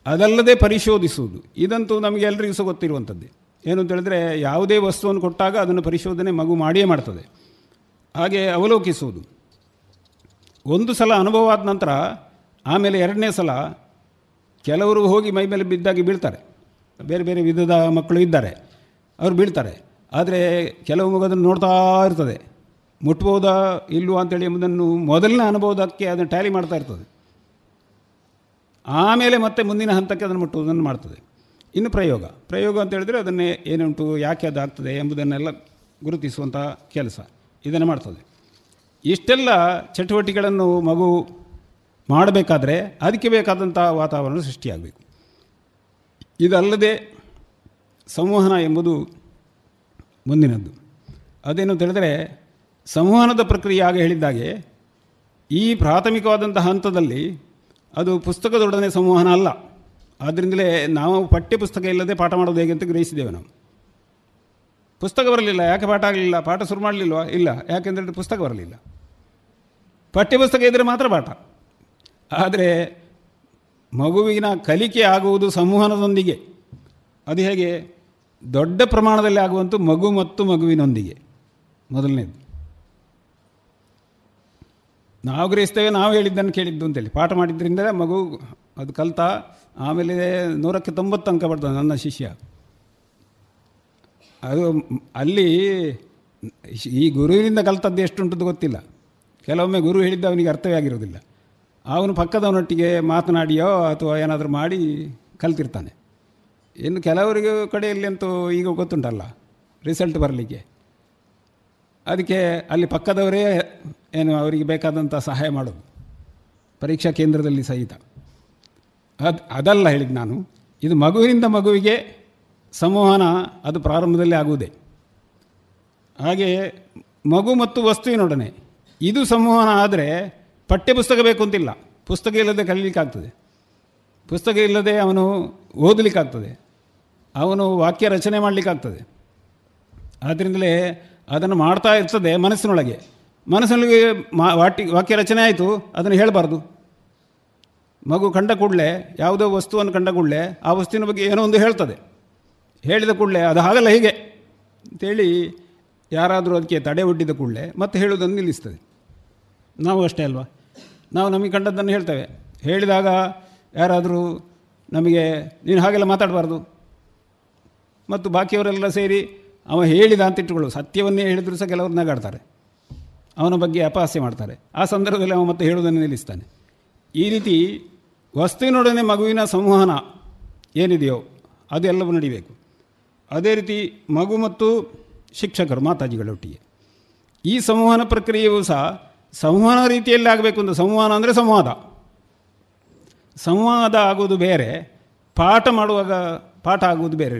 ಅದಲ್ಲದೆ ಪರಿಶೋಧಿಸುವುದು, ಇದಂತೂ ನಮಗೆ ಎಲ್ಲರಿಗೂ ಸಹ ಗೊತ್ತಿರುವಂಥದ್ದೇ. ಏನು ಅಂತ ಹೇಳಿದ್ರೆ, ಯಾವುದೇ ವಸ್ತುವನ್ನು ಕೊಟ್ಟಾಗ ಅದನ್ನು ಪರಿಶೋಧನೆ ಮಗು ಮಾಡಿಯೇ ಮಾಡ್ತದೆ. ಹಾಗೆ ಅವಲೋಕಿಸುವುದು. ಒಂದು ಸಲ ಅನುಭವ ಆದ ನಂತರ ಆಮೇಲೆ ಎರಡನೇ ಸಲ ಕೆಲವರು ಹೋಗಿ ಮೈ ಮೇಲೆ ಬಿದ್ದಾಗಿ ಬೀಳ್ತಾರೆ. ಬೇರೆ ಬೇರೆ ವಿಧದ ಮಕ್ಕಳು ಇದ್ದಾರೆ. ಅವರು ಬೀಳ್ತಾರೆ. ಆದರೆ ಕೆಲವು ಅದನ್ನು ನೋಡ್ತಾ ಇರ್ತದೆ. ಮುಟ್ಬೋದಾ ಇಲ್ವಾ ಅಂತೇಳಿ ಎಂಬುದನ್ನು ಮೊದಲಿನ ಅನುಭವದಕ್ಕೆ ಅದನ್ನು ಟ್ಯಾಲಿ ಮಾಡ್ತಾ ಇರ್ತದೆ. ಆಮೇಲೆ ಮತ್ತೆ ಮುಂದಿನ ಹಂತಕ್ಕೆ ಅದನ್ನು ಮುಟ್ಟುವುದನ್ನು ಮಾಡ್ತದೆ. ಇನ್ನು ಪ್ರಯೋಗ. ಪ್ರಯೋಗ ಅಂತ ಹೇಳಿದ್ರೆ ಅದನ್ನೇ ಏನುಂಟು, ಯಾಕೆ ಅದು ಆಗ್ತದೆ ಎಂಬುದನ್ನೆಲ್ಲ ಗುರುತಿಸುವಂಥ ಕೆಲಸ. ಇದನ್ನು ಮಾಡ್ತದೆ. ಇಷ್ಟೆಲ್ಲ ಚಟುವಟಿಕೆಗಳನ್ನು ಮಗು ಮಾಡಬೇಕಾದ್ರೆ ಅದಕ್ಕೆ ಬೇಕಾದಂಥ ವಾತಾವರಣ ಸೃಷ್ಟಿಯಾಗಬೇಕು. ಇದಲ್ಲದೆ ಸಂವಹನ ಎಂಬುದು ಮುಂದಿನದ್ದು. ಅದೇನು ಅಂತ ಹೇಳಿದರೆ, ಸಂವಹನದ ಪ್ರಕ್ರಿಯೆ ಆಗ ಹೇಳಿದ್ದಾಗೆ, ಈ ಪ್ರಾಥಮಿಕವಾದಂಥ ಹಂತದಲ್ಲಿ ಅದು ಪುಸ್ತಕದೊಡನೆ ಸಂವಹನ ಅಲ್ಲ. ಆದ್ದರಿಂದಲೇ ನಾವು ಪಠ್ಯಪುಸ್ತಕ ಇಲ್ಲದೆ ಪಾಠ ಮಾಡೋದು ಹೇಗೆ ಅಂತ ಗ್ರಹಿಸಿದ್ದೇವೆ ನಾವು. ಪುಸ್ತಕ ಬರಲಿಲ್ಲ, ಯಾಕೆ ಪಾಠ ಆಗಲಿಲ್ಲ? ಪಾಠ ಶುರು ಮಾಡಲಿಲ್ವಾ? ಇಲ್ಲ. ಯಾಕೆಂದರೆ ಪುಸ್ತಕ ಬರಲಿಲ್ಲ. ಪಠ್ಯಪುಸ್ತಕ ಇದ್ದರೆ ಮಾತ್ರ ಪಾಠ. ಆದರೆ ಮಗುವಿನ ಕಲಿಕೆ ಆಗುವುದು ಸಂವಹನದೊಂದಿಗೆ ಅದು ಹೇಗೆ? ದೊಡ್ಡ ಪ್ರಮಾಣದಲ್ಲಿ ಆಗುವಂಥ ಮಗು ಮತ್ತು ಮಗುವಿನೊಂದಿಗೆ. ಮೊದಲನೇದು. ನಾವು ಗ್ರಹಿಸ್ತೇವೆ, ನಾವು ಹೇಳಿದ್ದನ್ನು ಕೇಳಿದ್ದು ಅಂತೇಳಿ. ಪಾಠ ಮಾಡಿದ್ರಿಂದ ಮಗು ಅದು ಕಲ್ತ, ಆಮೇಲೆ ನೂರಕ್ಕೆ ತೊಂಬತ್ತು ಅಂಕ ಬರ್ತದೆ ನನ್ನ ಶಿಷ್ಯ. ಅದು ಅಲ್ಲಿ ಈ ಗುರುವಿನಿಂದ ಕಲ್ತದ್ದು ಎಷ್ಟುಂಟದ್ದು ಗೊತ್ತಿಲ್ಲ. ಕೆಲವೊಮ್ಮೆ ಗುರು ಹೇಳಿದ್ದು ಅವನಿಗೆ ಅರ್ಥವೇ ಆಗಿರೋದಿಲ್ಲ ಅವನು ಪಕ್ಕದವನೊಟ್ಟಿಗೆ ಮಾತನಾಡಿಯೋ ಅಥವಾ ಏನಾದರೂ ಮಾಡಿ ಕಲ್ತಿರ್ತಾನೆ. ಇನ್ನು ಕೆಲವರಿಗೆ ಕಡೆಯಲ್ಲಿ ಅಂತೂ ಈಗ ಗೊತ್ತುಂಟಲ್ಲ ರಿಸಲ್ಟ್ ಬರಲಿಕ್ಕೆ. ಅದಕ್ಕೆ ಅಲ್ಲಿ ಪಕ್ಕದವರೇ ಏನು ಅವರಿಗೆ ಬೇಕಾದಂಥ ಸಹಾಯ ಮಾಡೋದು, ಪರೀಕ್ಷಾ ಕೇಂದ್ರದಲ್ಲಿ ಸಹಿತ. ಅದು ಅದಲ್ಲ ಹೇಳಿದ್ದು ನಾನು. ಇದು ಮಗುವಿನಿಂದ ಮಗುವಿಗೆ ಸಂವಹನ ಅದು ಪ್ರಾರಂಭದಲ್ಲಿ ಆಗುವುದೇ. ಹಾಗೆ ಮಗು ಮತ್ತು ವಸ್ತುವಿನೊಡನೆ ಇದು ಸಂವಹನ ಆದರೆ ಪಠ್ಯಪುಸ್ತಕ ಬೇಕು ಅಂತಿಲ್ಲ. ಪುಸ್ತಕ ಇಲ್ಲದೆ ಕಲೀಲಿಕ್ಕಾಗ್ತದೆ ಪುಸ್ತಕ ಇಲ್ಲದೆ ಅವನು ಓದಲಿಕ್ಕಾಗ್ತದೆ ಅವನು ವಾಕ್ಯ ರಚನೆ ಮಾಡಲಿಕ್ಕಾಗ್ತದೆ ಆದ್ದರಿಂದಲೇ ಅದನ್ನು ಮಾಡ್ತಾ ಇರ್ತದೆ ಮನಸ್ಸಿನೊಳಗೆ. ಮನಸ್ಸಿನೊಳಗೆ ಮಾ ವಾಟಿ ವಾಕ್ಯ ರಚನೆ ಆಯಿತು, ಅದನ್ನು ಹೇಳಬಾರ್ದು. ಮಗು ಕಂಡ ಕೂಡಲೇ, ಯಾವುದೋ ವಸ್ತುವನ್ನು ಕಂಡ ಕೂಡಲೇ ಆ ವಸ್ತುವಿನ ಬಗ್ಗೆ ಏನೋ ಒಂದು ಹೇಳ್ತದೆ. ಹೇಳಿದ ಕೂಡಲೇ, ಅದು ಹಾಗಲ್ಲ ಹೀಗೆ ಅಂತೇಳಿ ಯಾರಾದರೂ ಅದಕ್ಕೆ ತಡೆ ಒಡ್ಡಿದ ಕೂಡಲೇ ಮತ್ತೆ ಹೇಳುವುದನ್ನು ನಿಲ್ಲಿಸ್ತದೆ. ನಾವು ಅಷ್ಟೇ ಅಲ್ವಾ? ನಾವು ನಮಗೆ ಕಂಡದ್ದನ್ನು ಹೇಳ್ತೇವೆ. ಹೇಳಿದಾಗ ಯಾರಾದರೂ ನಮಗೆ, ನೀನು ಹಾಗೆಲ್ಲ ಮಾತಾಡಬಾರ್ದು. ಮತ್ತು ಬಾಕಿಯವರೆಲ್ಲ ಸೇರಿ ಅವ ಹೇಳಿದ ಅಂತ ಇಟ್ಟುಕೊಳ್ಳು ಸತ್ಯವನ್ನೇ ಹೇಳಿದರೂ ಸಹ ಕೆಲವರು ನಗಾಡ್ತಾರೆ. ಅವನ ಬಗ್ಗೆ ಅಪಹಾಸ್ಯ ಮಾಡ್ತಾರೆ. ಆ ಸಂದರ್ಭದಲ್ಲಿ ಅವ ಮತ್ತೆ ಹೇಳುವುದನ್ನು ನಿಲ್ಲಿಸ್ತಾನೆ. ಈ ರೀತಿ ವಸ್ತುವಿನೊಡನೆ ಮಗುವಿನ ಸಂವಹನ ಏನಿದೆಯೋ ಅದೆಲ್ಲವೂ ನಡಿಬೇಕು. ಅದೇ ರೀತಿ ಮಗು ಮತ್ತು ಶಿಕ್ಷಕರು ಮಾತಾಜಿಗಳೊಟ್ಟಿಗೆ ಈ ಸಂವಹನ ಪ್ರಕ್ರಿಯೆಯೂ ಸಹ ಸಂವಹನ ರೀತಿಯಲ್ಲಿ ಆಗಬೇಕು ಅಂತ, ಸಂವಹನ ಅಂದರೆ ಸಂವಾದ. ಸಂವಾದ ಆಗೋದು ಬೇರೆ, ಪಾಠ ಮಾಡುವಾಗ ಪಾಠ ಆಗುವುದು ಬೇರೆ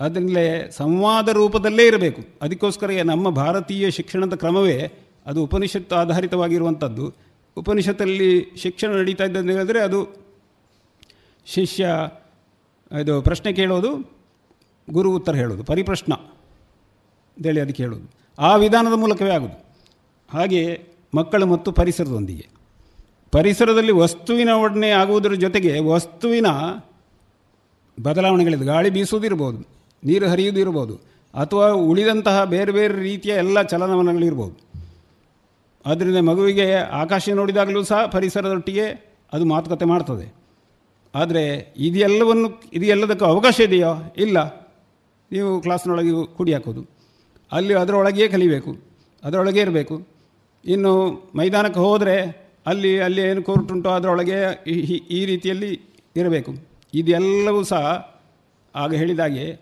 ಅದರಿಂದಲೇ ಸಂವಾದ ರೂಪದಲ್ಲೇ ಇರಬೇಕು. ಅದಕ್ಕೋಸ್ಕರ ನಮ್ಮ ಭಾರತೀಯ ಶಿಕ್ಷಣದ ಕ್ರಮವೇ ಅದು ಉಪನಿಷತ್ತು ಆಧಾರಿತವಾಗಿರುವಂಥದ್ದು ಉಪನಿಷತ್ತಲ್ಲಿ ಶಿಕ್ಷಣ ನಡೀತಾ ಇದ್ದಂತ ಹೇಳಿದ್ರೆ ಅದು ಶಿಷ್ಯ, ಇದು ಪ್ರಶ್ನೆ ಕೇಳೋದು ಗುರು ಉತ್ತರ ಹೇಳೋದು ಪರಿಪ್ರಶ್ನ ಅಂತೇಳಿ ಅದಕ್ಕೆ ಹೇಳೋದು ಆ ವಿಧಾನದ ಮೂಲಕವೇ ಆಗೋದು. ಹಾಗೆ ಮಕ್ಕಳು ಮತ್ತು ಪರಿಸರದೊಂದಿಗೆ. ಪರಿಸರದಲ್ಲಿ ವಸ್ತುವಿನ ಒಡನೆ ಆಗುವುದರ ಜೊತೆಗೆ ವಸ್ತುವಿನ ಬದಲಾವಣೆಗಳಿದೆ. ಗಾಳಿ ಬೀಸುವುದಿರ್ಬೋದು ನೀರು ಹರಿಯುವುದು ಇರ್ಬೋದು, ಅಥವಾ ಉಳಿದಂತಹ ಬೇರೆ ಬೇರೆ ರೀತಿಯ ಎಲ್ಲ ಚಲನವಲನಗಳಿರ್ಬೋದು ಆದ್ದರಿಂದ ಮಗುವಿಗೆ ಆಕಾಶ ನೋಡಿದಾಗಲೂ ಸಹ ಪರಿಸರದೊಟ್ಟಿಗೆ ಅದು ಮಾತುಕತೆ ಮಾಡ್ತದೆ. ಆದರೆ ಇದೆಲ್ಲವನ್ನು ಇದೆಲ್ಲದಕ್ಕೂ ಅವಕಾಶ ಇದೆಯೋ? ಇಲ್ಲ. ನೀವು ಕ್ಲಾಸ್ನೊಳಗೆ ಕುಡಿ ಹಾಕೋದು. ಅಲ್ಲಿ ಅದರೊಳಗೆ ಕಲಿಬೇಕು. ಅದರೊಳಗೆ ಇರಬೇಕು. ಇನ್ನು ಮೈದಾನಕ್ಕೆ ಹೋದರೆ ಅಲ್ಲಿ ಅಲ್ಲಿ ಏನು ಕೋರ್ಟ್ ಉಂಟೋ ಅದರೊಳಗೆ ಈ- ರೀತಿಯಲ್ಲಿ ಇರಬೇಕು. ಇದೆಲ್ಲವೂ ಸಹ ಆಗ ಹೇಳಿದಾಗೆ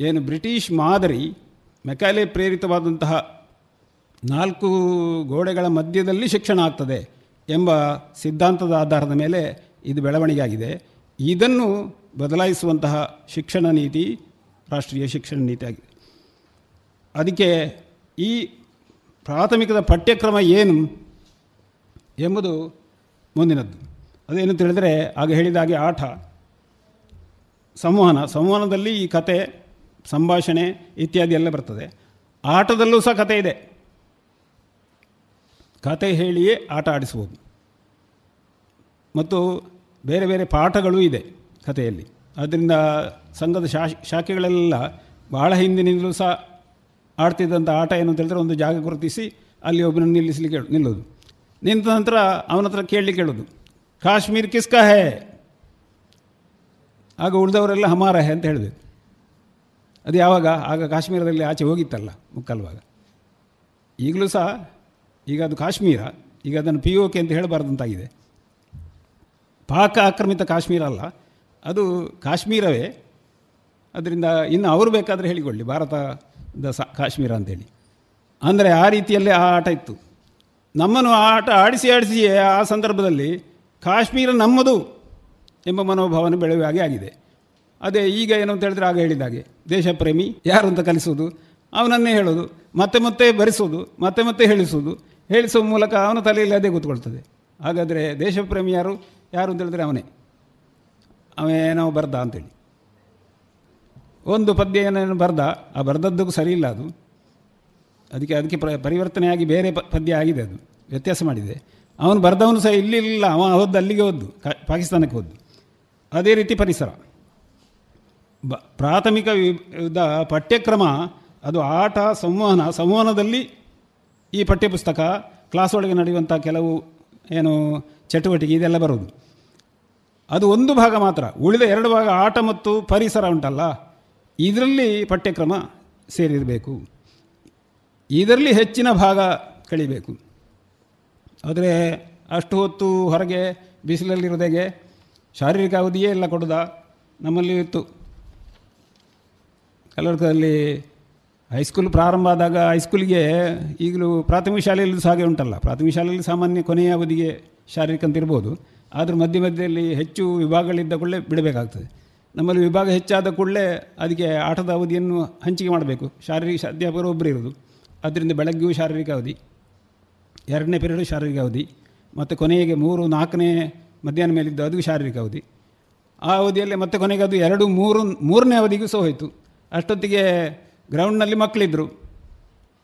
ಏನು ಬ್ರಿಟಿಷ್ ಮಾದರಿ ಮೆಕಾಲೆ ಪ್ರೇರಿತವಾದಂತಹ ನಾಲ್ಕು ಗೋಡೆಗಳ ಮಧ್ಯದಲ್ಲಿ ಶಿಕ್ಷಣ ಆಗ್ತದೆ ಎಂಬ ಸಿದ್ಧಾಂತದ ಆಧಾರದ ಮೇಲೆ ಇದು ಬೆಳವಣಿಗೆ ಆಗಿದೆ. ಇದನ್ನು ಬದಲಾಯಿಸುವಂತಹ ಶಿಕ್ಷಣ ನೀತಿ ರಾಷ್ಟ್ರೀಯ ಶಿಕ್ಷಣ ನೀತಿ ಅದಕ್ಕೆ ಈ ಪ್ರಾಥಮಿಕದ ಪಠ್ಯಕ್ರಮ ಏನು ಎಂಬುದು ಮುಂದಿನದ್ದು. ಅದೇನು ತಿಳಿದರೆ ಆಗ ಹೇಳಿದ ಹಾಗೆ ಆಟ, ಸಂವಹನ, ಸಂವಹನದಲ್ಲಿ ಈ ಕತೆ, ಸಂಭಾಷಣೆ ಇತ್ಯಾದಿ ಎಲ್ಲ ಬರ್ತದೆ. ಆಟದಲ್ಲೂ ಸಹ ಕತೆ ಇದೆ. ಕತೆ ಹೇಳಿಯೇ ಆಟ ಆಡಿಸ್ಬೋದು ಮತ್ತು ಬೇರೆ ಬೇರೆ ಪಾಠಗಳೂ ಇದೆ ಕಥೆಯಲ್ಲಿ. ಆದ್ದರಿಂದ ಸಂಘದ ಶಾಖೆಗಳೆಲ್ಲ ಬಹಳ ಹಿಂದಿನಿಂದಲೂ ಸಹ ಆಡ್ತಿದ್ದಂಥ ಆಟ ಏನು ಅಂತ ಹೇಳಿದ್ರೆ ಒಂದು ಜಾಗ ಗುರುತಿಸಿ ಅಲ್ಲಿ ಒಬ್ಬನನ್ನು ನಿಲ್ಲಿಸಲಿಕ್ಕೆ ನಿಲ್ಲೋದು. ನಿಂತ ನಂತರ ಅವನ ಹತ್ರ ಕೇಳಲಿಕ್ಕೆ ಹೇಳೋದು. ಕಾಶ್ಮೀರ್ ಕಿಸ್ಕಾ ಹೇ? ಆಗ ಉಳಿದವರೆಲ್ಲ ಹಮಾರ ಹೇ ಅಂತ ಹೇಳಿದೆ. ಅದು ಯಾವಾಗ? ಆಗ ಕಾಶ್ಮೀರದಲ್ಲಿ ಆಚೆ ಹೋಗಿತ್ತಲ್ಲ, ಮುಕ್ಕಲ್ವಾಗ. ಈಗಲೂ ಸಹ ಈಗ ಅದು ಕಾಶ್ಮೀರ, ಈಗ ಅದನ್ನು ಪಿ ಓ ಕೆ ಅಂತ ಹೇಳಬಾರ್ದಂತಾಗಿದೆ. ಪಾಕ ಆಕ್ರಮಿತ ಕಾಶ್ಮೀರ ಅಲ್ಲ, ಅದು ಕಾಶ್ಮೀರವೇ. ಅದರಿಂದ ಇನ್ನು ಅವರು ಬೇಕಾದರೆ ಹೇಳಿಕೊಳ್ಳಿ, ಭಾರತದ ಸ, ಕಾಶ್ಮೀರ ಅಂತೇಳಿ. ಅಂದರೆ ಆ ರೀತಿಯಲ್ಲೇ ಆ ಆಟ ಇತ್ತು. ನಮ್ಮನ್ನು ಆ ಆಟ ಆಡಿಸಿ ಆಡಿಸಿ ಆ ಸಂದರ್ಭದಲ್ಲಿ ಕಾಶ್ಮೀರ ನಮ್ಮದು ಎಂಬ ಮನೋಭಾವನೆ ಬೆಳೆಯುವ ಹಾಗೆ ಆಗಿದೆ. ಅದೇ ಈಗ ಏನು ಅಂತ ಹೇಳಿದ್ರೆ ಆಗ ಹೇಳಿದಾಗೆ ದೇಶ ಪ್ರೇಮಿ ಯಾರು ಅಂತ ಕಲಿಸೋದು, ಅವನನ್ನೇ ಹೇಳೋದು, ಮತ್ತೆ ಮತ್ತೆ ಬರೆಸೋದು, ಮತ್ತೆ ಮತ್ತೆ ಹೇಳಿಸೋದು ಹೇಳಿಸುವ ಮೂಲಕ ಅವನ ತಲೆಯಲ್ಲಿ ಅದೇ ಕೂತ್ಕೊಳ್ತದೆ. ಹಾಗಾದರೆ ದೇಶಪ್ರೇಮಿ ಯಾರು ಯಾರು ಅಂತ ಹೇಳಿದ್ರೆ ಅವನೇ ನಾವು ಬರ್ದ ಅಂತೇಳಿ. ಒಂದು ಪದ್ಯ ಏನೇನು ಬರ್ದ, ಆ ಬರೆದದ್ದು ಸರಿ ಇಲ್ಲ ಅದು. ಅದಕ್ಕೆ ಅದಕ್ಕೆ ಪ್ರ, ಪರಿವರ್ತನೆಯಾಗಿ ಬೇರೆ ಪದ್ಯ ಆಗಿದೆ ಅದು. ವ್ಯತ್ಯಾಸ ಮಾಡಿದೆ. ಅವನು ಬರೆದವನು ಸಹ ಇಲ್ಲಿ ಇಲ್ಲ ಅವ ಹೋದ್ದು ಅಲ್ಲಿಗೆ ಹೋದ್ದು ಪಾಕಿಸ್ತಾನಕ್ಕೆ ಹೋದ್ದು. ಅದೇ ರೀತಿ ಪರಿಸರ. ಬ, ಪ್ರಾಥಮಿಕ ವಿಧ ಪಠ್ಯಕ್ರಮ, ಅದು ಆಟ, ಸಂವಹನ, ಸಂವಹನದಲ್ಲಿ ಈ ಪಠ್ಯಪುಸ್ತಕ, ಕ್ಲಾಸ್ ಒಳಗೆ ನಡೆಯುವಂಥ ಕೆಲವು ಏನು ಚಟುವಟಿಕೆ, ಇದೆಲ್ಲ ಬರೋದು ಅದು ಒಂದು ಭಾಗ ಮಾತ್ರ. ಉಳಿದ ಎರಡು ಭಾಗ ಆಟ ಮತ್ತು ಪರಿಸರ ಉಂಟಲ್ಲ? ಇದರಲ್ಲಿ ಪಠ್ಯಕ್ರಮ ಸೇರಿರಬೇಕು. ಇದರಲ್ಲಿ ಹೆಚ್ಚಿನ ಭಾಗ ಕಳಿಬೇಕು ಆದರೆ ಅಷ್ಟು ಹೊತ್ತು ಹೊರಗೆ ಬಿಸಿಲಲ್ಲಿರೋದೆಗೆ ಶಾರೀರಿಕ ಅವಧಿಯೇ ಎಲ್ಲ ಕೊಡದ. ನಮ್ಮಲ್ಲಿ ಇತ್ತು. ಕಲರ್ಕದಲ್ಲಿ ಹೈಸ್ಕೂಲ್ ಪ್ರಾರಂಭ ಆದಾಗ ಹೈಸ್ಕೂಲಿಗೆ ಈಗಲೂ ಪ್ರಾಥಮಿಕ ಶಾಲೆಯಲ್ಲಿ ಸಹ ಹಾಗೆ ಉಂಟಲ್ಲ. ಪ್ರಾಥಮಿಕ ಶಾಲೆಯಲ್ಲಿ ಸಾಮಾನ್ಯ ಕೊನೆಯ ಅವಧಿಗೆ ಶಾರೀರಿಕ ಅಂತ ಇರ್ಬೋದು. ಆದರೆ ಮಧ್ಯ ಮಧ್ಯದಲ್ಲಿ ಹೆಚ್ಚು ವಿಭಾಗಗಳಿದ್ದ ಕೂಡಲೇ ಬಿಡಬೇಕಾಗ್ತದೆ. ನಮ್ಮಲ್ಲಿ ವಿಭಾಗ ಹೆಚ್ಚಾದ ಕೂಡಲೇ ಅದಕ್ಕೆ ಆಟದ ಅವಧಿಯನ್ನು ಹಂಚಿಕೆ ಮಾಡಬೇಕು. ಶಾರೀರಿಕ ಅಧ್ಯಾಪಕರು ಒಬ್ಬರು ಇರೋದು. ಅದರಿಂದ ಬೆಳಗ್ಗೆಯೂ ಶಾರೀರಿಕ ಅವಧಿ, ಎರಡನೇ ಪೀರಿಯಡು ಶಾರೀರಿಕ ಅವಧಿ, ಮತ್ತು ಕೊನೆಗೆ ಮೂರು, ನಾಲ್ಕನೇ ಮಧ್ಯಾಹ್ನ ಮೇಲಿದ್ದು ಅದು ಶಾರೀರಿಕ ಅವಧಿ. ಆ ಅವಧಿಯಲ್ಲಿ ಮತ್ತೆ ಕೊನೆಗೆ ಅದು ಎರಡು, ಮೂರು, ಮೂರನೇ ಅವಧಿಗೂ ಸಹ ಹೋಯಿತು. ಅಷ್ಟೊತ್ತಿಗೆ ಗ್ರೌಂಡ್ನಲ್ಲಿ ಮಕ್ಕಳಿದ್ದರು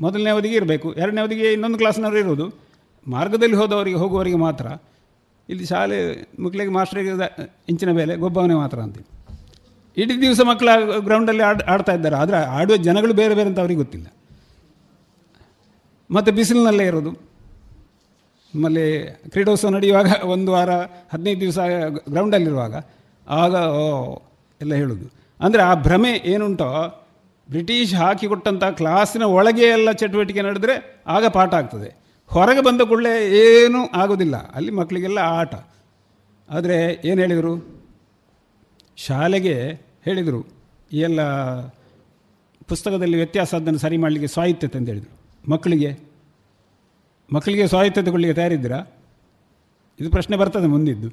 ಮೊದಲನೇ ಅವಧಿಗೆ ಇರಬೇಕು. ಎರಡನೇ ಅವಧಿಗೆ ಇನ್ನೊಂದು ಕ್ಲಾಸ್ನವರು ಇರೋದು. ಮಾರ್ಗದಲ್ಲಿ ಹೋದವರಿಗೆ, ಹೋಗುವವರಿಗೆ ಮಾತ್ರ. ಇಲ್ಲಿ ಶಾಲೆ ಮಕ್ಕಳಿಗೆ ಮಾಸ್ಟರಿಗೆ ಇಂಚಿನ ಮೇಲೆ ಗೊಬ್ಬವನೇ ಮಾತ್ರ ಅಂತ. ಇಡೀ ದಿವಸ ಮಕ್ಕಳು ಗ್ರೌಂಡಲ್ಲಿ ಆಡ್, ಆಡ್ತಾ ಇದ್ದಾರೆ. ಆದರೆ ಆಡುವ ಜನಗಳು ಬೇರೆ ಬೇರೆ ಅಂತ ಅವರಿಗೆ ಗೊತ್ತಿಲ್ಲ. ಮತ್ತು ಬಿಸಿಲಿನಲ್ಲೇ ಇರೋದು. ನಮ್ಮಲ್ಲಿ ಕ್ರೀಡೋತ್ಸವ ನಡೆಯುವಾಗ ಒಂದು ವಾರ, ಹದಿನೈದು ದಿವಸ ಗ್ರೌಂಡಲ್ಲಿರುವಾಗ ಆಗ, ಓ, ಎಲ್ಲ ಹೇಳೋದು. ಅಂದರೆ ಆ ಭ್ರಮೆ ಏನುಂಟೋ, ಬ್ರಿಟಿಷ್ ಹಾಕಿಕೊಟ್ಟಂಥ ಕ್ಲಾಸಿನ ಒಳಗೆ ಎಲ್ಲ ಚಟುವಟಿಕೆ ನಡೆದರೆ ಆಗ ಪಾಠ ಆಗ್ತದೆ. ಹೊರಗೆ ಬಂದ ಕೂಡಲೇ ಏನೂ ಆಗೋದಿಲ್ಲ. ಅಲ್ಲಿ ಮಕ್ಕಳಿಗೆಲ್ಲ ಆಟ. ಆದರೆ ಏನು ಹೇಳಿದರು? ಶಾಲೆಗೆ ಹೇಳಿದರು ಎಲ್ಲ ಪುಸ್ತಕದಲ್ಲಿ ವ್ಯತ್ಯಾಸ ಅದನ್ನು ಸರಿ ಮಾಡಲಿಕ್ಕೆ ಸ್ವಾಯತ್ತತೆ ಅಂತ ಹೇಳಿದರು. ಮಕ್ಕಳಿಗೆ ಮಕ್ಕಳಿಗೆ ಸ್ವಾಯತ್ತತೆ ಕೊಡಲಿಕ್ಕೆ ತಯಾರಿದ್ದೀರಾ? ಇದು ಪ್ರಶ್ನೆ ಬರ್ತದೆ ಮುಂದಿದ್ದು.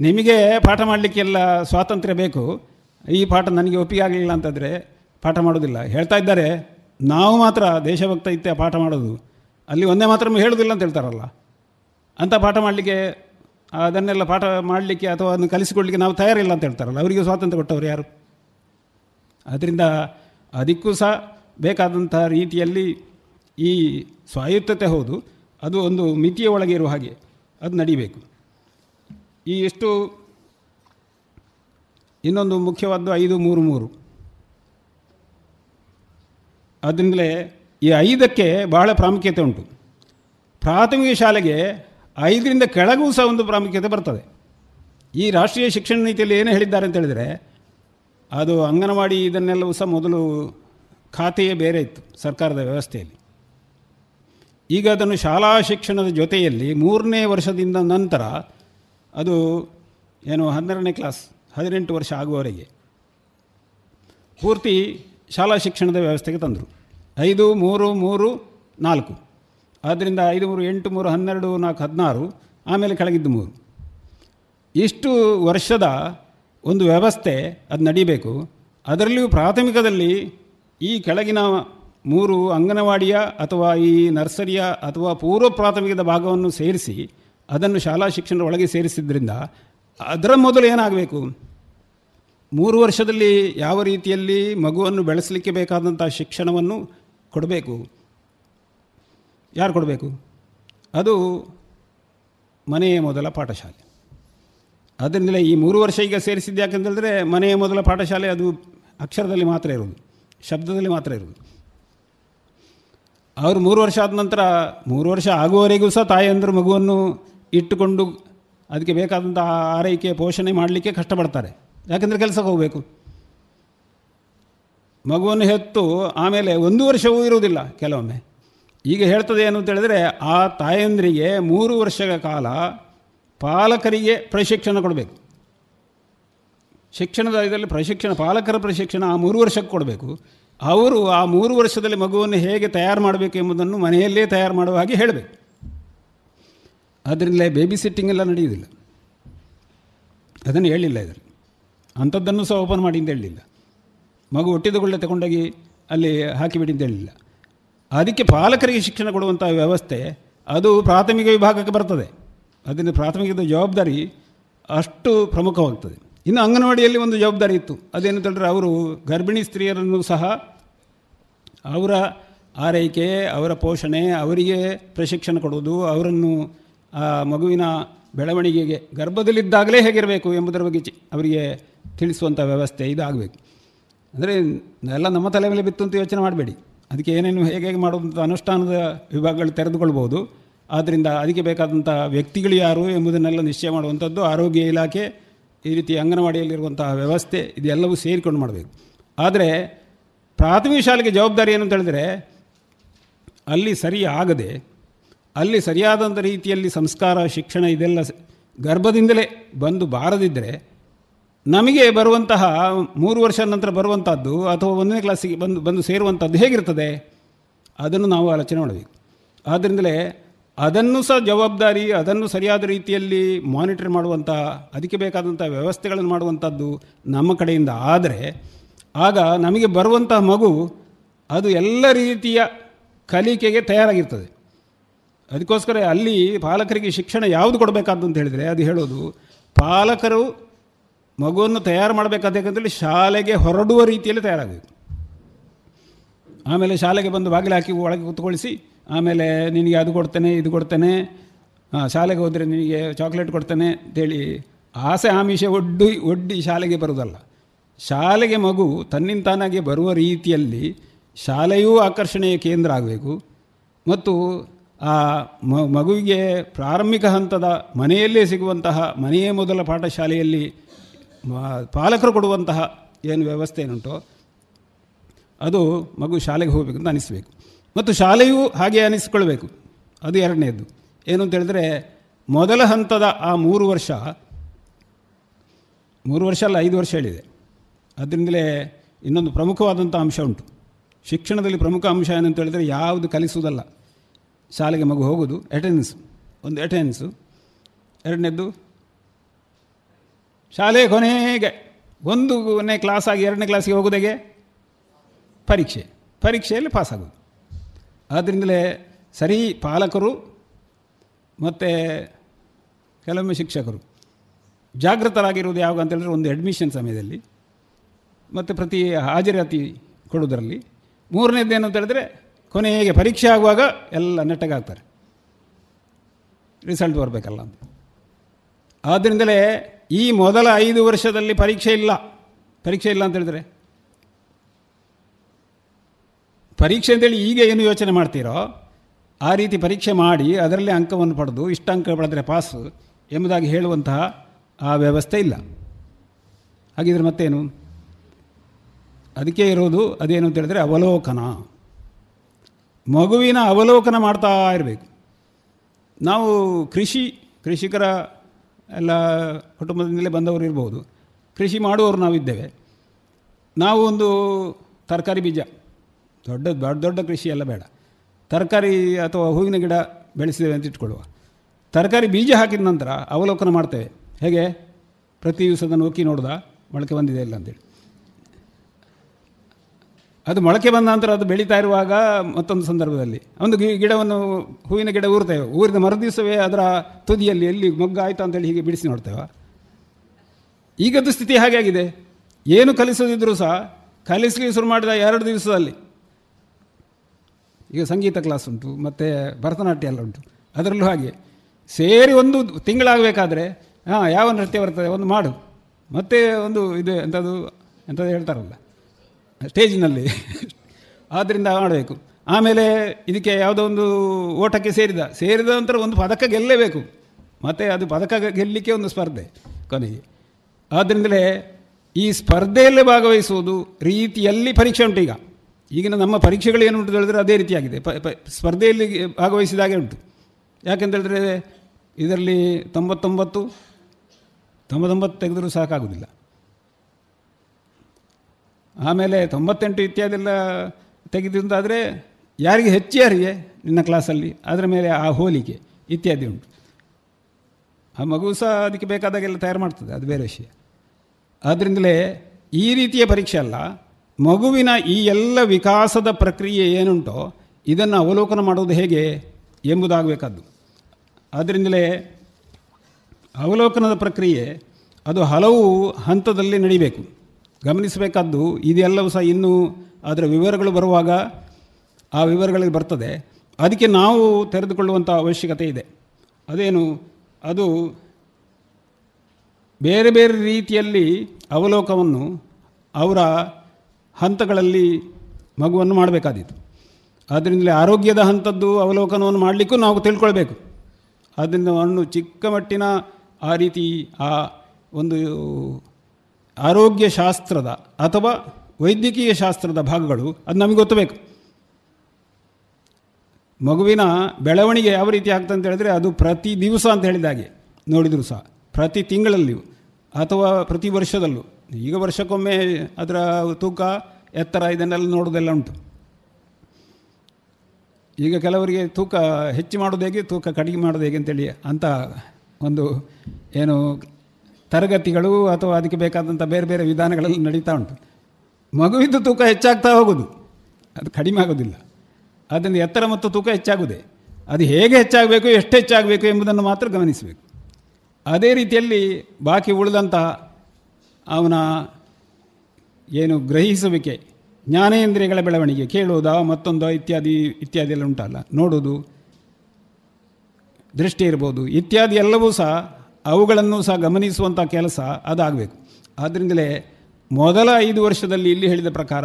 ನಿಮಗೆ ಪಾಠ ಮಾಡಲಿಕ್ಕೆಲ್ಲ ಸ್ವಾತಂತ್ರ್ಯ ಬೇಕು. ಈ ಪಾಠ ನನಗೆ ಒಪ್ಪಿಗೆ ಆಗಲಿಲ್ಲ ಅಂತಂದರೆ ಪಾಠ ಮಾಡೋದಿಲ್ಲ. ಹೇಳ್ತಾ ಇದ್ದಾರೆ, ನಾವು ಮಾತ್ರ ದೇಶಭಕ್ತ ಇತ್ತೆ ಪಾಠ ಮಾಡೋದು. ಅಲ್ಲಿ ಒಂದೇ ಮಾತ್ರ ಹೇಳೋದಿಲ್ಲ ಅಂತ ಹೇಳ್ತಾರಲ್ಲ. ಅಂಥ ಪಾಠ ಮಾಡಲಿಕ್ಕೆ ಅದನ್ನೆಲ್ಲ ಪಾಠ ಮಾಡಲಿಕ್ಕೆ ಅಥವಾ ಅದನ್ನು ಕಲಿಸಿಕೊಡ್ಲಿಕ್ಕೆ ನಾವು ತಯಾರಿಲ್ಲ ಅಂತ ಹೇಳ್ತಾರಲ್ಲ, ಅವರಿಗೆ ಸ್ವಾತಂತ್ರ್ಯ ಕೊಟ್ಟವರು ಯಾರು? ಅದರಿಂದ ಅದಕ್ಕೂ ಸಹ ಬೇಕಾದಂತಹ ರೀತಿಯಲ್ಲಿ ಈ ಸ್ವಾಯತ್ತತೆ ಹೌದು, ಅದು ಒಂದು ಮಿತಿಯ ಒಳಗೆ ಇರುವ ಹಾಗೆ ಅದು ನಡಿಬೇಕು. ಈ ಎಷ್ಟು ಇನ್ನೊಂದು ಮುಖ್ಯವಾದ್ದು ಐದು, ಮೂರು ಮೂರು. ಅದರಿಂದಲೇ ಈ ಐದಕ್ಕೆ ಬಹಳ ಪ್ರಾಮುಖ್ಯತೆ ಉಂಟು. ಪ್ರಾಥಮಿಕ ಶಾಲೆಗೆ ಐದರಿಂದ ಕೆಳಗೂ ಸಹ ಒಂದು ಪ್ರಾಮುಖ್ಯತೆ ಬರ್ತದೆ. ಈ ರಾಷ್ಟ್ರೀಯ ಶಿಕ್ಷಣ ನೀತಿಯಲ್ಲಿ ಏನು ಹೇಳಿದ್ದಾರೆ ಅಂತ ಹೇಳಿದರೆ, ಅದು ಅಂಗನವಾಡಿ ಇದನ್ನೆಲ್ಲವೂ ಸಹ ಮೊದಲು ಖಾತೆಯೇ ಬೇರೆ ಇತ್ತು ಸರ್ಕಾರದ ವ್ಯವಸ್ಥೆಯಲ್ಲಿ. ಈಗ ಅದನ್ನು ಶಾಲಾ ಶಿಕ್ಷಣದ ಜೊತೆಯಲ್ಲಿ ಮೂರನೇ ವರ್ಷದಿಂದ ನಂತರ ಅದು ಏನು ಹನ್ನೆರಡನೇ ಕ್ಲಾಸ್, ಹದಿನೆಂಟು ವರ್ಷ ಆಗುವವರೆಗೆ ಪೂರ್ತಿ ಶಾಲಾ ಶಿಕ್ಷಣದ ವ್ಯವಸ್ಥೆಗೆ ತಂದರು. ಐದು, ಮೂರು ಮೂರು, ನಾಲ್ಕು. ಆದ್ದರಿಂದ ಐದು ಮೂರು ಎಂಟು ಮೂರು ಹನ್ನೆರಡು, ನಾಲ್ಕು, ಹದಿನಾರು, ಆಮೇಲೆ ಕೆಳಗಿದ್ದು ಮೂರು. ಇಷ್ಟು ವರ್ಷದ ಒಂದು ವ್ಯವಸ್ಥೆ ಅದು ನಡೀಬೇಕು. ಅದರಲ್ಲಿಯೂ ಪ್ರಾಥಮಿಕದಲ್ಲಿ ಈ ಕೆಳಗಿನ ಮೂರು ಅಂಗನವಾಡಿಯ ಅಥವಾ ಈ ನರ್ಸರಿಯ ಅಥವಾ ಪೂರ್ವ ಪ್ರಾಥಮಿಕದ ಭಾಗವನ್ನು ಸೇರಿಸಿ ಅದನ್ನು ಶಾಲಾ ಶಿಕ್ಷಣದ ಒಳಗೆ ಸೇರಿಸಿದ್ರಿಂದ ಅದರ ಮೊದಲು ಏನಾಗಬೇಕು? ಮೂರು ವರ್ಷದಲ್ಲಿ ಯಾವ ರೀತಿಯಲ್ಲಿ ಮಗುವನ್ನು ಬೆಳೆಸಲಿಕ್ಕೆ ಬೇಕಾದಂಥ ಶಿಕ್ಷಣವನ್ನು ಕೊಡಬೇಕು? ಯಾರು ಕೊಡಬೇಕು? ಅದು ಮನೆಯ ಮೊದಲ ಪಾಠಶಾಲೆ. ಅದರಿಂದಲೇ ಈ ಮೂರು ವರ್ಷ ಈಗ ಸೇರಿಸಿದ್ದು ಯಾಕೆ ಹೇಳಿದ್ರೆ ಮನೆಯ ಮೊದಲ ಪಾಠಶಾಲೆ ಅದು ಅಕ್ಷರದಲ್ಲಿ ಮಾತ್ರ ಇರೋದು ಶಬ್ದದಲ್ಲಿ ಮಾತ್ರ ಇರೋದು ಅವರು ಮೂರು ವರ್ಷ ಆದ ನಂತರ, ಮೂರು ವರ್ಷ ಆಗುವವರೆಗೂ ಸಹ ತಾಯಿಯಂದರು ಮಗುವನ್ನು ಇಟ್ಟುಕೊಂಡು ಅದಕ್ಕೆ ಬೇಕಾದಂಥ ಆರೈಕೆ, ಪೋಷಣೆ ಮಾಡಲಿಕ್ಕೆ ಕಷ್ಟಪಡ್ತಾರೆ. ಯಾಕೆಂದರೆ ಕೆಲಸಕ್ಕೆ ಹೋಗಬೇಕು. ಮಗುವನ್ನು ಹೆತ್ತು ಆಮೇಲೆ ಒಂದು ವರ್ಷವೂ ಇರುವುದಿಲ್ಲ ಕೆಲವೊಮ್ಮೆ. ಈಗ ಹೇಳ್ತದೆ ಏನು ಅಂತ ಹೇಳಿದ್ರೆ, ಆ ತಾಯಂದ್ರಿಗೆ ಮೂರು ವರ್ಷಗಳ ಕಾಲ ಪಾಲಕರಿಗೆ ಪ್ರಶಿಕ್ಷಣ ಕೊಡಬೇಕು. ಶಿಕ್ಷಣದ ಇದರಲ್ಲಿ ಪ್ರಶಿಕ್ಷಣ, ಪಾಲಕರ ಪ್ರಶಿಕ್ಷಣ ಆ ಮೂರು ವರ್ಷಕ್ಕೆ ಕೊಡಬೇಕು. ಅವರು ಆ ಮೂರು ವರ್ಷದಲ್ಲಿ ಮಗುವನ್ನು ಹೇಗೆ ತಯಾರು ಮಾಡಬೇಕು ಎಂಬುದನ್ನು ಮನೆಯಲ್ಲೇ ತಯಾರು ಮಾಡುವ ಹಾಗೆ ಹೇಳಬೇಕು. ಅದರಿಂದಲೇ ಬೇಬಿ ಸಿಟ್ಟಿಂಗ್ ಎಲ್ಲ ನಡೆಯುವುದಿಲ್ಲ. ಅದನ್ನು ಹೇಳಿಲ್ಲ ಇದರಲ್ಲಿ. ಅಂಥದ್ದನ್ನು ಸಹ ಓಪನ್ ಮಾಡಿ ಅಂತ ಹೇಳಲಿಲ್ಲ ಮಗು ಹುಟ್ಟಿದ ತಗೊಂಡೋಗಿ ಅಲ್ಲಿ ಹಾಕಿಬಿಡಿ ಅಂತ ಹೇಳಿಲ್ಲ. ಅದಕ್ಕೆ ಪಾಲಕರಿಗೆ ಶಿಕ್ಷಣ ಕೊಡುವಂಥ ವ್ಯವಸ್ಥೆ ಅದು ಪ್ರಾಥಮಿಕ ವಿಭಾಗಕ್ಕೆ ಬರ್ತದೆ. ಅದರಿಂದ ಪ್ರಾಥಮಿಕದ ಜವಾಬ್ದಾರಿ ಅಷ್ಟು ಪ್ರಮುಖವಾಗ್ತದೆ. ಇನ್ನು ಅಂಗನವಾಡಿಯಲ್ಲಿ ಒಂದು ಜವಾಬ್ದಾರಿ ಇತ್ತು. ಅದೇನು ಹೇಳಿದ್ರೆ ಅವರು ಗರ್ಭಿಣಿ ಸ್ತ್ರೀಯರನ್ನು ಸಹ ಅವರ ಆರೈಕೆ, ಅವರ ಪೋಷಣೆ, ಅವರಿಗೆ ಪ್ರಶಿಕ್ಷಣ ಕೊಡುವುದು, ಅವರನ್ನು ಆ ಮಗುವಿನ ಬೆಳವಣಿಗೆಗೆ ಗರ್ಭದಲ್ಲಿದ್ದಾಗಲೇ ಹೇಗಿರಬೇಕು ಎಂಬುದರ ಬಗ್ಗೆ ಚಿ ಅವರಿಗೆ ತಿಳಿಸುವಂಥ ವ್ಯವಸ್ಥೆ ಇದಾಗಬೇಕು. ಅಂದರೆ ಎಲ್ಲ ನಮ್ಮ ತಲೆ ಮೇಲೆ ಬಿತ್ತು ಅಂತ ಯೋಚನೆ ಮಾಡಬೇಡಿ. ಅದಕ್ಕೆ ಏನೇನು ಹೇಗೆ ಹೇಗೆ ಮಾಡುವಂಥ ಅನುಷ್ಠಾನದ ವಿಭಾಗಗಳು ತೆರೆದುಕೊಳ್ಬೋದು ಆದ್ದರಿಂದ ಅದಕ್ಕೆ ಬೇಕಾದಂಥ ವ್ಯಕ್ತಿಗಳು ಯಾರು ಎಂಬುದನ್ನೆಲ್ಲ ನಿಶ್ಚಯ ಮಾಡುವಂಥದ್ದು ಆರೋಗ್ಯ ಇಲಾಖೆ ಈ ರೀತಿ ಅಂಗನವಾಡಿಯಲ್ಲಿರುವಂತಹ ವ್ಯವಸ್ಥೆ ಇದೆಲ್ಲವೂ ಸೇರಿಕೊಂಡು ಮಾಡಬೇಕು. ಆದರೆ ಪ್ರಾಥಮಿಕ ಶಾಲೆಗೆ ಜವಾಬ್ದಾರಿ ಏನು ಅಂತ ಹೇಳಿದ್ರೆ ಅಲ್ಲಿ ಸರಿ ಆಗದೆ, ಅಲ್ಲಿ ಸರಿಯಾದಂಥ ರೀತಿಯಲ್ಲಿ ಸಂಸ್ಕಾರ, ಶಿಕ್ಷಣ ಇದೆಲ್ಲ ಗರ್ಭದಿಂದಲೇ ಬಂದು ಬಾರದಿದ್ದರೆ ನಮಗೆ ಬರುವಂತಹ ಮೂರು ವರ್ಷ ನಂತರ ಬರುವಂಥದ್ದು ಅಥವಾ ಒಂದನೇ ಕ್ಲಾಸಿಗೆ ಬಂದು ಬಂದು ಸೇರುವಂಥದ್ದು ಹೇಗಿರ್ತದೆ? ಅದನ್ನು ನಾವು ಆಲೋಚನೆ ಮಾಡಬೇಕು. ಆದ್ದರಿಂದಲೇ ಅದನ್ನು ಸಹ ಜವಾಬ್ದಾರಿ, ಅದನ್ನು ಸರಿಯಾದ ರೀತಿಯಲ್ಲಿ ಮಾನಿಟರ್ ಮಾಡುವಂಥ ಅದಕ್ಕೆ ಬೇಕಾದಂಥ ವ್ಯವಸ್ಥೆಗಳನ್ನು ಮಾಡುವಂಥದ್ದು ನಮ್ಮ ಕಡೆಯಿಂದ ಆದರೆ ಆಗ ನಮಗೆ ಬರುವಂತಹ ಮಗು ಅದು ಎಲ್ಲ ರೀತಿಯ ಕಲಿಕೆಗೆ ತಯಾರಾಗಿರ್ತದೆ. ಅದಕ್ಕೋಸ್ಕರ ಅಲ್ಲಿ ಪಾಲಕರಿಗೆ ಶಿಕ್ಷಣ ಯಾವುದು ಕೊಡಬೇಕಾದ್ದು ಅಂತ ಹೇಳಿದರೆ ಅದು ಹೇಳೋದು, ಪಾಲಕರು ಮಗುವನ್ನು ತಯಾರು ಮಾಡಬೇಕಾದೇಕಂತೇಳಿ ಶಾಲೆಗೆ ಹೊರಡುವ ರೀತಿಯಲ್ಲಿ ತಯಾರಾಗಬೇಕು. ಆಮೇಲೆ ಶಾಲೆಗೆ ಬಂದು ಬಾಗಿಲು ಹಾಕಿ ಒಳಗೆ ಕುತ್ಕೊಳಿಸಿ ಆಮೇಲೆ ನಿನಗೆ ಅದು ಕೊಡ್ತೇನೆ, ಇದು ಕೊಡ್ತೇನೆ ಹಾಂ ಶಾಲೆಗೆ ಹೋದರೆ ನಿನಗೆ ಚಾಕ್ಲೇಟ್ ಕೊಡ್ತೇನೆ ಅಂತೇಳಿ ಆಸೆ ಆಮಿಷ ಒಡ್ಡಿ ಒಡ್ಡಿ ಶಾಲೆಗೆ ಬರುವುದಲ್ಲ. ಶಾಲೆಗೆ ಮಗು ತನ್ನಿಂತಾನಾಗೆ ಬರುವ ರೀತಿಯಲ್ಲಿ ಶಾಲೆಯೂ ಆಕರ್ಷಣೆಯ ಕೇಂದ್ರ ಆಗಬೇಕು. ಮತ್ತು ಆ ಮಗುವಿಗೆ ಪ್ರಾರಂಭಿಕ ಹಂತದ ಮನೆಯಲ್ಲೇ ಸಿಗುವಂತಹ ಮನೆಯೇ ಮೊದಲ ಪಾಠಶಾಲೆಯಲ್ಲಿ ಪಾಲಕರು ಕೊಡುವಂತಹ ಏನು ವ್ಯವಸ್ಥೆ ಏನುಂಟೋ ಅದು ಮಗು ಶಾಲೆಗೆ ಹೋಗಬೇಕು ಅಂತ ಅನಿಸಬೇಕು. ಮತ್ತು ಶಾಲೆಯೂ ಹಾಗೆ ಅನಿಸಿಕೊಳ್ಬೇಕು. ಅದು ಎರಡನೇದು ಏನು ಅಂತ ಹೇಳಿದ್ರೆ, ಮೊದಲ ಹಂತದ ಆ ಮೂರು ವರ್ಷ ಮೂರು ವರ್ಷ ಅಲ್ಲ, ಐದು ವರ್ಷ ಹೇಳಿದೆ. ಅದರಿಂದಲೇ ಇನ್ನೊಂದು ಪ್ರಮುಖವಾದಂಥ ಅಂಶ ಉಂಟು. ಶಿಕ್ಷಣದಲ್ಲಿ ಪ್ರಮುಖ ಅಂಶ ಏನಂತ ಹೇಳಿದರೆ, ಯಾವುದು ಕಲಿಸುವುದಲ್ಲ. ಶಾಲೆಗೆ ಮಗು ಹೋಗೋದು ಅಟೆಂಡೆನ್ಸ್ ಒಂದು ಅಟೆಂಡೆನ್ಸು ಎರಡನೇದ್ದು ಶಾಲೆ ಕೊನೆಗೆ ಒಂದನೇ ಕ್ಲಾಸಾಗಿ ಎರಡನೇ ಕ್ಲಾಸಿಗೆ ಹೋಗೋದಾಗೆ? ಪರೀಕ್ಷೆ. ಪರೀಕ್ಷೆಯಲ್ಲಿ ಪಾಸಾಗೋದು ಆದ್ದರಿಂದಲೇ ಸರಿ ಪಾಲಕರು ಮತ್ತು ಕೆಲವೊಮ್ಮೆ ಶಿಕ್ಷಕರು ಜಾಗೃತರಾಗಿರುವುದು ಯಾವಾಗ ಅಂತೇಳಿದ್ರೆ ಒಂದು ಅಡ್ಮಿಷನ್ ಸಮಯದಲ್ಲಿ ಮತ್ತು ಪ್ರತಿ ಹಾಜರಾತಿ ಕೊಡೋದರಲ್ಲಿ ಮೂರನೇದ್ದೇನು ಅಂತ ಹೇಳಿದ್ರೆ ಕೊನೆಗೆ ಪರೀಕ್ಷೆ ಆಗುವಾಗ ಎಲ್ಲ ನೆಟ್ಟಗಾಗ್ತಾರೆ. ರಿಸಲ್ಟ್ ಬರಬೇಕಲ್ಲ ಅಂತ. ಆದ್ದರಿಂದಲೇ ಈ ಮೊದಲ ಐದು ವರ್ಷದಲ್ಲಿ ಪರೀಕ್ಷೆ ಇಲ್ಲ. ಪರೀಕ್ಷೆ ಇಲ್ಲ ಅಂತ ಹೇಳಿದ್ರೆ? ಪರೀಕ್ಷೆ ಅಂತೇಳಿ ಈಗ ಏನು ಯೋಚನೆ ಮಾಡ್ತೀರೋ, ಆ ರೀತಿ ಪರೀಕ್ಷೆ ಮಾಡಿ ಅದರಲ್ಲಿ ಅಂಕವನ್ನು ಪಡೆದು ಇಷ್ಟು ಅಂಕ ಪಡೆದರೆ ಪಾಸು ಎಂಬುದಾಗಿ ಹೇಳುವಂತಹ ಆ ವ್ಯವಸ್ಥೆ ಇಲ್ಲ. ಹಾಗಿದ್ರೆ ಮತ್ತೇನು? ಅದಕ್ಕೆ ಇರೋದು ಅದೇನು ಅಂತ ಹೇಳಿದ್ರೆ ಅವಲೋಕನ. ಮಗುವಿನ ಅವಲೋಕನ ಮಾಡ್ತಾ ಇರಬೇಕು. ನಾವು ಕೃಷಿ, ಕೃಷಿಕರ ಎಲ್ಲ ಕುಟುಂಬದಿಂದಲೇ ಬಂದವರು ಇರ್ಬೋದು. ಕೃಷಿ ಮಾಡುವವರು ನಾವಿದ್ದೇವೆ. ನಾವು ಒಂದು ತರಕಾರಿ ಬೀಜ, ದೊಡ್ಡ ದೊಡ್ಡ ದೊಡ್ಡ ಕೃಷಿ ಎಲ್ಲ ಬೇಡ. ತರಕಾರಿ ಅಥವಾ ಹೂವಿನ ಗಿಡ ಬೆಳೆಸಿದ್ದೇವೆ ಅಂತ ಇಟ್ಕೊಳ್ಳುವ. ತರಕಾರಿ ಬೀಜ ಹಾಕಿದ ನಂತರ ಅವಲೋಕನ ಮಾಡ್ತೇವೆ. ಹೇಗೆ? ಪ್ರತಿ ದಿವಸದ ನೋಕಿ ನೋಡ್ದ? ಮೊಳಕೆ ಬಂದಿದೆ ಇಲ್ಲ ಅಂತೇಳಿ. ಅದು ಮೊಳಕೆ ಬಂದ ನಂತರ ಅದು ಬೆಳೀತಾ ಇರುವಾಗ ಮತ್ತೊಂದು ಸಂದರ್ಭದಲ್ಲಿ. ಒಂದು ಗಿಡವನ್ನು, ಹೂವಿನ ಗಿಡ ಊರ್ತೇವೆ. ಊರಿದ ಮರುದಿವಸವೇ ಅದರ ತುದಿಯಲ್ಲಿ ಎಲ್ಲಿ ಮೊಗ್ಗ ಆಯಿತು ಅಂತೇಳಿ ಹೀಗೆ ಬಿಡಿಸಿ ನೋಡ್ತೇವೆ. ಈಗದ್ದು ಸ್ಥಿತಿ ಹಾಗೆ ಆಗಿದೆ. ಏನು ಕಲಿಸೋದಿದ್ರೂ ಸಹ, ಕಲಿಸಲಿಕ್ಕೆ ಶುರು ಮಾಡಿದ ಎರಡು ದಿವಸದಲ್ಲಿ. ಈಗ ಸಂಗೀತ ಕ್ಲಾಸ್ ಉಂಟು, ಮತ್ತು ಭರತನಾಟ್ಯ ಎಲ್ಲ ಉಂಟು. ಅದರಲ್ಲೂ ಹಾಗೆ. ಸೇರಿ ಒಂದು ತಿಂಗಳಾಗಬೇಕಾದ್ರೆ, ಹಾಂ, ಯಾವ ನೃತ್ಯ ಬರ್ತದೆ ಒಂದು ಮಾಡು. ಮತ್ತೆ ಒಂದು ಇದು ಎಂಥದ್ದು ಎಂಥದ್ದು ಹೇಳ್ತಾರಲ್ಲ. ಸ್ಟೇಜಿನಲ್ಲಿ. ಆದ್ದರಿಂದ ಮಾಡಬೇಕು. ಆಮೇಲೆ ಇದಕ್ಕೆ ಯಾವುದೋ ಒಂದು ಓಟಕ್ಕೆ ಸೇರಿದ. ಸೇರಿದ ನಂತರ ಒಂದು ಪದಕ ಗೆಲ್ಲಲೇಬೇಕು. ಮತ್ತು ಅದು ಪದಕ ಗೆಲ್ಲಲಿಕ್ಕೆ ಒಂದು ಸ್ಪರ್ಧೆ ಕೊನೆಗೆ. ಆದ್ದರಿಂದಲೇ ಈ ಸ್ಪರ್ಧೆಯಲ್ಲೇ ಭಾಗವಹಿಸುವುದು ರೀತಿಯಲ್ಲಿ ಪರೀಕ್ಷೆ ಉಂಟು ಈಗ. ಈಗಿನ ನಮ್ಮ ಪರೀಕ್ಷೆಗಳು ಏನು ಉಂಟು ಹೇಳಿದ್ರೆ ಅದೇ ರೀತಿಯಾಗಿದೆ. ಪ ಪ, ಸ್ಪರ್ಧೆಯಲ್ಲಿ ಭಾಗವಹಿಸಿದಾಗೆ ಉಂಟು. ಯಾಕೆಂತ ಹೇಳಿದ್ರೆ ಇದರಲ್ಲಿ ತೊಂಬತ್ತೊಂಬತ್ತು ತೊಂಬತ್ತೊಂಬತ್ತು ತೆಗೆದರೂ ಸಾಕಾಗುವುದಿಲ್ಲ. ಆಮೇಲೆ ತೊಂಬತ್ತೆಂಟು ಇತ್ಯಾದೆಲ್ಲ ತೆಗೆದಿಂದಾದರೆ ಯಾರಿಗೆ ಹೆಚ್ಚು ಯಾರಿಗೆ ನಿನ್ನ ಕ್ಲಾಸಲ್ಲಿ, ಅದರ ಮೇಲೆ ಆ ಹೋಲಿಕೆ ಇತ್ಯಾದಿ ಉಂಟು. ಆ ಮಗು ಸಹ ಅದಕ್ಕೆ ಬೇಕಾದಾಗೆಲ್ಲ ತಯಾರು ಮಾಡ್ತದೆ, ಅದು ಬೇರೆ ವಿಷಯ. ಆದ್ದರಿಂದಲೇ ಈ ರೀತಿಯ ಪರೀಕ್ಷೆ ಅಲ್ಲ, ಮಗುವಿನ ಈ ಎಲ್ಲ ವಿಕಾಸದ ಪ್ರಕ್ರಿಯೆ ಏನುಂಟೋ ಇದನ್ನು ಅವಲೋಕನ ಮಾಡೋದು ಹೇಗೆ ಎಂಬುದಾಗಬೇಕಾದ್ದು. ಆದ್ದರಿಂದಲೇ ಅವಲೋಕನದ ಪ್ರಕ್ರಿಯೆ, ಅದು ಹಲವು ಹಂತದಲ್ಲಿ ನಡಿಬೇಕು. ಗಮನಿಸಬೇಕಾದ್ದು ಇದೆಲ್ಲವೂ ಸಹ ಇನ್ನೂ ಅದರ ವಿವರಗಳು ಬರುವಾಗ ಆ ವಿವರಗಳಿಗೆ ಬರ್ತದೆ. ಅದಕ್ಕೆ ನಾವು ತೆರೆದುಕೊಳ್ಳುವಂಥ ಅವಶ್ಯಕತೆ ಇದೆ. ಅದೇನು? ಅದು ಬೇರೆ ಬೇರೆ ರೀತಿಯಲ್ಲಿ ಅವಲೋಕವನ್ನು ಅವರ ಹಂತಗಳಲ್ಲಿ ಮಗುವನ್ನು ಮಾಡಬೇಕಾದೀತು. ಆದ್ದರಿಂದಲೇ ಆರೋಗ್ಯದ ಹಂತದ್ದು ಅವಲೋಕನವನ್ನು ಮಾಡಲಿಕ್ಕೂ ನಾವು ತಿಳ್ಕೊಳ್ಬೇಕು. ಆದ್ದರಿಂದ ಅವನು ಚಿಕ್ಕ ಮಟ್ಟಿನ ಆ ರೀತಿ ಆ ಒಂದು ಆರೋಗ್ಯ ಶಾಸ್ತ್ರದ ಅಥವಾ ವೈದ್ಯಕೀಯ ಶಾಸ್ತ್ರದ ಭಾಗಗಳು, ಅದು ನಮಗೆ ಗೊತ್ತಬೇಕು. ಮಗುವಿನ ಬೆಳವಣಿಗೆ ಯಾವ ರೀತಿ ಆಗ್ತದೆ ಅಂತ ಹೇಳಿದರೆ ಅದು ಪ್ರತಿ ದಿವಸ ಅಂತ ಹೇಳಿದ ಹಾಗೆ ನೋಡಿದರೂ ಸಹ. ಪ್ರತಿ ತಿಂಗಳಲ್ಲಿಯೂ ಅಥವಾ ಪ್ರತಿ ವರ್ಷದಲ್ಲೂ. ಈಗ ವರ್ಷಕ್ಕೊಮ್ಮೆ ಅದರ ತೂಕ, ಎತ್ತರ ಇದನ್ನೆಲ್ಲ ನೋಡೋದೆಲ್ಲ ಉಂಟು. ಈಗ ಕೆಲವರಿಗೆ ತೂಕ ಹೆಚ್ಚು ಮಾಡೋದು ಹೇಗೆ, ತೂಕ ಕಡಿಮೆ ಮಾಡೋದು ಹೇಗೆ ಅಂತೇಳಿ ಅಂತ ಒಂದು ಏನು ತರಗತಿಗಳು ಅಥವಾ ಅದಕ್ಕೆ ಬೇಕಾದಂಥ ಬೇರೆ ಬೇರೆ ವಿಧಾನಗಳಲ್ಲಿ ನಡೀತಾ ಉಂಟು. ಮಗುವಿದ್ದು ತೂಕ ಹೆಚ್ಚಾಗ್ತಾ ಹೋಗೋದು. ಅದು ಕಡಿಮೆ ಆಗೋದಿಲ್ಲ. ಅದರಿಂದ ಎತ್ತರ ಮತ್ತು ತೂಕ ಹೆಚ್ಚಾಗುವುದೇ ಅದು ಹೇಗೆ ಹೆಚ್ಚಾಗಬೇಕು, ಎಷ್ಟು ಹೆಚ್ಚಾಗಬೇಕು ಎಂಬುದನ್ನು ಮಾತ್ರ ಗಮನಿಸಬೇಕು. ಅದೇ ರೀತಿಯಲ್ಲಿ ಬಾಕಿ ಉಳಿದಂತಹ ಅವನ ಏನು ಗ್ರಹಿಸುವಿಕೆ, ಜ್ಞಾನೇಂದ್ರಿಯಗಳ ಬೆಳವಣಿಗೆ, ಕೇಳುವುದಾ ಮತ್ತೊಂದು ಇತ್ಯಾದಿ ಇತ್ಯಾದಿ ಎಲ್ಲ ಉಂಟಲ್ಲ ನೋಡೋದು ದೃಷ್ಟಿ ಇರ್ಬೋದು, ಇತ್ಯಾದಿ ಎಲ್ಲವೂ ಸಹ ಅವುಗಳನ್ನು ಸಹ ಗಮನಿಸುವಂಥ ಕೆಲಸ ಅದಾಗಬೇಕು. ಆದ್ದರಿಂದಲೇ ಮೊದಲ ಐದು ವರ್ಷದಲ್ಲಿ ಇಲ್ಲಿ ಹೇಳಿದ ಪ್ರಕಾರ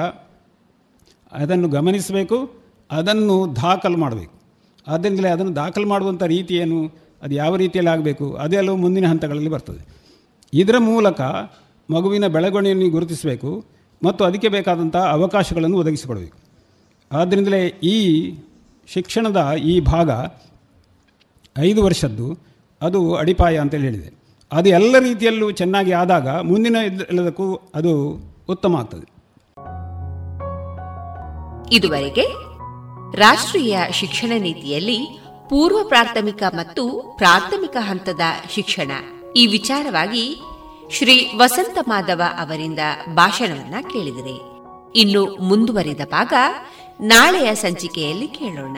ಅದನ್ನು ಗಮನಿಸಬೇಕು, ಅದನ್ನು ದಾಖಲು ಮಾಡಬೇಕು. ಆದ್ದರಿಂದಲೇ ಅದನ್ನು ದಾಖಲು ಮಾಡುವಂಥ ರೀತಿ ಏನು, ಅದು ಯಾವ ರೀತಿಯಲ್ಲಿ ಆಗಬೇಕು ಅದೆಲ್ಲವೂ ಮುಂದಿನ ಹಂತಗಳಲ್ಲಿ ಬರ್ತದೆ. ಇದರ ಮೂಲಕ ಮಗುವಿನ ಬೆಳವಣಿಗೆಯನ್ನು ಗುರುತಿಸಬೇಕು ಮತ್ತು ಅದಕ್ಕೆ ಬೇಕಾದಂಥ ಅವಕಾಶಗಳನ್ನು ಒದಗಿಸಿಕೊಡಬೇಕು. ಆದ್ದರಿಂದಲೇ ಈ ಶಿಕ್ಷಣದ ಈ ಭಾಗ ಐದು ವರ್ಷದ್ದು ಅದು ಅಡಿಪಾಯ ಅಂತೇಳಿ ಹೇಳಿದೆ. ಅದು ಎಲ್ಲ ರೀತಿಯಲ್ಲೂ ಚೆನ್ನಾಗಿ ಆದಾಗ ಮುಂದಿನ ಎಲ್ಲದಕ್ಕೂ ಅದು ಉತ್ತಮ ಆಗ್ತದೆ. ಇದುವರೆಗೆ ರಾಷ್ಟ್ರೀಯ ಶಿಕ್ಷಣ ನೀತಿಯಲ್ಲಿ ಪೂರ್ವ ಪ್ರಾಥಮಿಕ ಮತ್ತು ಪ್ರಾಥಮಿಕ ಹಂತದ ಶಿಕ್ಷಣ. ಈ ವಿಚಾರವಾಗಿ ಶ್ರೀ ವಸಂತ ಮಾಧವ ಅವರಿಂದ ಭಾಷಣವನ್ನ ಕೇಳಿದರೆ. ಇನ್ನು ಮುಂದುವರಿದ ಭಾಗ ನಾಳೆಯ ಸಂಚಿಕೆಯಲ್ಲಿ ಕೇಳೋಣ.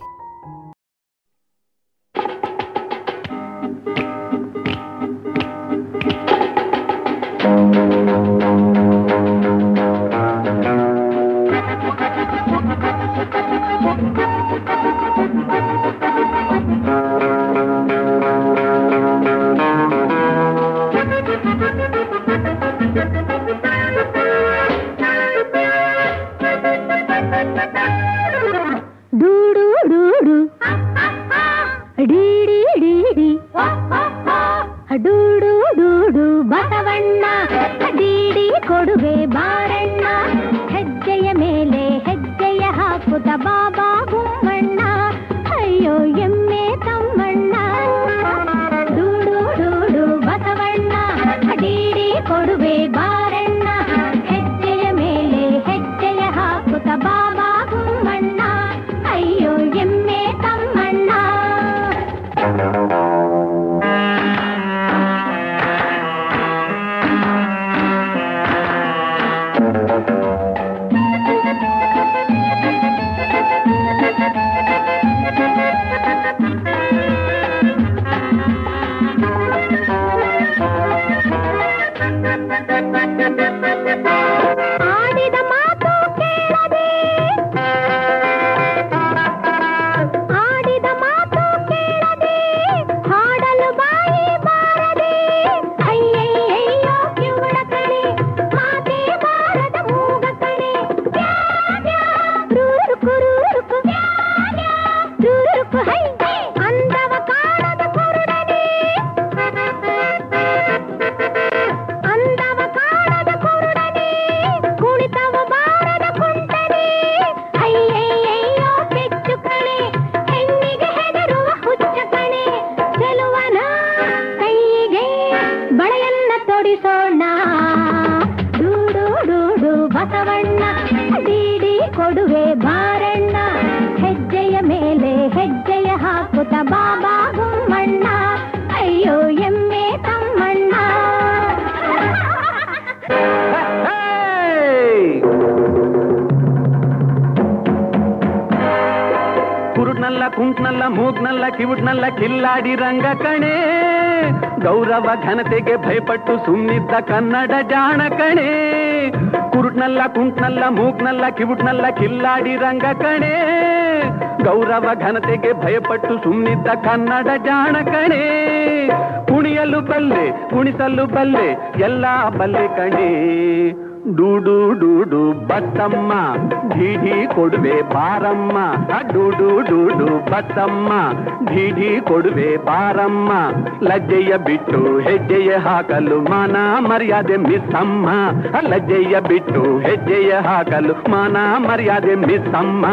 ಡೂಡು ಡೂಡು ಬಸವಣ್ಣ ದೀಡಿ ಕೊಡುಗೆ ಬಾರಣ್ಣ ಹೆಜ್ಜೆಯ ಮೇಲೆ ಹೆಜ್ಜೆಯ ಹಾಕುತ್ತ ಬಾ ಘನತೆಗೆ ಭಯಪಟ್ಟು ಸುಮ್ಮಿದ್ದ ಕನ್ನಡ ಜಾಣ ಕಣೆ ಕುರುಟ್ನಲ್ಲ ಕುಂಟ್ನಲ್ಲ, ಮೂಗ್ನಲ್ಲ, ಕಿವುಟ್ನಲ್ಲ, ಕಿಲ್ಲಾಡಿ ರಂಗ ಕಣೆ. ಗೌರವ ಘನತೆಗೆ ಭಯಪಟ್ಟು ಸುಮ್ಮಿದ್ದ ಕನ್ನಡ ಜಾಣ ಕಣೆ ಕುಣಿಯಲು ಬಲ್ಲೆ, ಕುಣಿಸಲು ಬಲ್ಲೆ, ಎಲ್ಲ ಬಲ್ಲೆ ಕಣೆ. ಡೂಡು ಡೂಡು ಬತ್ತಮ್ಮ ಢೀಢಿ ಕೊಡುವೆ ಬಾರಮ್ಮ. ಡೂಡು ಡೂಡು ಬತ್ತಮ್ಮ ಭೀಡಿ ಕೊಡುವೆ ಪಾರಮ್ಮ ಲಜ್ಜೆಯ ಬಿಟ್ಟು ಹೆಜ್ಜೆಯ ಹಾಕಲು ಮಾನ ಮರ್ಯಾದೆ ಮಿಸ್ಸಮ್ಮ ಲಜ್ಜೆಯ ಬಿಟ್ಟು ಹೆಜ್ಜೆಯ ಹಾಕಲು ಮಾನ ಮರ್ಯಾದೆ ಮಿಸ್ಸಮ್ಮ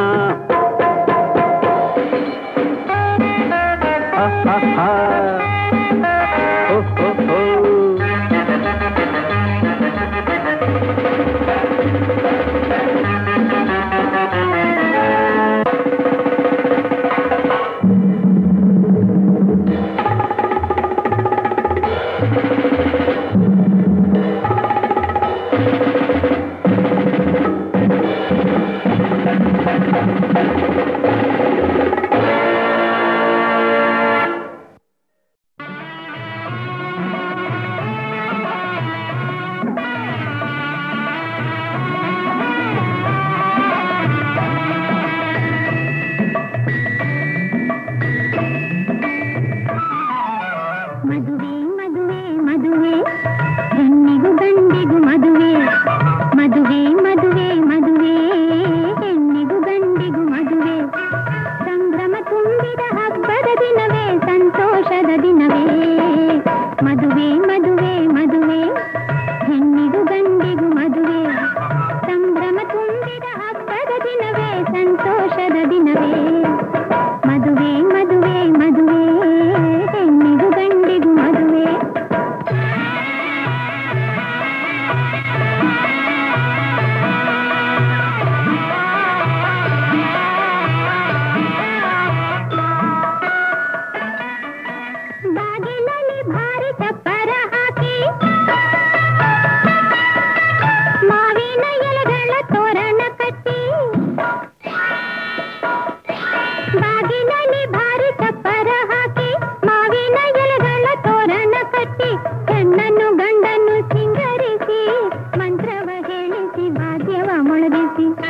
Thank you.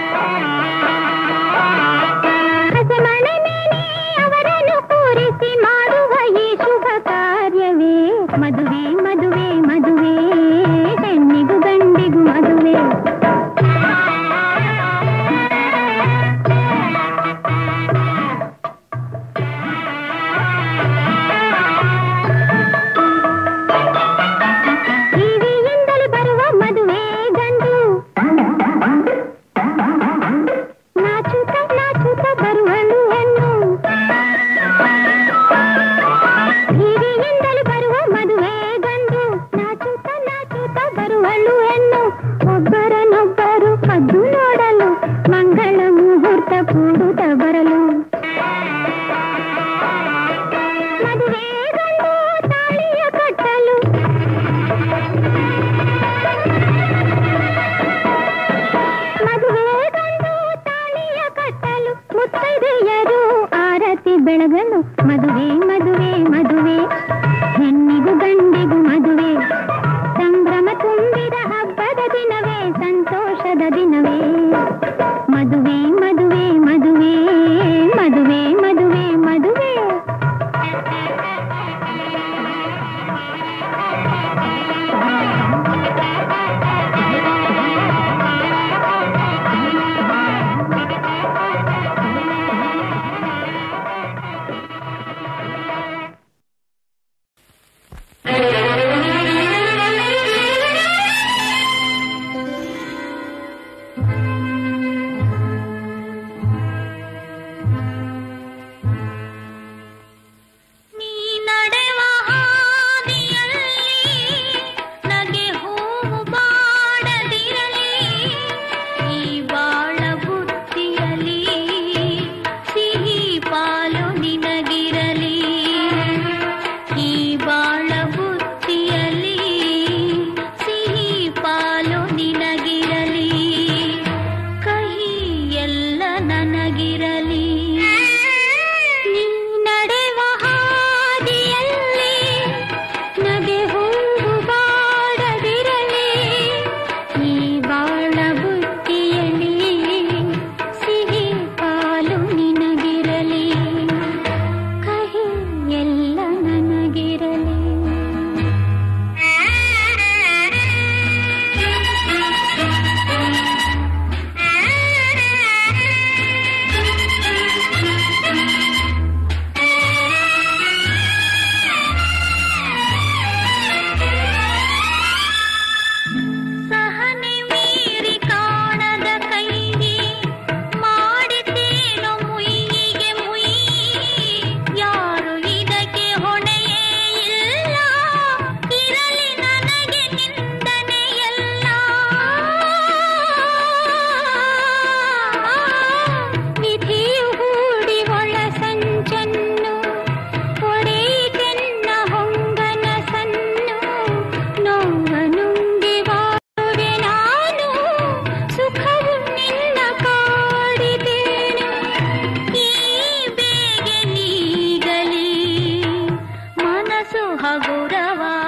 गुरवा